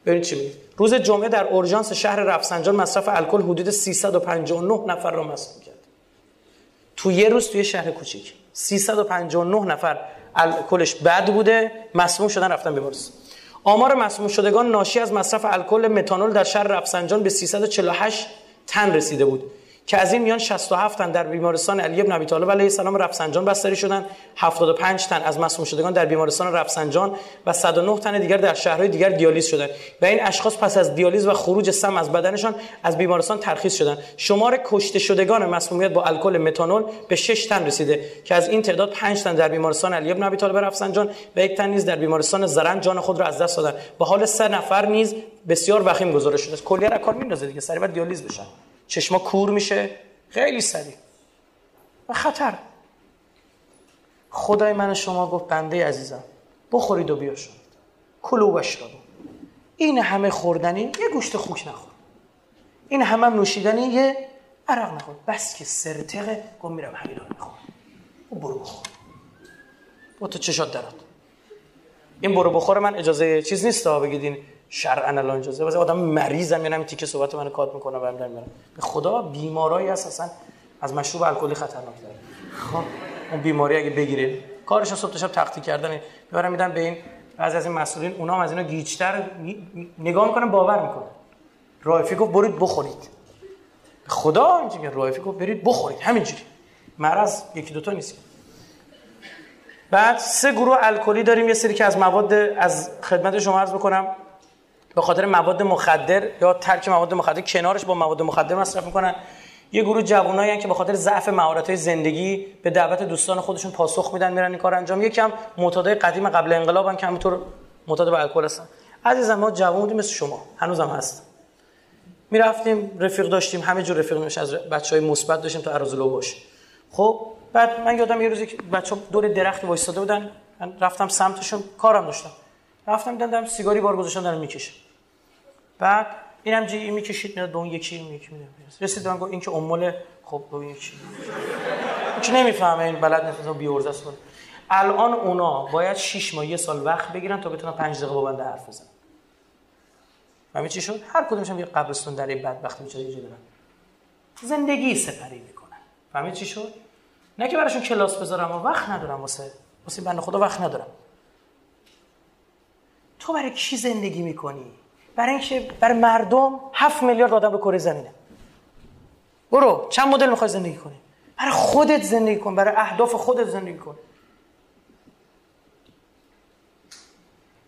ببینید چی میگه. روز جمعه در اورژانس شهر رفسنجان مصرف الکل حدود 359 نفر را مصرف کرد تو یه روز توی شهر کوچیک. 359 نفر الکلش بد بوده مسموم شدن رفتن بیمارستان. آمار مسموم شدگان ناشی از مصرف الکل متانول در شهر رفسنجان به 348 تن رسیده بود. که از این میان 67 تن در بیمارستان علی ابن ابی طالب علیه السلام رفسنجان بستری شدند 75 تن از مسموم شدگان در بیمارستان رفسنجان و 109 تن دیگر در شهرهای دیگر دیالیز شدند و این اشخاص پس از دیالیز و خروج سم از بدنشان از بیمارستان ترخیص شدند شمار کشته شدگان مسمومیت با الکل متانول به 6 تن رسیده که از این تعداد 5 تن در بیمارستان علی ابن ابی طالب رفسنجان و یک تن نیز در بیمارستان زرند جان خود را از دست دادند و حال سه نفر نیز بسیار وخیم گزارش شده. است کلیه را کار میندازه دیگه سریع دیالیز بشن چشما کور میشه. خیلی سریع. و خطر. خدای من شما گفت بنده عزیزم بخورید و بیا شد کلو بشربو این همه خوردنی یه گوشت خوک نخور. این همه هم نوشیدنی یه عرق نخور. بس که سرتقه گم میرم همین رو می‌خورم. برو بخور. با تو چشات درات این برو بخور من اجازه چیز نیست ها بگید این شرعا الان اجازه واسه آدم مریضم یعنی تیکه صحبت منو کات می‌کنه و میرم به خدا بیمارایی هست اصلا از مشروب الکلی خطرناک داره. خب اون بیماری اگه بگیرید کارش صبح تا شب تختی کردن. می‌برن میدن به این بعضی از این مسئولین اونا هم از اینا گیجتر نگاه می‌کنن باور می‌کنن. رایفی گفت برید بخورید. خدا اینجوری رایفی گفت برید بخورید. همینجوری. مرض یکی دوتا نیست. بعد سه گروه الکلی داریم. یه سری که از مواد از خدمت شما عرض بکنم. به خاطر مواد مخدر یا ترک مواد مخدر کنارش با مواد مخدر مصرف می‌کنن. یه گروه جوانایی که به خاطر ضعف مهارت‌های زندگی به دعوت دوستان خودشون پاسخ میدن میرن این کار انجام. یکم معتادای قدیم قبل انقلاب که همینطور معتاد به الکل هستن. عزیزم ما جوان بودیم مثل شما. هنوزم هست. می‌رفتیم رفیق داشتیم. همه جور رفیق میشه از بچهای مثبت داشتیم تو ارازلو باش. خب بعد من یادم یه روزی بچه‌ها دور درخت وایساده بودن. من رفتم سمتشون کارم داشتم. رفتم دیدم سیگاری بار گذاشتن دارن می‌کشه. بعد اینم جی می‌کشید میاد به اون یکی این میاد رسید من گفت این که امول خب به اون یکی. چه نمی‌فهمه این بلد نیست بی ارزه است. الان اونا باید 6 ماه یه سال وقت بگیرن تا بتونن 5 دقیقه با بنده حرف بزنن. همین چی شد؟ هر کدومش هم یه قبرستون در این بدبخت میشه یه دارن زندگی سپری می‌کنن. فهمید چی شد؟ نه که براشون کلاس بذارم و وقت ندارم واسه واسه بنده خدا وقت ندارم. تو برای کی زندگی می‌کنی؟ برای اینکه برای مردم هفت میلیارد آدم رو کره زمینه. برو چند مدل می‌خوای زندگی کنی؟ برای خودت زندگی کن برای اهداف خودت زندگی کن.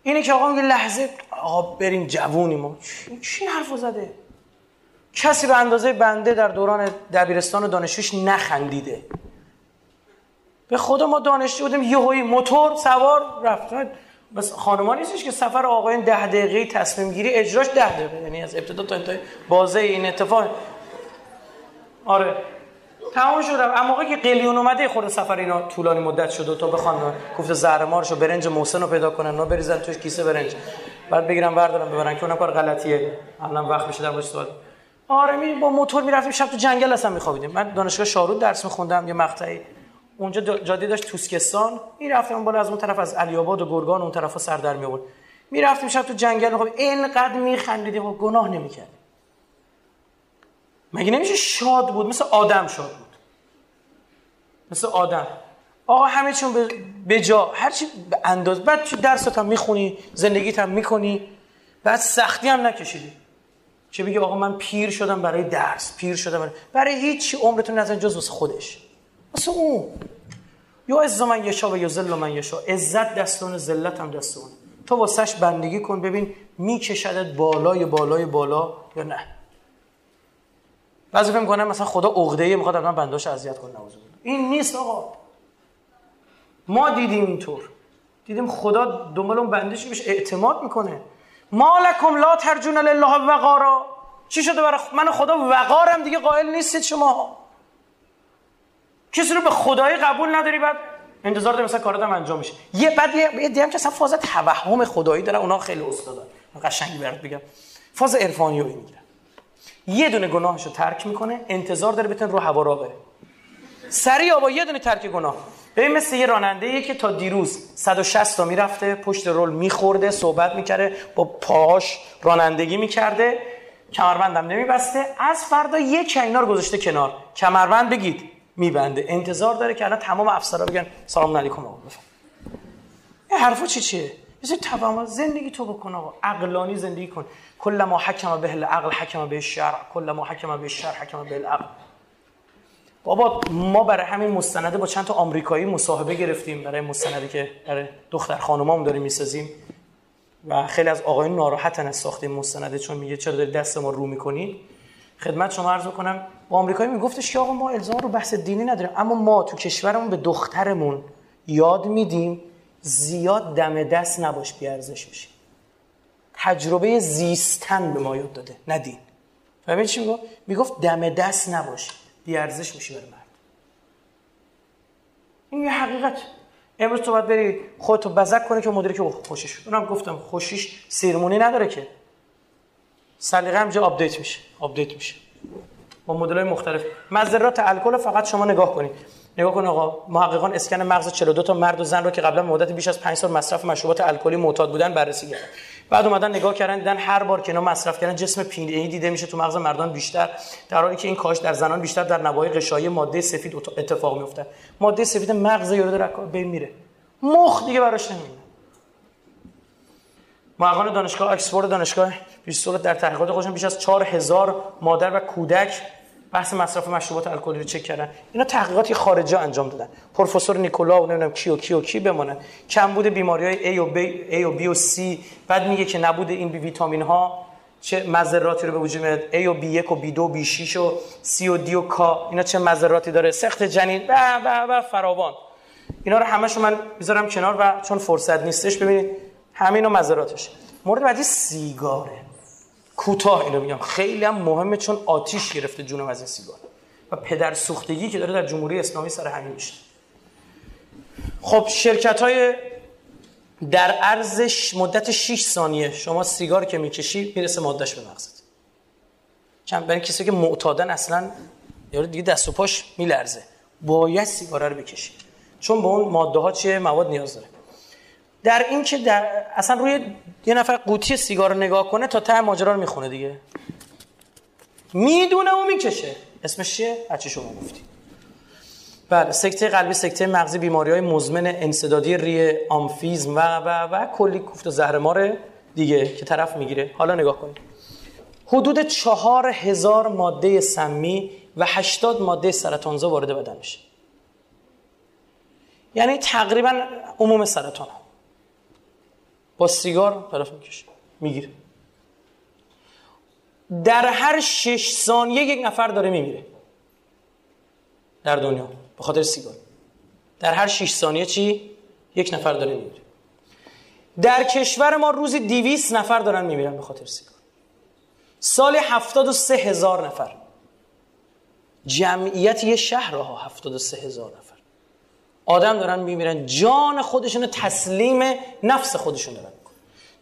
اینه که آقا میگه لحظه آقا بریم جوونیم. ما چی حرف زده؟ کسی به اندازه بنده در دوران دبیرستان و دانشجویش نخندیده. به خدا ما دانشجو بودیم یهویی موتور سوار رفت. بس خانما نیستش که سفر آقایان ده دقیقه تصمیم گیری اجراش ده دقیقه. یعنی از ابتدا تا انتهای بازه این اتفاق. آره. تمام شد. اما موقعی که قلیون اومده خورده سفر اینا طولانی مدت شده تا بخوان کوفت زهرمارش و برنج محسن رو پیدا کنن. اونا بریزن توش کیسه برنج. بعد بگیرن بردارن ببرن. که اونم کار غلطیه. الان وقت میشه در سوال. آره می با موتور می‌رفتیم شب تو جنگل اصلا میخوابیدیم. من دانشگاه شارود درس میخوندم یه مقطعی. اونجا جاده داشت توسکستان. می‌رفتیم بالا از اون طرف از علی آباد و گرگان اون طرفا سر در می آورد می‌رفتیم شب تو جنگل. خب اینقدر میخندیدیم و گناه نمی‌کردیم. مگه نمیشه شاد بود؟ مثل آدم شاد بود. مثل آدم. آقا همه چون به جا. هر چی به انداز بعد چی درست هم می‌خونی زندگیت هم می‌کنی. بعد سختی هم نکشیدی. چه بگی آقا من پیر شدم برای درس پیر شدم برای, برای هیچ عمرتون نزن جز خودش. مثل اون. یا عز من یشا و یا ذل من یشا عزت دستون ذلت هم دستون تو واسش بندگی کن ببین میکشدت بالای بالای بالا یا نه. بعضی فکر می‌کنن مثلا خدا عقده می‌خواد من بنداش اذیت کنه نوزه این نیست آقا. ما دیدیم اینطور دیدیم خدا دنبال اون بندش بهش اعتماد می‌کنه. مالکم لا ترجون لله وقارا چی شده برای من خدا وقارم دیگه قائل نیستید شما. کسی رو به خدایی قبول نداری بعد؟ انتظار داری مثلا کارات هم انجام میشه. یه بعد یه دیدم که اصلا فاز توهم خدایی داره اونا خیلی استادن قشنگی برات بگم. فاز عرفانی رو می‌گیرن. یه دونه گناهشو ترک می‌کنه انتظار داره بتونه رو هوا را بره. سریع با یه دونه ترک گناه. ببین مثل یه راننده که تا دیروز 160 تا می‌رفته پشت رول میخورده صحبت می‌کرده با پاهاش رانندگی می‌کرده کمربندم نمیبسته. از فردا اینا رو گذاشته کنار. کمربند بگید. میبنده. انتظار داره که الان تمام افسرا بگن سلام علیکم آقا بفهم این حرفا چی چیه؟ مثل تمام زندگی تو بکن آقا. عقلانی زندگی کن. کل ما حکم به العقل حکم به الشرع. کل ما حکم به الشرع حکم به العقل. بابا ما برای همین مستنده با چند تا آمریکایی مصاحبه گرفتیم. برای مستندی که برای دختر خانمام داریم می‌سازیم. و خیلی از آقایون ناراحتن از ساخت مستنده چون میگه چرا دست ما رو می‌کنی خدمت شما عرض کنم با آمریکایی میگفتش که آقا ما الزام رو بحث دینی نداریم اما ما تو کشورمون به دخترمون یاد میدیم زیاد دم دست نباش بیارزش بشی. تجربه زیستن به ما یاد داده ندین فهمید چی می‌گفت؟ می‌گفت دم دست نباش بیارزش میشی برای مرد. این یه حقیقت. امروز تو باید بری خودتو بزک کنی که مدیری که خوشش اونم گفتم خوشیش سیرمونی نداره که. سلیقه هم update میشه update میشه. با مدل مختلف. مذرات الکل فقط شما نگاه کنید. نگاه کن آقا محققان اسکن مغز 42 تا مرد و زن رو که قبلا مدت بیش از 5 سال مصرف مشروبات الکلی معتاد بودن بررسی کردن. بعد اومدن نگاه کردن دیدن هر بار که اینا مصرف کردن جسم پینه‌ای دیده میشه تو مغز مردان بیشتر. در حالی که این کاهش در زنان بیشتر در نواحی غشایی ماده سفید اتفاق میفته ماده سفید مغز یارو در بین میره. مخ دیگه براش نمیمونه. محققان دانشگاه اکسفورد دانشگاه بریستول در تحقیقات خودشون بیش از 4000 مادر و کودک بحث مصرف مشروبات الکلی رو چک کردن. اینا تحقیقاتی خارجی انجام دادن. پروفسور نیکولا و نمی‌دونم کی و کی و کی کمبود بیماری های A و B, A و B و C. بعد میگه که نبود این بی ویتامین ها چه مضراتی رو به وجود میاد؟ A و B1 و B2 و B6 و C و D و K. اینا چه مضراتی داره؟ سخت جنین. و و و فراوان. اینا رو همشو من می‌ذارم کنار و چون فرصت نیستش ببینید. همینو مضراتش مورد بعدی سیگاره. کوتاه اینو میگم خیلی هم مهمه چون آتیش گرفته جونم از این سیگار. و پدر سوختگی که داره در جمهوری اسلامی سر همین میشه. خب شرکت های در عرض مدت 6 ثانیه شما سیگار که می‌کشی می‌رسه مادهش به مغزت. چند برای کسی که معتادن اصلا یارو دیگه دست و پاش میلرزه. باید سیگار رو بکشی. چون به اون ماده ها چیه؟ مواد نیاز داره. در این که در اصلا روی یه نفر قوطی سیگار نگاه کنه تا ته ماجرا رو می‌خونه دیگه. می‌دونه و می‌کشه. اسمش چیه؟ هرچی شما گفتی. بله سکته قلبی سکته مغزی بیماری های مزمن انصدادی ری آمفیزم و و و کلی کوفت و زهرمار دیگه که طرف می‌گیره. حالا نگاه کنید. حدود چهار هزار ماده سمی و هشتاد ماده سرطانزا وارد بدن میشه. یعنی تقریبا عموم سرطان با سیگار طرف می‌کشه می‌گیره. در هر شش ثانیه یک نفر داره میمیره. در دنیا به خاطر سیگار. در هر شش ثانیه چی؟ یک نفر داره میمیره. در کشور ما روزی دیویس نفر دارن میمیرن به خاطر سیگار. سال هفتاد و سه هزار نفر. جمعیت یه شهر ها هفتاد و سه هزار نفر. آدم دارن میمیرن. جان خودشون تسلیم نفس خودشون دارن.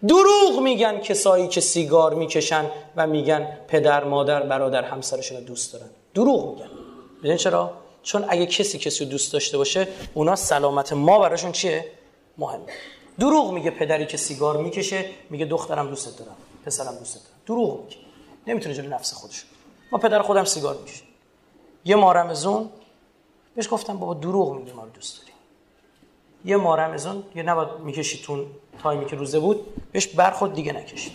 دروغ میگن کسایی که سیگار می‌کشن و میگن پدر مادر برادر همسرشون دوست دارن. دروغ میگن. ببین چرا؟ چون اگه کسی کسی دوست داشته باشه اونا سلامت ما براشون چیه؟ مهمه. دروغ میگه پدری که سیگار می‌کشه میگه دخترم دوست دارم پسرم دوست دارم. دروغ میگه. نمی‌تونه جلوی نفس خودش. ما پدر خودم سیگار می‌کشه یه مارمزون بهش گفتم بابا دروغ میگه ما رو دوست داری. یه مارمزون یه نباید می‌کشی تون تایمی که روزه بود بهش برخود دیگه نکشید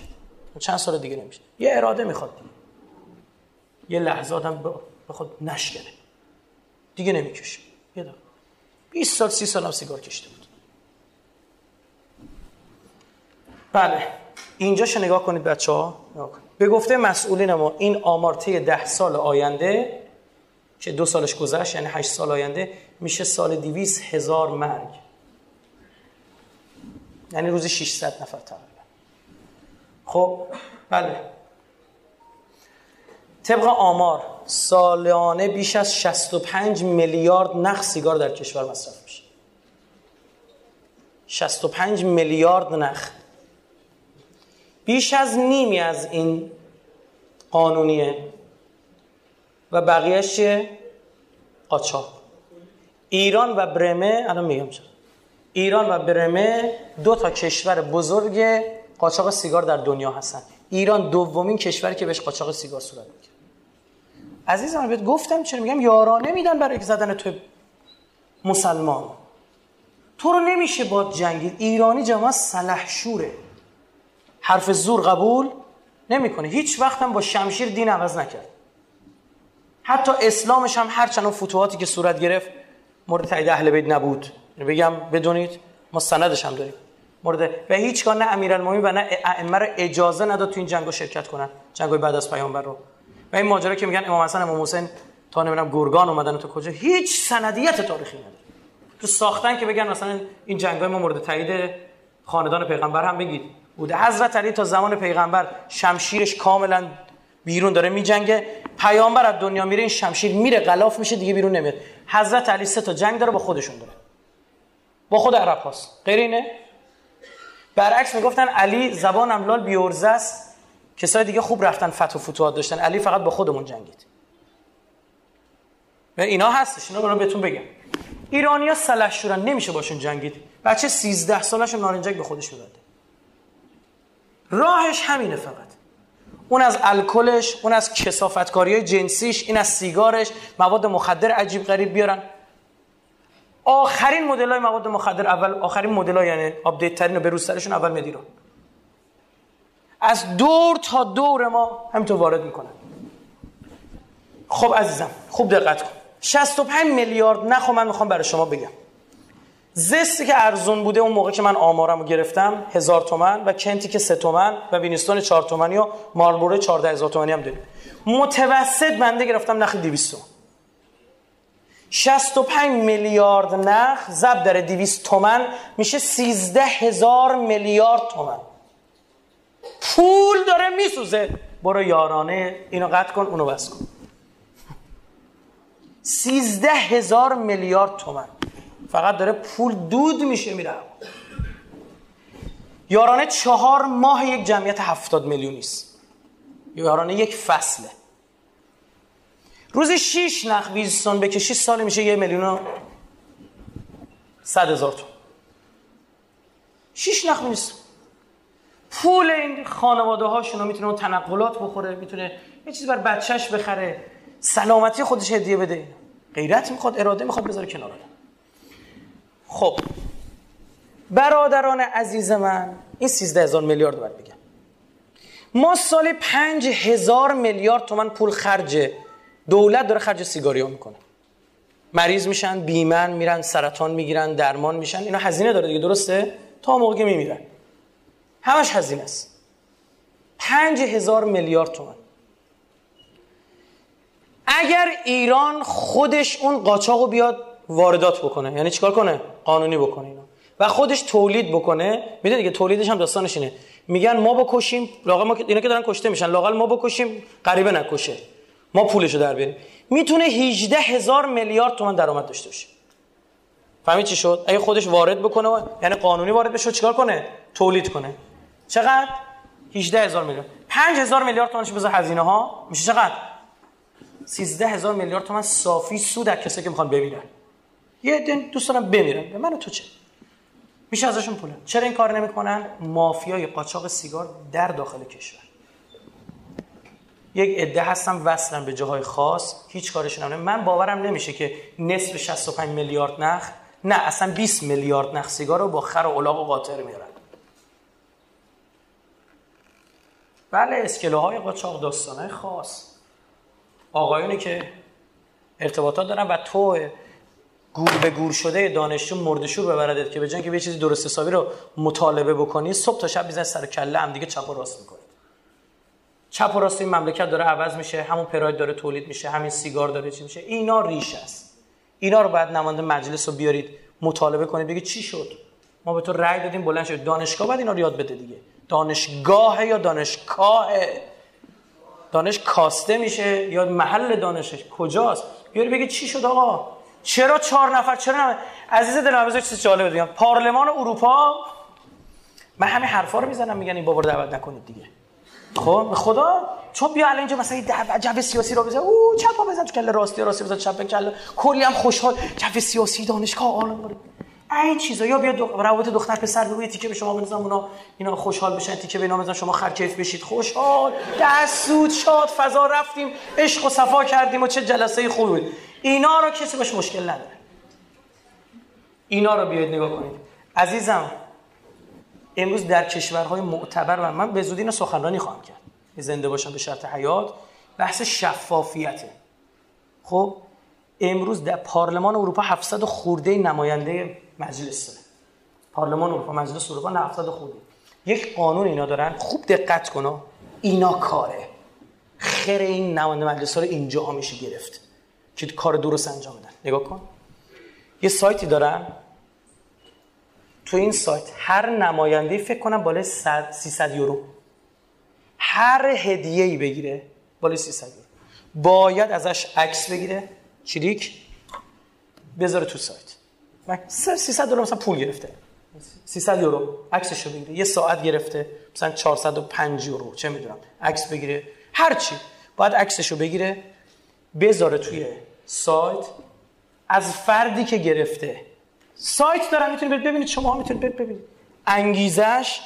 چند سال دیگه نمیشه. یه اراده می‌خواد دیگه. یه لحظه آدم بخواد نشکنه. دیگه نمی‌کشه. یه دار 20 سال 30 سال هم سیگار کشته بود. بله. اینجاش نگاه کنید بچه ها به گفته مسئولین ما این آمارته ده سال آینده که دو سالش گذشت یعنی هشت سال آینده میشه سال دیویس هزار مرگ. یعنی روزی 600 نفر تقریبا. خب بله. طبق آمار سالانه بیش از 65 میلیارد نخ سیگار در کشور مصرف میشه. 65 میلیارد نخ. بیش از نیمی از این قانونیه. و بقیهش چیه؟ قاچاق. ایران و برمه الان میگم چرا. ایران و برمه دو تا کشور بزرگ قاچاق سیگار در دنیا هستن. ایران دومین کشوری که بهش قاچاق سیگار صورت می‌گیره. عزیزم بهت گفتم چرا میگم؟ یارانه میدن برای زدن تو مسلمان. تو رو نمیشه با جنگید. ایرانی جماعت سلحشوره حرف زور قبول نمی‌کنه. هیچ وقت هم با شمشیر دین عوض نکرد. حتی اسلامش هم هر چند فتوحاتی که صورت گرفت مورد تایید اهل بیت نبود. بگم بدونید ما سندش هم داریم. مورد و هیچگاه نه امیرالمومنین و نه ائمه رو اجازه نداد تو این جنگو شرکت کنن جنگو بعد از پیامبر رو. و این ماجرا که میگن امام حسن امام حسین تا نمی‌دونم گرگان اومدن تو کجا هیچ سندیت تاریخی نداره. تو ساختن که بگن مثلا این جنگای ما مورد تایید خاندان پیغمبر هم بگید. بوده. حضرت علی تا زمان پیغمبر شمشیرش کاملا بیرون داره میجنگه. پیامبر از دنیا میره این شمشیر میره غلاف میشه دیگه بیرون نمیاد. حضرت علی سه تا جنگ داره با خودشون داره. با خود عرب هاست. غیر اینه؟ برعکس می‌گفتن علی زبان املال بیورزه است. کسای دیگه خوب رفتن فتح و فتوحات داشتن. علی فقط با خودمون جنگید. و اینا هستش. اینا بهتون بگم. ایرانیا سلحشورن نمیشه باشون جنگید. بچه 13 سالش نارنجک به خودش ببنده راهش همینه فقط. اون از الکلش اون از کثافتکاری جنسیش این از سیگارش مواد مخدر عجیب غریب بیارن. آخرین مدل های مواد مخدر اول آخرین مدل های یعنی update ترین و بروز سرشون اول مدیران از دور تا دور ما همینطور وارد می‌کنن. خب عزیزم خوب دقت کن. 65 میلیارد نخو من می‌خوام برای شما بگم. زستی که ارزون بوده اون موقع که من آمارم رو گرفتم هزار تومن و کنتی که سه تومن و وینستون چهار تومنی و مارلبورو چهارده هزار تومنی هم داریم. متوسط بنده گرفتم نخ 200 65 میلیارد نخ ضرب در 200 تومن میشه 13 هزار میلیارد تومن. پول داره میسوزه. برو یارانه اینو قطع کن اونو بس کن. 13 هزار میلیارد تومن. فقط داره پول دود میشه میره. یارانه چهار ماه یک جمعیت هفتاد میلیونی است یارانه یک فصله. روزی شیش نخ ویزستان بکشی سال میشه یه میلیون و صد هزار تومن شیش نخ نیست. پول این خانواده هاشون می‌تونه تنقلات بخوره می‌تونه یه چیزی بر بچهش بخره. سلامتی خودش هدیه بده. غیرت می‌خواد اراده می‌خواد بذاره کنار. خب برادران عزیز من این 13 هزار میلیارد باید بگم. ما سال پنج هزار میلیارد تومن پول خرج دولت داره خرج سیگاریا می‌کنه. مریض میشن بیمن میرن سرطان می‌گیرن درمان میشن اینا هزینه داره دیگه درسته؟ تا موقع میمیرن. همش هزینه است. پنج هزار میلیارد تومن اگر ایران خودش اون قاچاقو بیاد واردات بکنه یعنی چیکار کنه؟ قانونی بکنه اینا. و خودش تولید بکنه. میده دیگه تولیدش هم داستانش اینه. میگن ما بکشیم لاقل ما اینا که دارن کشته میشن لاقل ما بکشیم غریبه نکشه. ما پولشو در بیاریم. می‌تونه 18 هزار میلیارد تومان درآمد داشته باشه. فهمید چی شد؟ اگه خودش وارد بکنه یعنی قانونی وارد بشه چیکار کنه؟ تولید کنه. چقدر؟ 18 هزار میلیارد. 5 هزار میلیارد تومانش بذار هزینه ها میشه چقدر؟ 13 هزار میلیارد تومان صافی سود از کسی که می‌خوان ببینن. یه دن دوست دارم بمیرن. به من تو چه؟ میشه ازشون پول چرا این کار نمی‌کنن؟ مافیای قاچاق سیگار در داخل کشور. یک عده هستم وصلن به جاهای خاص. هیچ کارشون نمی‌کنه من باورم نمیشه که نصف 65 میلیارد نخ نه اصلا 20 میلیارد نخ سیگار رو با خر و الاغ و قاطر میارن. بله اسکلوهای قاچاق داستانه خاص. آقایونی که ارتباطات دارن و تو گور به گور شده دانشجو مردشور ببردت که به که یه چیزی درست حسابی رو مطالبه بکنی صبح تا شب می‌زنی سر کله هم دیگه چپ و راست می‌کنید چپ و راست این مملکت داره عوض میشه همون پراید داره تولید میشه همین سیگار داره چی میشه اینا ریش است. اینا رو بعد نماینده مجلس رو بیارید مطالبه کنید بگید چی شد؟ ما به تو رأی دادیم بلند شد دانشگاه بعد اینا رو یاد بده دیگه. دانشگاه یا دانشگاه؟ دانش کاسته میشه یا محل دانشش کجاست؟ بیاری بگید چی شد آقا؟ چرا چهار نفر؟ چرا نفر؟ عزیز دلم بذار چیز جالب بگم. پارلمان اروپا من همین حرفا رو می‌زنم میگن این بابا دعوت نکنید دیگه. خب خدا؟ تو بیا الان اینجا مثلا یه دعوا جو سیاسی رو بزن. او چپا بزن تو کله راستی راستی بزن چپ کله. کلی هم خوشحال. جو سیاسی دانشگاه داره این چیزا یا بیا دو... روابط دختر پسر بگو تیکه به شما بنزن اونا اینا خوشحال بشن تیکه به اینا بزن شما خرکیف بشید. خوشحال. دست سود شاد فضا رفتیم عشق و صفا کردیم و چه جلسه خوبی بود. اینا رو کسی باش مشکل نداره. اینا رو بیاید نگاه کنید. عزیزم امروز در کشورهای معتبر و من به زودی اینو سخنرانی خواهم کرد. زنده باشم به شرط حیات. بحث شفافیته. خب امروز در پارلمان اروپا 700 خورده نماینده مجلس. پارلمان اروپا مجلس اروپا 700 خورده یک قانون اینا دارن. خوب دقت کن اینا کاره. خیر این نماینده مجلس ها رو اینجا میشه گرفت که کار درست انجام بدن. نگاه کن. یه سایتی دارن. تو این سایت هر نماینده فکر کنم بالای 300 یورو. هر هدیه ای بگیره بالای 300 یورو. باید ازش عکس بگیره. چریک بذاره تو سایت. و 300 دلار مثلا پول گرفته. 300 یورو. عکسش رو بگیره یه ساعت گرفته. مثلا 405 یورو. چه می‌دونم. عکس بگیره. هر چی. باید رو بگیره. بذاره توی سایت. از فردی که گرفته. سایت دارم می‌تونید ببینید شما می‌تونید ببینید انگیزش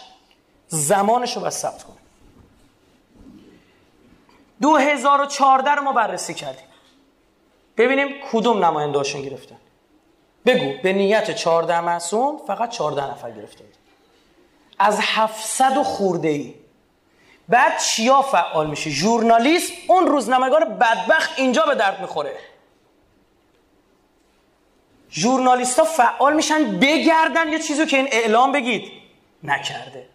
زمانش رو بس ثبت کنه 2014 رو ما بررسی کردیم. ببینیم کدوم نمایندهاشون گرفتن. بگو به نیت 14 معصوم فقط 14 نفر گرفته بود از 700 خورده ای بعد چیا فعال میشه؟ ژورنالیست اون روزنامه‌نگار بدبخت اینجا به درد می‌خوره. ژورنالیستا فعال میشن بگردن یه چیزی که این اعلام بگید. نکرده.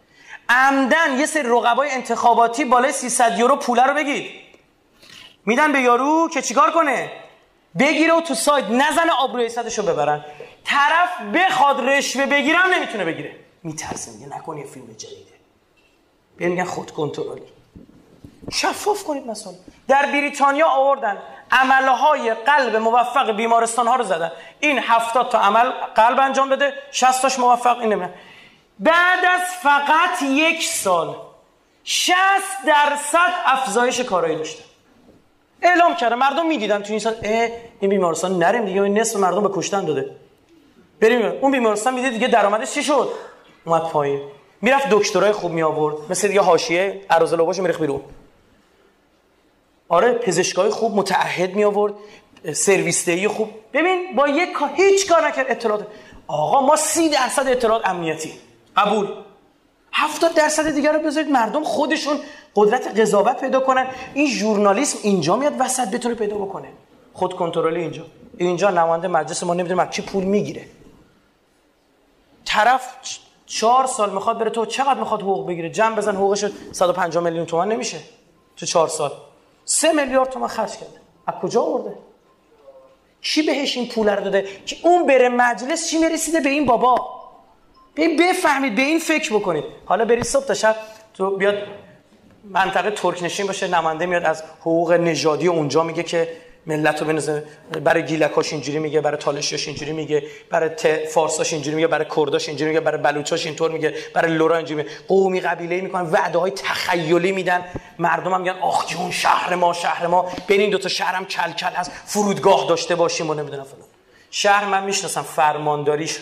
عمدن یه سری رقبای انتخاباتی بالای 300 یورو پوله رو بگید. میدن به یارو که چیکار کنه؟ بگیره و تو سایت نزنه آبروی صدشو ببرن. طرف بخواد رشوه بگیرم نمی‌تونه بگیره. میترسه میگه نکن یه فیلم جدیده. بهم میگن خود کنترلی. شفاف کنید مثلا. در بریتانیا آوردن. عملهای قلب موفق بیمارستان ها رو زدن. این هفتاد تا عمل قلب انجام بده 60 تاش موفق این نمیدن بعد از فقط یک سال 60 درصد افزایش کارایی داشته اعلام کرده مردم می‌دیدن تو این سال اه این بیمارستان نریم دیگه. این نصف مردم به کشتن داده. بریم. اون بیمارستان می‌دید دیگه درآمدش چی شد؟ اومد پایین. می‌رفت دکترای خوب می آورد مثل دیگه حاشیه عروض لوباشو میرخ بیرون. آره پزشکای خوب متعهد می آورد سرویس خوب. ببین با یک هیچ کار نکرد اطلاعات. آقا ما سی درصد اطلاعات امنیتی. قبول. 70 درصد دیگر رو بذارید مردم خودشون قدرت قضاوت پیدا کنن. این ژورنالیسم اینجا میاد وسط بتونه پیدا بکنه. خود کنترلی اینجا. اینجا نماینده مجلس ما نمی‌دونیم از کی پول می‌گیره. طرف چهار سال می‌خواد بره تو چقدر می‌خواد حقوق بگیره؟ جمع بزن حقوقش 150 میلیون تومان نمیشه تو چهار سال. سه میلیارد تومان خرج کرده. از کجا آورده؟ کی بهش این پول رو داده؟ که اون بره مجلس چی می‌رسیده به این بابا؟ این بفهمید به این فکر بکنید. حالا برید صبح تا شب تو بیاد منطقه ترک نشین باشه نماینده میاد از حقوق نژادی اونجا میگه که ملت رو بنزه برای گیلکاش اینجوری میگه برای تالشیاش اینجوری میگه برای فارساش اینجوری میگه برای کرداش اینجوری میگه برای بلوچاش اینطور میگه برای لورا اینجوری میگه. قومی قبیله می‌کنن وعده های تخیلی میدن. مردم هم میگن آخ جون شهر ما شهر ما. بین این دو تا شهرم کل کل از فرودگاه داشته باشیم و نمی‌دونم فلان. شهر من می‌شناسم فرمانداریش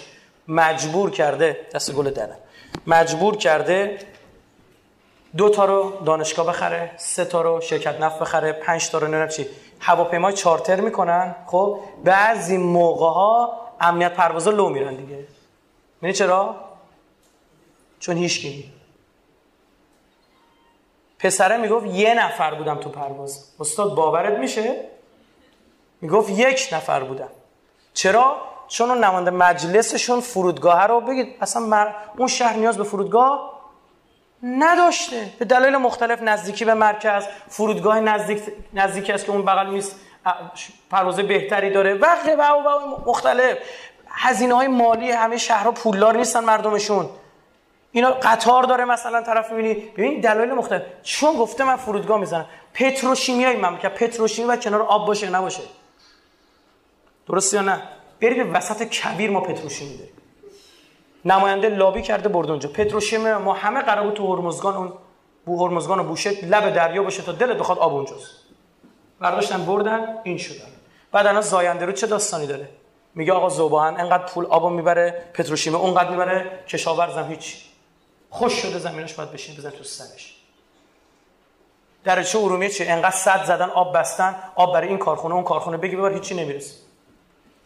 مجبور کرده دست گل دلم مجبور کرده دو تا رو دانشگاه بخره سه تا رو شرکت نفت بخره پنج تا رو نمی‌دونم چی. هواپیمای چارتر می‌کنن خب؟ بعضی موقع ها امنیت پروازا لو میرن دیگه. می‌دونی چرا؟ چون هیچ پسره می‌گفت یه نفر بودم تو پرواز. استاد باورت میشه؟ می‌گفت یک نفر بودم. چرا؟ چون اون نماینده مجلسشون فرودگاه رو بگید اصلا اون شهر نیاز به فرودگاه نداشته. به دلایل مختلف نزدیکی به مرکز فرودگاه نزدیک نزدیکی است که اون بغل نیست پرواز بهتری داره. و و و مختلف. هزینه های مالی همه شهرها پولدار نیستن مردمشون. اینا قطار داره مثلا طرف می‌بینی. ببین دلایل مختلف. چون گفته من فرودگاه می‌زنم. پتروشیمیای مملکت. پتروشیمی و کنار آب باشه نباشه. درست یا نه؟ برید وسط کبیر ما پتروشیمی داریم نماینده لابی کرده برد اونجا. پتروشیمی ما همه قرار بود تو هرمزگان اون بو هرمزگان و بوشهر لب دریا باشه تا دلت بخواد آب اونجاست. برداشتن بردن این شدن بعد الان زاینده رو چه داستانی داره؟ میگه آقا زوبان انقدر پول آبو می‌بره پتروشیمه اونقدر می‌بره کشاورزم هیچ. خوش شده زمینش باید بشین بزن تو سرش. درچه ارومیه چه انقدر صد زدن آب بستن آب برای این کارخونه اون کارخونه بگی ببر هیچی نمی‌رسه.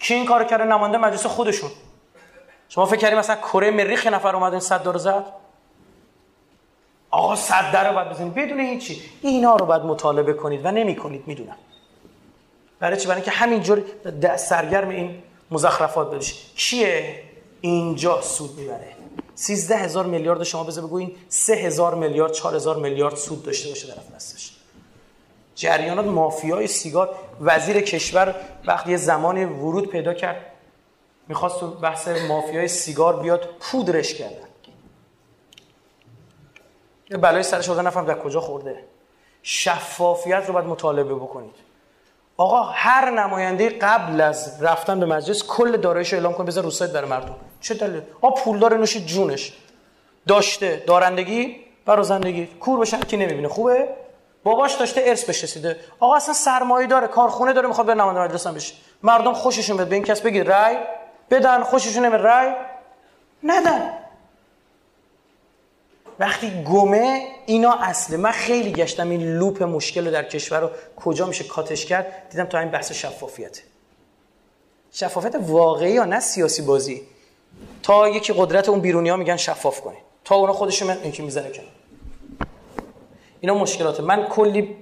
کی این کارو کرده نماینده مجلس خودشون؟ شما فکر کردی مثلا کره مریخ نفر اومد این صد رو زد؟ آقا صد رو باید بزنید. بدون هیچی. اینا رو باید مطالبه کنید و نمی کنید می‌دونم. برای چی؟ برای اینکه همینجور سرگرم این مزخرفات بشید کیه؟ اینجا سود می‌بره. 13 هزار میلیارد شما بذار بگوین 3 هزار میلیارد 4 هزار میلیارد سود داشته باشه در دستش. جریانات مافیای سیگار. وزیر کشور وقتی یه زمانی ورود پیدا کرد می‌خواست تو بحث مافیای سیگار بیاد پودرش کردن یه بلای سرش آدم نفهم در کجا خورده. شفافیت رو باید مطالبه بکنید. آقا هر نماینده قبل از رفتن به مجلس کل دارایش اعلام کن بذار روسایت برای مردم. چه دلیل؟ آقا پولدار نوش جونش. داشته دارندگی برازندگی کور بشه کی نمی‌بینه. خوبه؟ باباش داشته ارث بهش رسیده آقا اصلا سرمایه داره کارخونه داره می‌خواد به نماینده مجلس هم بشه. مردم خوششون بیاد به این کس بگید رای بدن خوششون نمیاد رای ندن. وقتی گمه اینا اصله. من خیلی گشتم این لوپ مشکل رو در کشور رو کجا میشه کاتش کرد. دیدم تا این بحث شفافیته شفافیت واقعی یا نه سیاسی بازی؟ تا یکی قدرت اون بیرونی ها میگن شفاف کنی. تا اونا خودشون این که می‌زنه کنه اینا مشکلاته. من کلی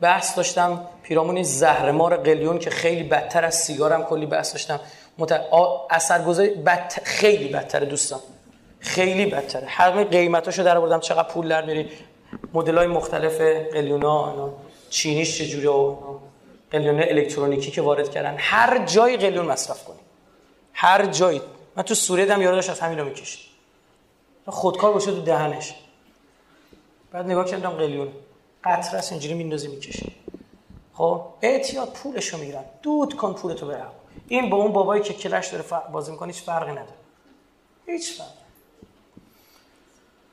بحث داشتم. پیرامون زهرمار قلیون که خیلی بدتر از سیگارم کلی بحث داشتم. مت... اثرگذاری بد... خیلی بدتر دوستان. خیلی بدتره همه قیمتاشو در آوردم. چقدر پول در میری مدل های مختلف قلیونا چینیش چجوری و قلیون الکترونیکی که وارد کردن. هر جای قلیون مصرف کنی. هر جایی. من تو سوریه دم یارو داشت از همین می‌کشید. خودکار باشه تو دهنش. بعد نگاه کردم قلیون. قطره است اینجوری میندازی می‌کشی خب اعتیاد پولشو می‌گیرن. دود کن پولتو بره این با اون بابایی که کلش داره بازی می‌کنه هیچ فرقی نداره. هیچ فرقی.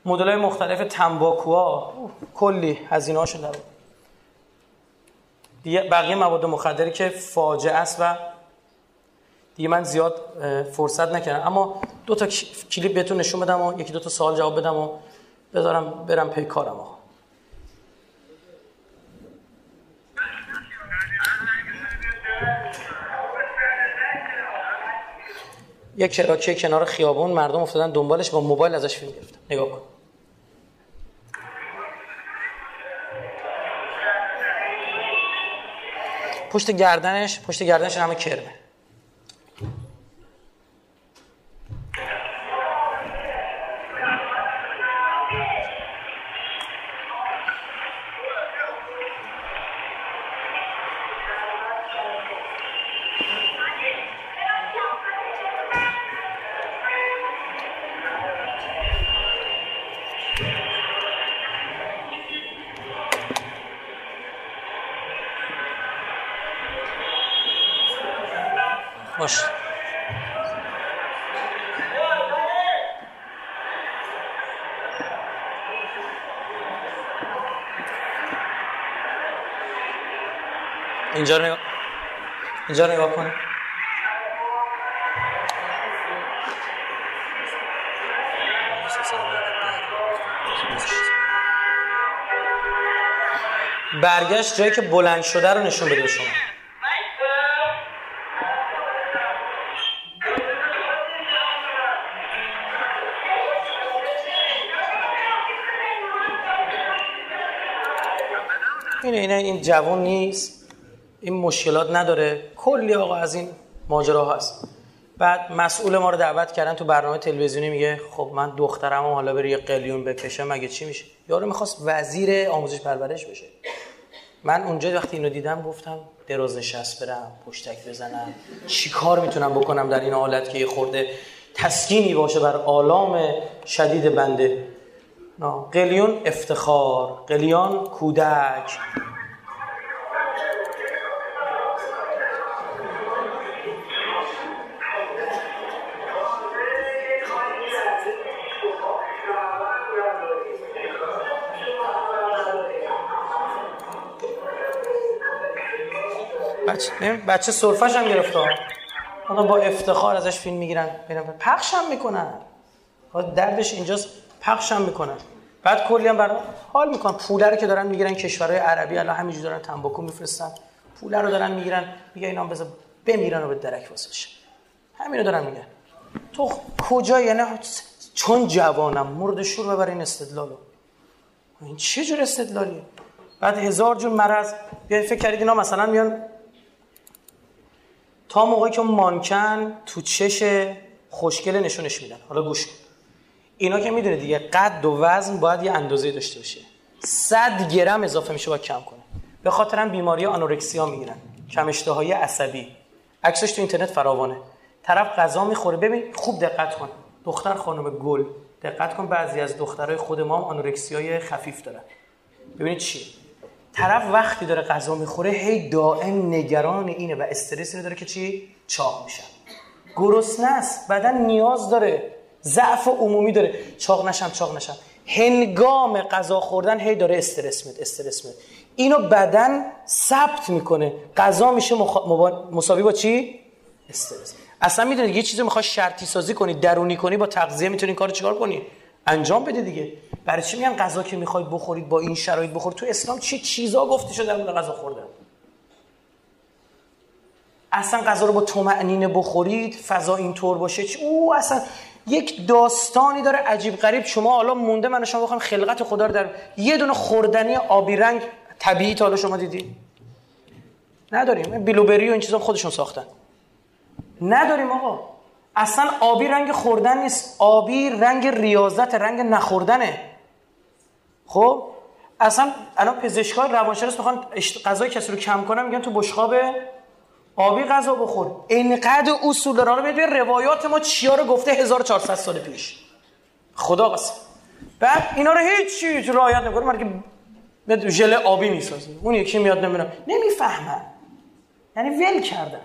مدل های مختلف تنباکوها کلی هزینه هاشو در دیگه بقیه مواد مخدری که فاجعه است و دیگه من زیاد فرصت نکردم. اما دو تا کلیپ بهتون نشون بدم و یکی دو تا سوال جواب بدم و بذارم برم پی کارم آقا. یک کراکه کنار خیابون مردم افتادن دنبالش با موبایل ازش فیلم گرفتن. نگاه کن. پشت گردنش پشت گردنش همه کرمه. رو نگاه اینجا رو نگاه کن. برگشت جایی که بلند شده رو نشون بده شما. اینه اینه این جوان نیست. این مشکلات نداره. کلی آقا از این ماجرا هست. بعد مسئول ما رو دعوت کردن تو برنامه تلویزیونی میگه خب من دخترم حالا بری یه قلیون بکشم مگه چی میشه؟ یارو می‌خواست وزیر آموزش پرورش بشه. من اونجا وقتی اینو دیدم گفتم دراز نشست برم پشتک بزنم چی کار می‌تونم بکنم در این حالت که یه خورده تسکینی باشه بر آلام شدید بنده؟ قلیون افتخار قلیان کودک. بچه بچه سرفش هم گرفته. حالا با افتخار ازش فیلم می‌گیرن پخش هم می‌کنن. دردش اینجاست پخش هم می‌کنن. بعد کلی هم برای حال می‌کنن. پوله رو که دارن می‌گیرن کشورهای عربی الان همینجوری دارن تنباکو میفرستن. پوله رو دارن می‌گیرن میگه اینا بذار بمیرن و به درک واسش همینو دارن میگن. تو کجا یعنی چون جوانم مرد شور ببر این استدلالو. این چه جور استدلالیه؟ بعد هزار جور مرض. بیاین فکر کردید اینا مثلا میان تا موقعی که مانکن تو چش خوشگل نشونش میدن. حالا گوش کن. اینا که می‌دونه دیگه قد و وزن باید یه اندازه داشته باشه. 100 گرم اضافه میشه باید کم کنه به خاطر هم بیماری آنورکسیا می‌گیرن. کم اشتهایی عصبی. عکسش تو اینترنت فراوانه. طرف غذا می‌خوره. ببین خوب دقت کن. دختر خانم گل. دقت کن بعضی از دخترای خود ما آنورکسیای خفیف دارن. ببینید چی؟ طرف وقتی داره غذا می‌خوره هی دائم نگران اینه و استرسی رو داره که چی؟ چاق میشن گرسنه است بدن نیاز داره ضعف عمومی داره. چاق نشم چاق نشم. هنگام غذا خوردن هی داره استرس میاد استرس میاد. اینو بدن ثبت می‌کنه. غذا میشه مخ... مبا... مساوی با چی؟ استرس. اصلا می‌دونید یه چیزی می‌خوای شرطی سازی کنی درونی کنی با تغذیه می‌تونی کارو چیکار کنی؟ انجام بده دیگه. برای چی میگن غذا که می‌خواید بخورید با این شرایط بخورید تو اسلام چه چیزا گفته شده در غذا خوردن؟ اصلا غذا رو با طمأنینه بخورید فضا اینطور باشه او اصلا یک داستانی داره عجیب غریب. شما حالا مونده من شما بخوام خلقت خدا رو در یه دونه خوردنی آبی رنگ طبیعی تا حالا شما دیدی نداریم. بیلوبری و این چیزا خودشون ساختن. نداریم آقا. اصلا آبی رنگ خوردن نیست. آبی رنگ ریاضت رنگ نخوردنه. خب؟ اصلا الان پزشکای روانشناس می‌خوان غذای کسی رو کم کنن میگن تو بشقاب آبی غذا بخور. اینقدر اصول داره. حالا ببین روایات ما چیا رو گفته 1400 سال پیش. خدا قسم بعد اینا رو هیچ چیز رعایت نمی‌کنه. من که ژله آبی می‌سازه؟ اون یکی میاد نمی‌دونم نمی‌فهمن. یعنی ول کردن.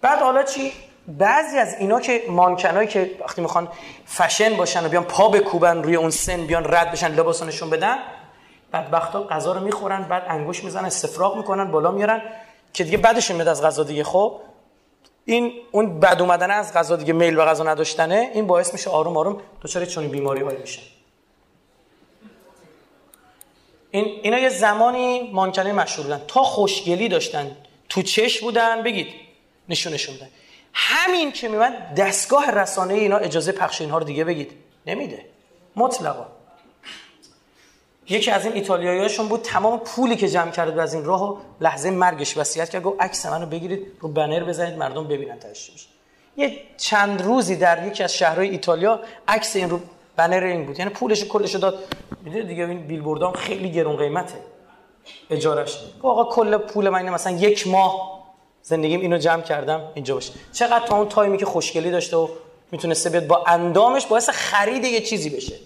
بعد حالا چی؟ بعضی از اینا که مانکنایی که وقتی می‌خوان فشن باشن و بیان پا بکوبن روی اون سن بیان رد بشن لباسو نشون بدن بدبختا غذا رو می‌خورن بعد انگوش می‌زنن استفراغ می‌کنن بالا میارن که دیگه بعدشون میاد از غذا دیگه. خب این اون بد اومدن از غذا دیگه میل به غذا نداشتنه این باعث میشه آروم آروم دچار چنین بیماری هایی میشن. این اینا یه زمانی مانکنه مشهور بودن. تا خوشگلی داشتن تو چش بودن بگید نشونشون بدن. همین که میمد دستگاه رسانه اینا اجازه پخش اینها رو دیگه بگید. نمیده. مطلقا. یکی از این ایتالیایی‌هاشون بود تمام پولی که جمع کرده از این راهو لحظه مرگش وصیت کرد گفت عکس منو بگیرید رو بنر بزنید مردم ببینن تاش یه چند روزی در یکی از شهرهای ایتالیا عکس این رو بنر این بود. یعنی پولش کلش داد. می‌دونید دیگه این بیلبوردام خیلی گرون قیمته. اجارش آقا کل پول من مثلا یک ماه زندگیم اینو جمع کردم اینجا باشه چقدر تا اون تایمی که خوشگلی داشته و می‌تونسته بیاد با اندامش باعث خرید یه چیزی بشه.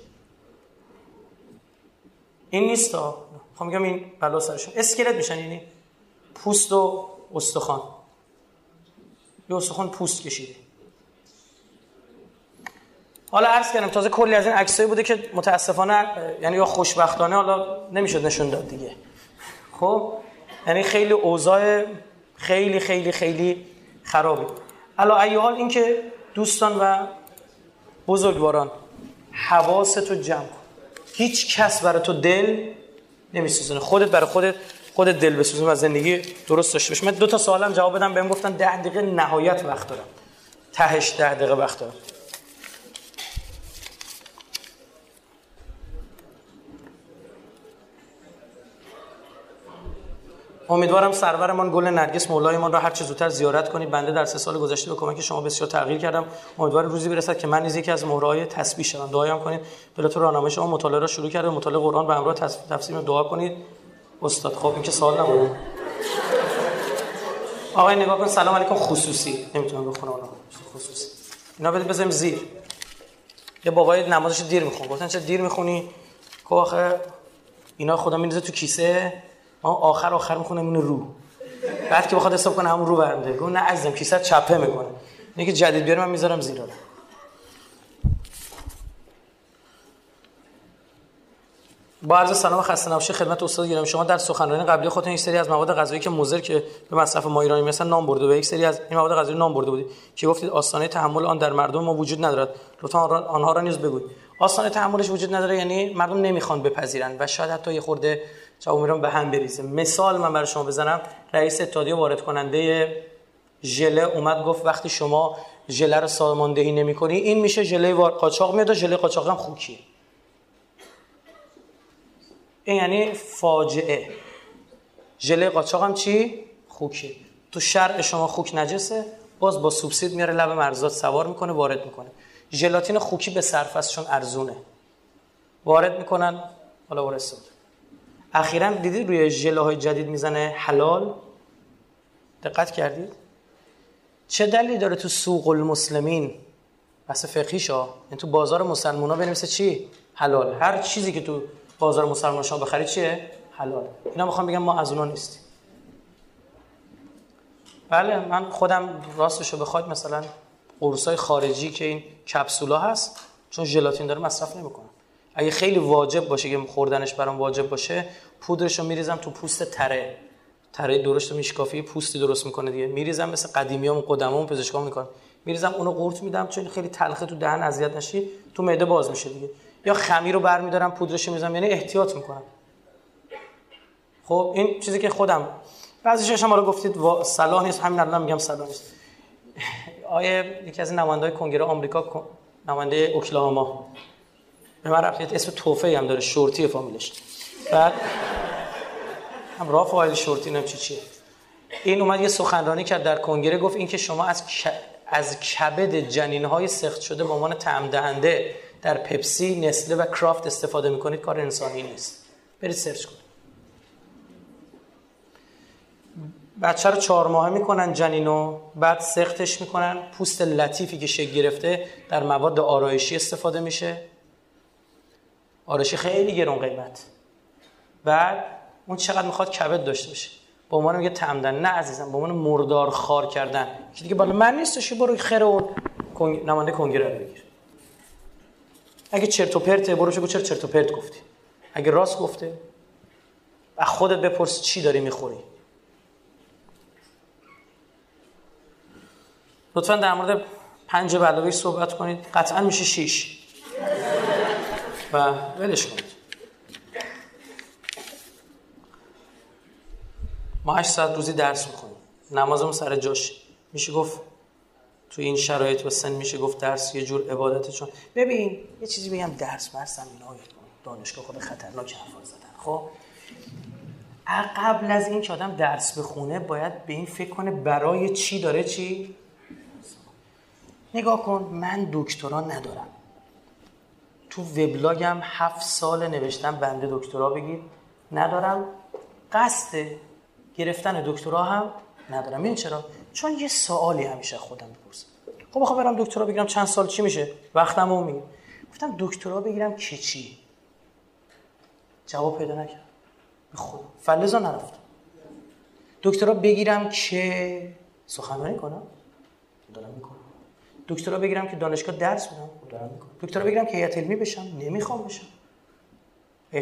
این نیست ها خب میگم این بلا سرشون. اسکلت میشن یعنی پوست و استخوان. یه استخوان پوست کشیده. حالا عرض کردم تازه کلی از این عکسایی بوده که متاسفانه یعنی یا خوشبختانه حالا نمی‌شد نشون داد دیگه. خب؟ یعنی خیلی اوضاع خیلی خیلی خیلی خرابه. الا این که دوستان و بزرگواران حواستو جمع کن. هیچ کس برای تو دل نمیسوزونه. خودت برای خودت خودت دل بسوزون و زندگی درست داشته باش من دو تا سوالم جواب بدم بهم گفتن ده دقیقه نهایت وقت دارم. تهش ده دقیقه وقت دارم. امیدوارم سرورمان گل نرگس مولایمان را هر چه زودتر زیارت کنید بنده در سه سال گذشته به کمک شما بسیار تغییر کردم. امیدوارم روزی برسد که من نیز یکی از مهرهای تسبیح شوم. دعایم کنید. بلاتو راهنمای شما مطالعه را شروع کرده. مطالعه قرآن به همراه تفسیر دعا کنید. استاد خب این که سوال نبود آقای نگاه کن. سلام علیکم. خصوصی. نمی‌تونم بخونم خصوصی. اینا بده بزنیم زیر. یه بابای نمازش دیر میخون گفتن چه دیر می‌خونی؟ که آخه اینا خدا میندازه تو کیسه. آخر آخر می‌خونم اینو رو. بعد که بخواد حساب کنه همون رو برنده. گفت نه عزیزم کیسه چپه می‌کنه. اینه که جدید بیارم من می‌ذارم زیرا با عرض سلام خسته نباشید خدمت استاد گرامی. شما در سخنرانی قبلی خودتون یک سری از مواد غذایی که مضر که به مصرف ما ایرانی مثلا نام برده و یک سری از این مواد غذایی نام برده بودید. که گفتید آستانه تحمل آن در مردم ما وجود ندارد. لطفا آنها را نیز بگویید. آستانه تحملش وجود نداره یعنی مردم نمی‌خوان بپذیرن و شاید حتی یه خورده جواب میرم به هم بریزه مثال من برای شما بزنم. رئیس اتحادیه وارد کننده ژله اومد گفت وقتی شما ژله رو ساماندهی نمی‌کنی این میشه ژله قاچاق میاد و ژله قاچاق هم خوکیه این یعنی فاجعه. ژله قاچاق هم چی؟ خوکه تو شرع شما خوک نجسه باز با سوبسید میاره لب مرزات سوار می‌کنه وارد می‌کنه. ژلاتین خوکی به صرف چون ارزونه. وارد می‌کنن حالا ورسید اخیرا دیدید روی ژله های جدید می‌زنه حلال؟ دقت کردید چه دلیلی داره تو سوق المسلمین؟ بحث فقهیشا یعنی تو بازار مسلمان ها بنویسه چی؟ حلال. هر چیزی که تو بازار مسلمان شما بخرید چیه؟ حلال. اینا می‌خوام بگم ما از اونا نیستیم. بله من خودم راستشو بخواید مثلا قرصای خارجی که این کپسولا هست چون ژلاتین داره مصرف نمی‌کنم اگه خیلی واجب باشه که خوردنش برام واجب باشه پودرشو میریزم تو پوست تره. تره درشت میشکافی پوستی درست می‌کنه دیگه. میریزم مثل قدیمیام قدمام پزشکام می‌کنن. میریزم اونو قورت میدم چون خیلی تلخه تو دهن اذیت نشی تو معده باز میشه دیگه. یا خمیر رو برمیدارم پودرش می‌زنم یعنی احتیاط می‌کنم. خب این چیزی که خودم. بعضیش شما رو گفتید و صلاح نیست. همین الان میگم صلاح نیست. آیه یکی از نماینده کنگره آمریکا نماینده اوکلاهاما. به من رفت اسم توفه هم داره شورتی فامیلش. بعد هم رافائل شورتی نم چی چیه. این اومد یه سخنرانی کرد در کنگره گفت اینکه شما از از کبد جنین های سخت شده به عنوان تعم دهنده در پپسی، نسله و کرافت استفاده می‌کنید کار انسانی نیست. برید سرچ کنید. بچه رو چهار ماهه می‌کنن جنینو بعد سختش می‌کنن. پوست لطیفی که شکل گرفته در مواد آرایشی استفاده میشه. آرایشی خیلی گرون قیمت. بعد اون چقدر می‌خواد کبد داشته باشه. با عنوان میگه تمدن نه عزیزم با عنوان مردار خار کردن. که دیگه بالا من نیستش برو خیر اون نماینده کنگره رو بگیر. اگه چرت و پرته برو بگو چرا چرت و پرت گفتی. اگه راست گفته از خودت بپرس چی داری می‌خوری. لطفا در مورد پنج بلاوی صحبت کنید. قطعا میشه شیش. و ولش کنید ما 8 ساعت روزی درس می‌خونیم. نمازمون سر جاش میشه گفت تو این شرایط و سن میشه گفت درس یه جور عبادت چون ببین یه چیزی بگم درس مرسم اینا دانشگاه خود خطرناک حرفا زدن. خب؟ قبل از این که آدم درس بخونه باید به این فکر کنه برای چی داره چی؟ نگاه کن من دکترا ندارم. تو وبلاگم هفت سال نوشتم بنده دکترا بگید. ندارم. قصد گرفتن دکترا هم ندارم. این چرا؟ چون یه سوالی همیشه خودم می‌پرسم. خب بخوام برم دکترا بگیرم چند سال چی میشه؟ وقتمو میگم گفتم دکترا بگیرم که چی؟ جواب پیدا نکردم به خدا. فلزا نرفتم دکترا بگیرم که سخنرانی کنم. دارم می‌کنم. دکترا بگیرم که دانشگاه درس بدم. دکترا بگیرم که هیئت علمی بشم. نمی‌خوام بشم.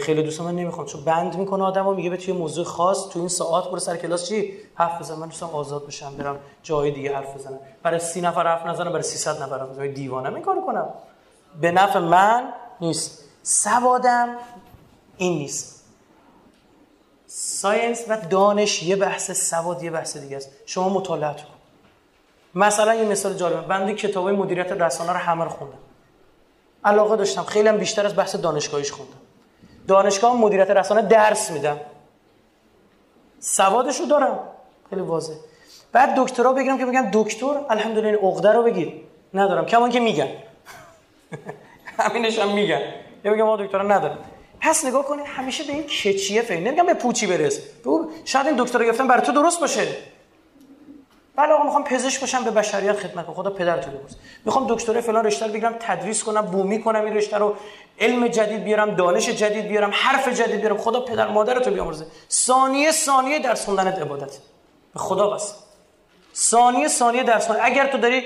خیلی دوست من نمی‌خوام. چون بند می‌کنه آدمو میگه به توی موضوع خاص تو این ساعت برو سر کلاس. چی؟ حرف بزن. من دوستم آزاد بشم برم جای دیگه حرف بزنم. برای سی نفر حرف نزنم برای 300 نفر حرف بزنم. دیوانه میکارو کنم. به نفع من نیست. سوادم این نیست. ساینس و دانش یه بحث سواد یه بحث دیگه است. شما مطالعه کن مثلا یه مثال جالبه بنده کتاب مدیریت رسانه رو همه رو خوندم. علاقه داشتم. خیلی هم بیشتر از بحث دانشگاهیش خوندم. دانشگاه مدیریت رسانه درس میدم. سوادشو دارم. خیلی واضح بعد دکترا بگیرم که بگم دکتر الحمدلله این عقده رو بگیر. ندارم. کمان که میگن. همینش هم میگن. یا بگم ما دکترا ندارم. پس نگاه کنید همیشه به این کچیه فکر نمیگم به پوچی برس بگو شاید این دکترا گرفتن برای تو درست باشه. بله آقا می‌خوام پزشک باشم به بشریت خدمت خدا پدر تو بپرس می‌خوام دکترای فلان رشته رو بگیرم تدریس کنم بومی کنم این رشته رو علم جدید بیارم دانش جدید بیارم حرف جدید بیارم. خدا پدر مادر تو بیامرزه. ثانیه ثانیه درس خوندنت عبادت. به خدا بس. ثانیه ثانیه درس خوندن. اگر تو داری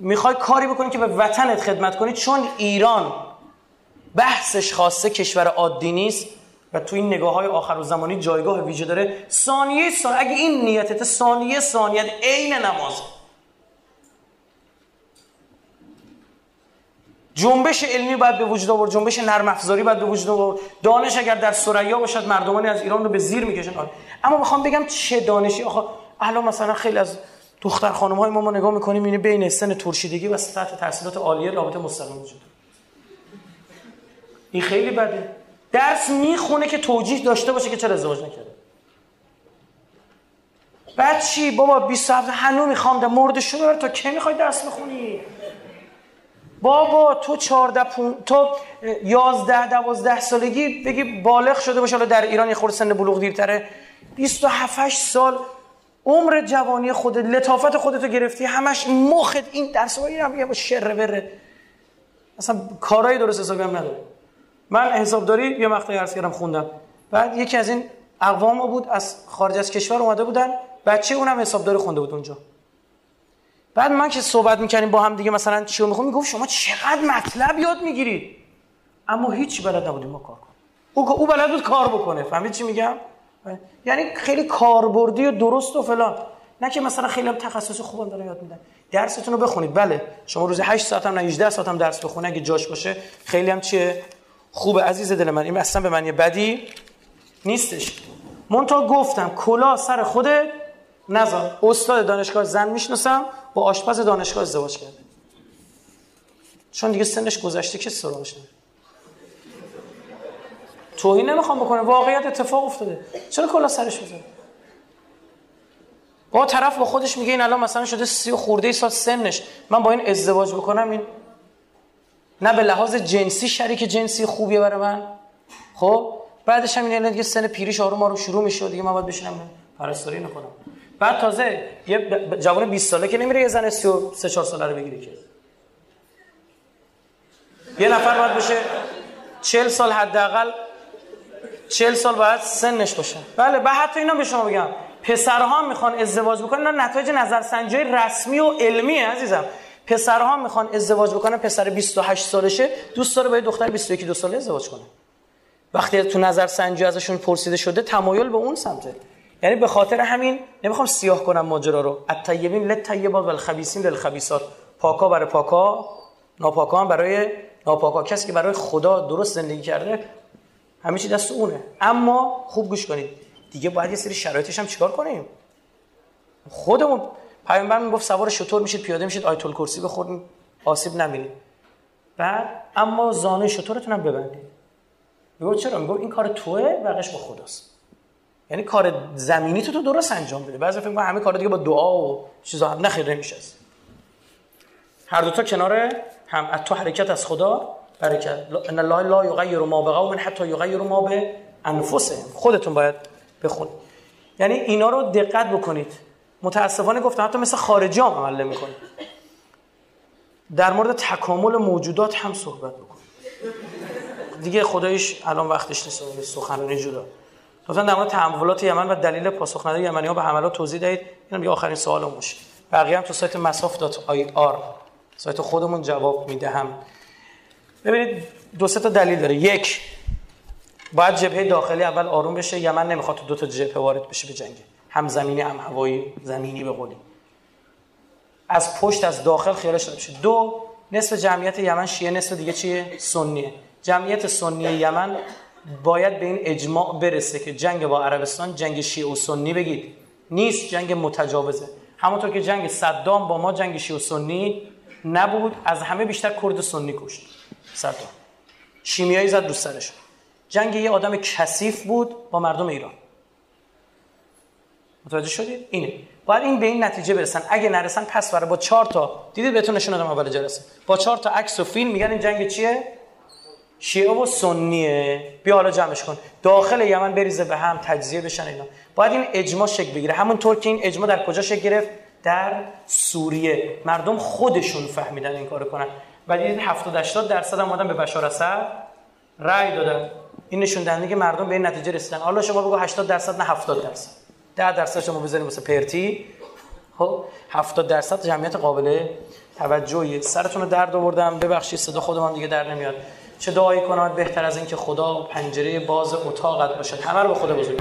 می‌خوای کاری بکنی که به وطنت خدمت کنی چون ایران بحثش خاصه کشور عادی نیست. و تو این نگاه های آخر و زمانی جایگاه ویژه داره. ثانیه ثانیه اگه این نیتت ثانیه ثانیت عین نماز. جنبش علمی باید به وجود آورد جنبش نرم افزاری باید به وجود آورد. دانش اگر در سریا باشد مردمانی از ایران رو به زیر می‌کشن. اما می‌خوام بگم چه دانشی؟ آخه الان مثلا خیلی از دختر خانم های ما ما نگاه می‌کنیم اینه بین سن ترشیدگی و سطح تحصیلات عالیه رابطه مستقیم وجود این خیلی بده. درس می‌خونه که توجیه داشته باشه که چرا ازدواج نکرده. بعد چی؟ بابا 27 هنو می‌خوام در مورد شما تا کی می‌خوای درس بخونی؟ بابا تو 14 پون... تو 11 12 سالگی بگی بالغ شده باشه حالا در ایران یه خورده سن بلوغ دیرتره. 27 سال عمر جوانی خودت لطافت خودتو گرفتی همش مخت این درس اینم یه شر بره. اصلا کارهای درست حسابی هم نداره. من حسابداری یه مقطعی عرض کردم خوندم. بعد یکی از این اقوام بود از خارج از کشور اومده بودن. بچه اونم حسابداری خونده بود اونجا. بعد من که صحبت می‌کنیم با هم دیگه مثلا چی رو می‌خوام می‌گفت شما چقدر مطلب یاد می‌گیرید. اما هیچ بلد نبودیم ما کار کنیم. او او بلد بود کار بکنه. فهمید چی میگم؟ یعنی خیلی کاربردی و درست و فلان. نه که مثلا خیلی هم تخصص خوبم داره یاد میدن. درستون رو بخونید. بله شما روز 8 ساعت هم نه 18 ساعت هم درس بخونه اگه جاش باشه خیلی هم چیه؟ خوب عزیز دل من این اصلا به معنی بدی نیستش. مونتا گفتم کلا سر خودت نذار استاد دانشگاه زن می‌شناسم با آشپز دانشگاه ازدواج کرده. چون دیگه سنش گذشته که سراغش نمیره توهین نمی‌خوام بکنه واقعیت اتفاق افتاده. چرا کلا سرش بزنه با طرف با خودش میگه این الان مثلا شده سی خورده ای سال سنش. من با این ازدواج بکنم این نه به لحاظ جنسی شریک جنسی خوبیه برای من. خب؟ بعدش هم این دیگه سن پیریش آروم آروم شروع میشه دیگه من باید بشینم پرستاری نکنم بعد تازه یه جوان 20 ساله که نمیره یه زن 33 4 ساله رو بگیره که. یه نفر باید بشه 40 سال حداقل 40 سال باید سنش باشه. بله بعد حتی اینا به شما بگم. پسرها می‌خوان ازدواج بکنن اینا نتایج نظرسنجی رسمی و علمیه عزیزم. پسرها می‌خوان ازدواج بکنن پسر 28 سالشه دوست داره با یه دختر 21 دو ساله ازدواج کنه. وقتی تو نظرسنجی ازشون پرسیده شده تمایل به اون سمته. یعنی به خاطر همین نمی‌خوام سیاه کنم ماجرا رو. الطیبین للطیبات والخبیثین للخبیثات. پاکا برای پاکا ناپاکا هم برای ناپاکا. کسی که برای خدا درست زندگی کرده همه چی دست اونه. اما خوب گوش کنید. دیگه باید یه سری شرایطش هم چیکار کنیم؟ خودمون پیامبر می‌گفت سوار شطور میشید پیاده میشید آیت الکرسی بخورید آسیب نمیرید بعد اما زانه شطورتون هم ببندید. میگه چرا؟ میگه این کار توه بقیش با خداست. یعنی کار زمینی تو تو درست انجام بده. بعضی فکر همه کارا دیگه با دعا و چیزا هم. نخیر نمیشه هر دو تا کنار هم. تو حرکت از خدا برکت. ان الله لا یغیر ما بقوم حتی یغیر ما به انفسهم. خودتون باید بخونید. یعنی اینا رو دقت بکنید. متاسفانه گفتم حتی مثل خارجی هم عمل می‌کنه در مورد تکامل موجودات هم صحبت بکنید دیگه خدایش الان وقتش نیست سخنرانی جدا. لطفا در مورد تحولات یمن و دلیل پاسخ ندادن یمنی ها به حملات توضیح دهید. اینم یه آخرین سوال باشه. بقیه هم تو سایت masaf.ir سایت خودمون جواب می‌دهم. ببینید دو سه تا دلیل داره. یک باید جبهه داخلی اول آروم بشه. یمن نمی‌خواد تو دو تا جبهه وارد بشه به جنگ. هم زمینی هم هوایی زمینی به قولی. از پشت از داخل خیالش نمیشه دو نصف جمعیت یمن شیعه نصف دیگه چیه سنیه. جمعیت سنی یمن باید به این اجماع برسه که جنگ با عربستان جنگ شیعه و سنی بگید. نیست جنگ متجاوزه. همونطور که جنگ صدام با ما جنگ شیعه و سنی نبود از همه بیشتر کرد سنی کشت. صدام. شیمیایی زد رو سرش. جنگ یه آدم کثیف بود با مردم ایران. متوجه شدید؟ اینه. باید این به این نتیجه برسن. اگه نرسن پس برای با چهار تا دیدید بهتون نشون دادم اول جلسه. با چهار تا عکس و فیلم میگن این جنگ چیه؟ شیعه و سنیه. بیا حالا جمعش کن. داخل یمن بریزه به هم تجزیه بشن اینا. باید این اجماع شکل بگیره. همونطور که این اجماع در کجا شکل گرفت؟ در سوریه. مردم خودشون فهمیدن این کارو کنن. ولی این 70 80 درصد هم آدم به بشار اسد رأی دادن. این نشون دهنده که مردم به این نتیجه رسیدن. حالا شما بگو 80 درصد نه 70 درصد. 10 درصد شما بذاریم واسه پرتی. خب 70 درصد جمعیت قابل توجهی. سرتون رو درد آوردم. ببخشید صدا خودم دیگه در نمیاد. چه دعایی کنات بهتر از این که خدا پنجره باز اتاقت باشد. همه رو به خدا بزرگ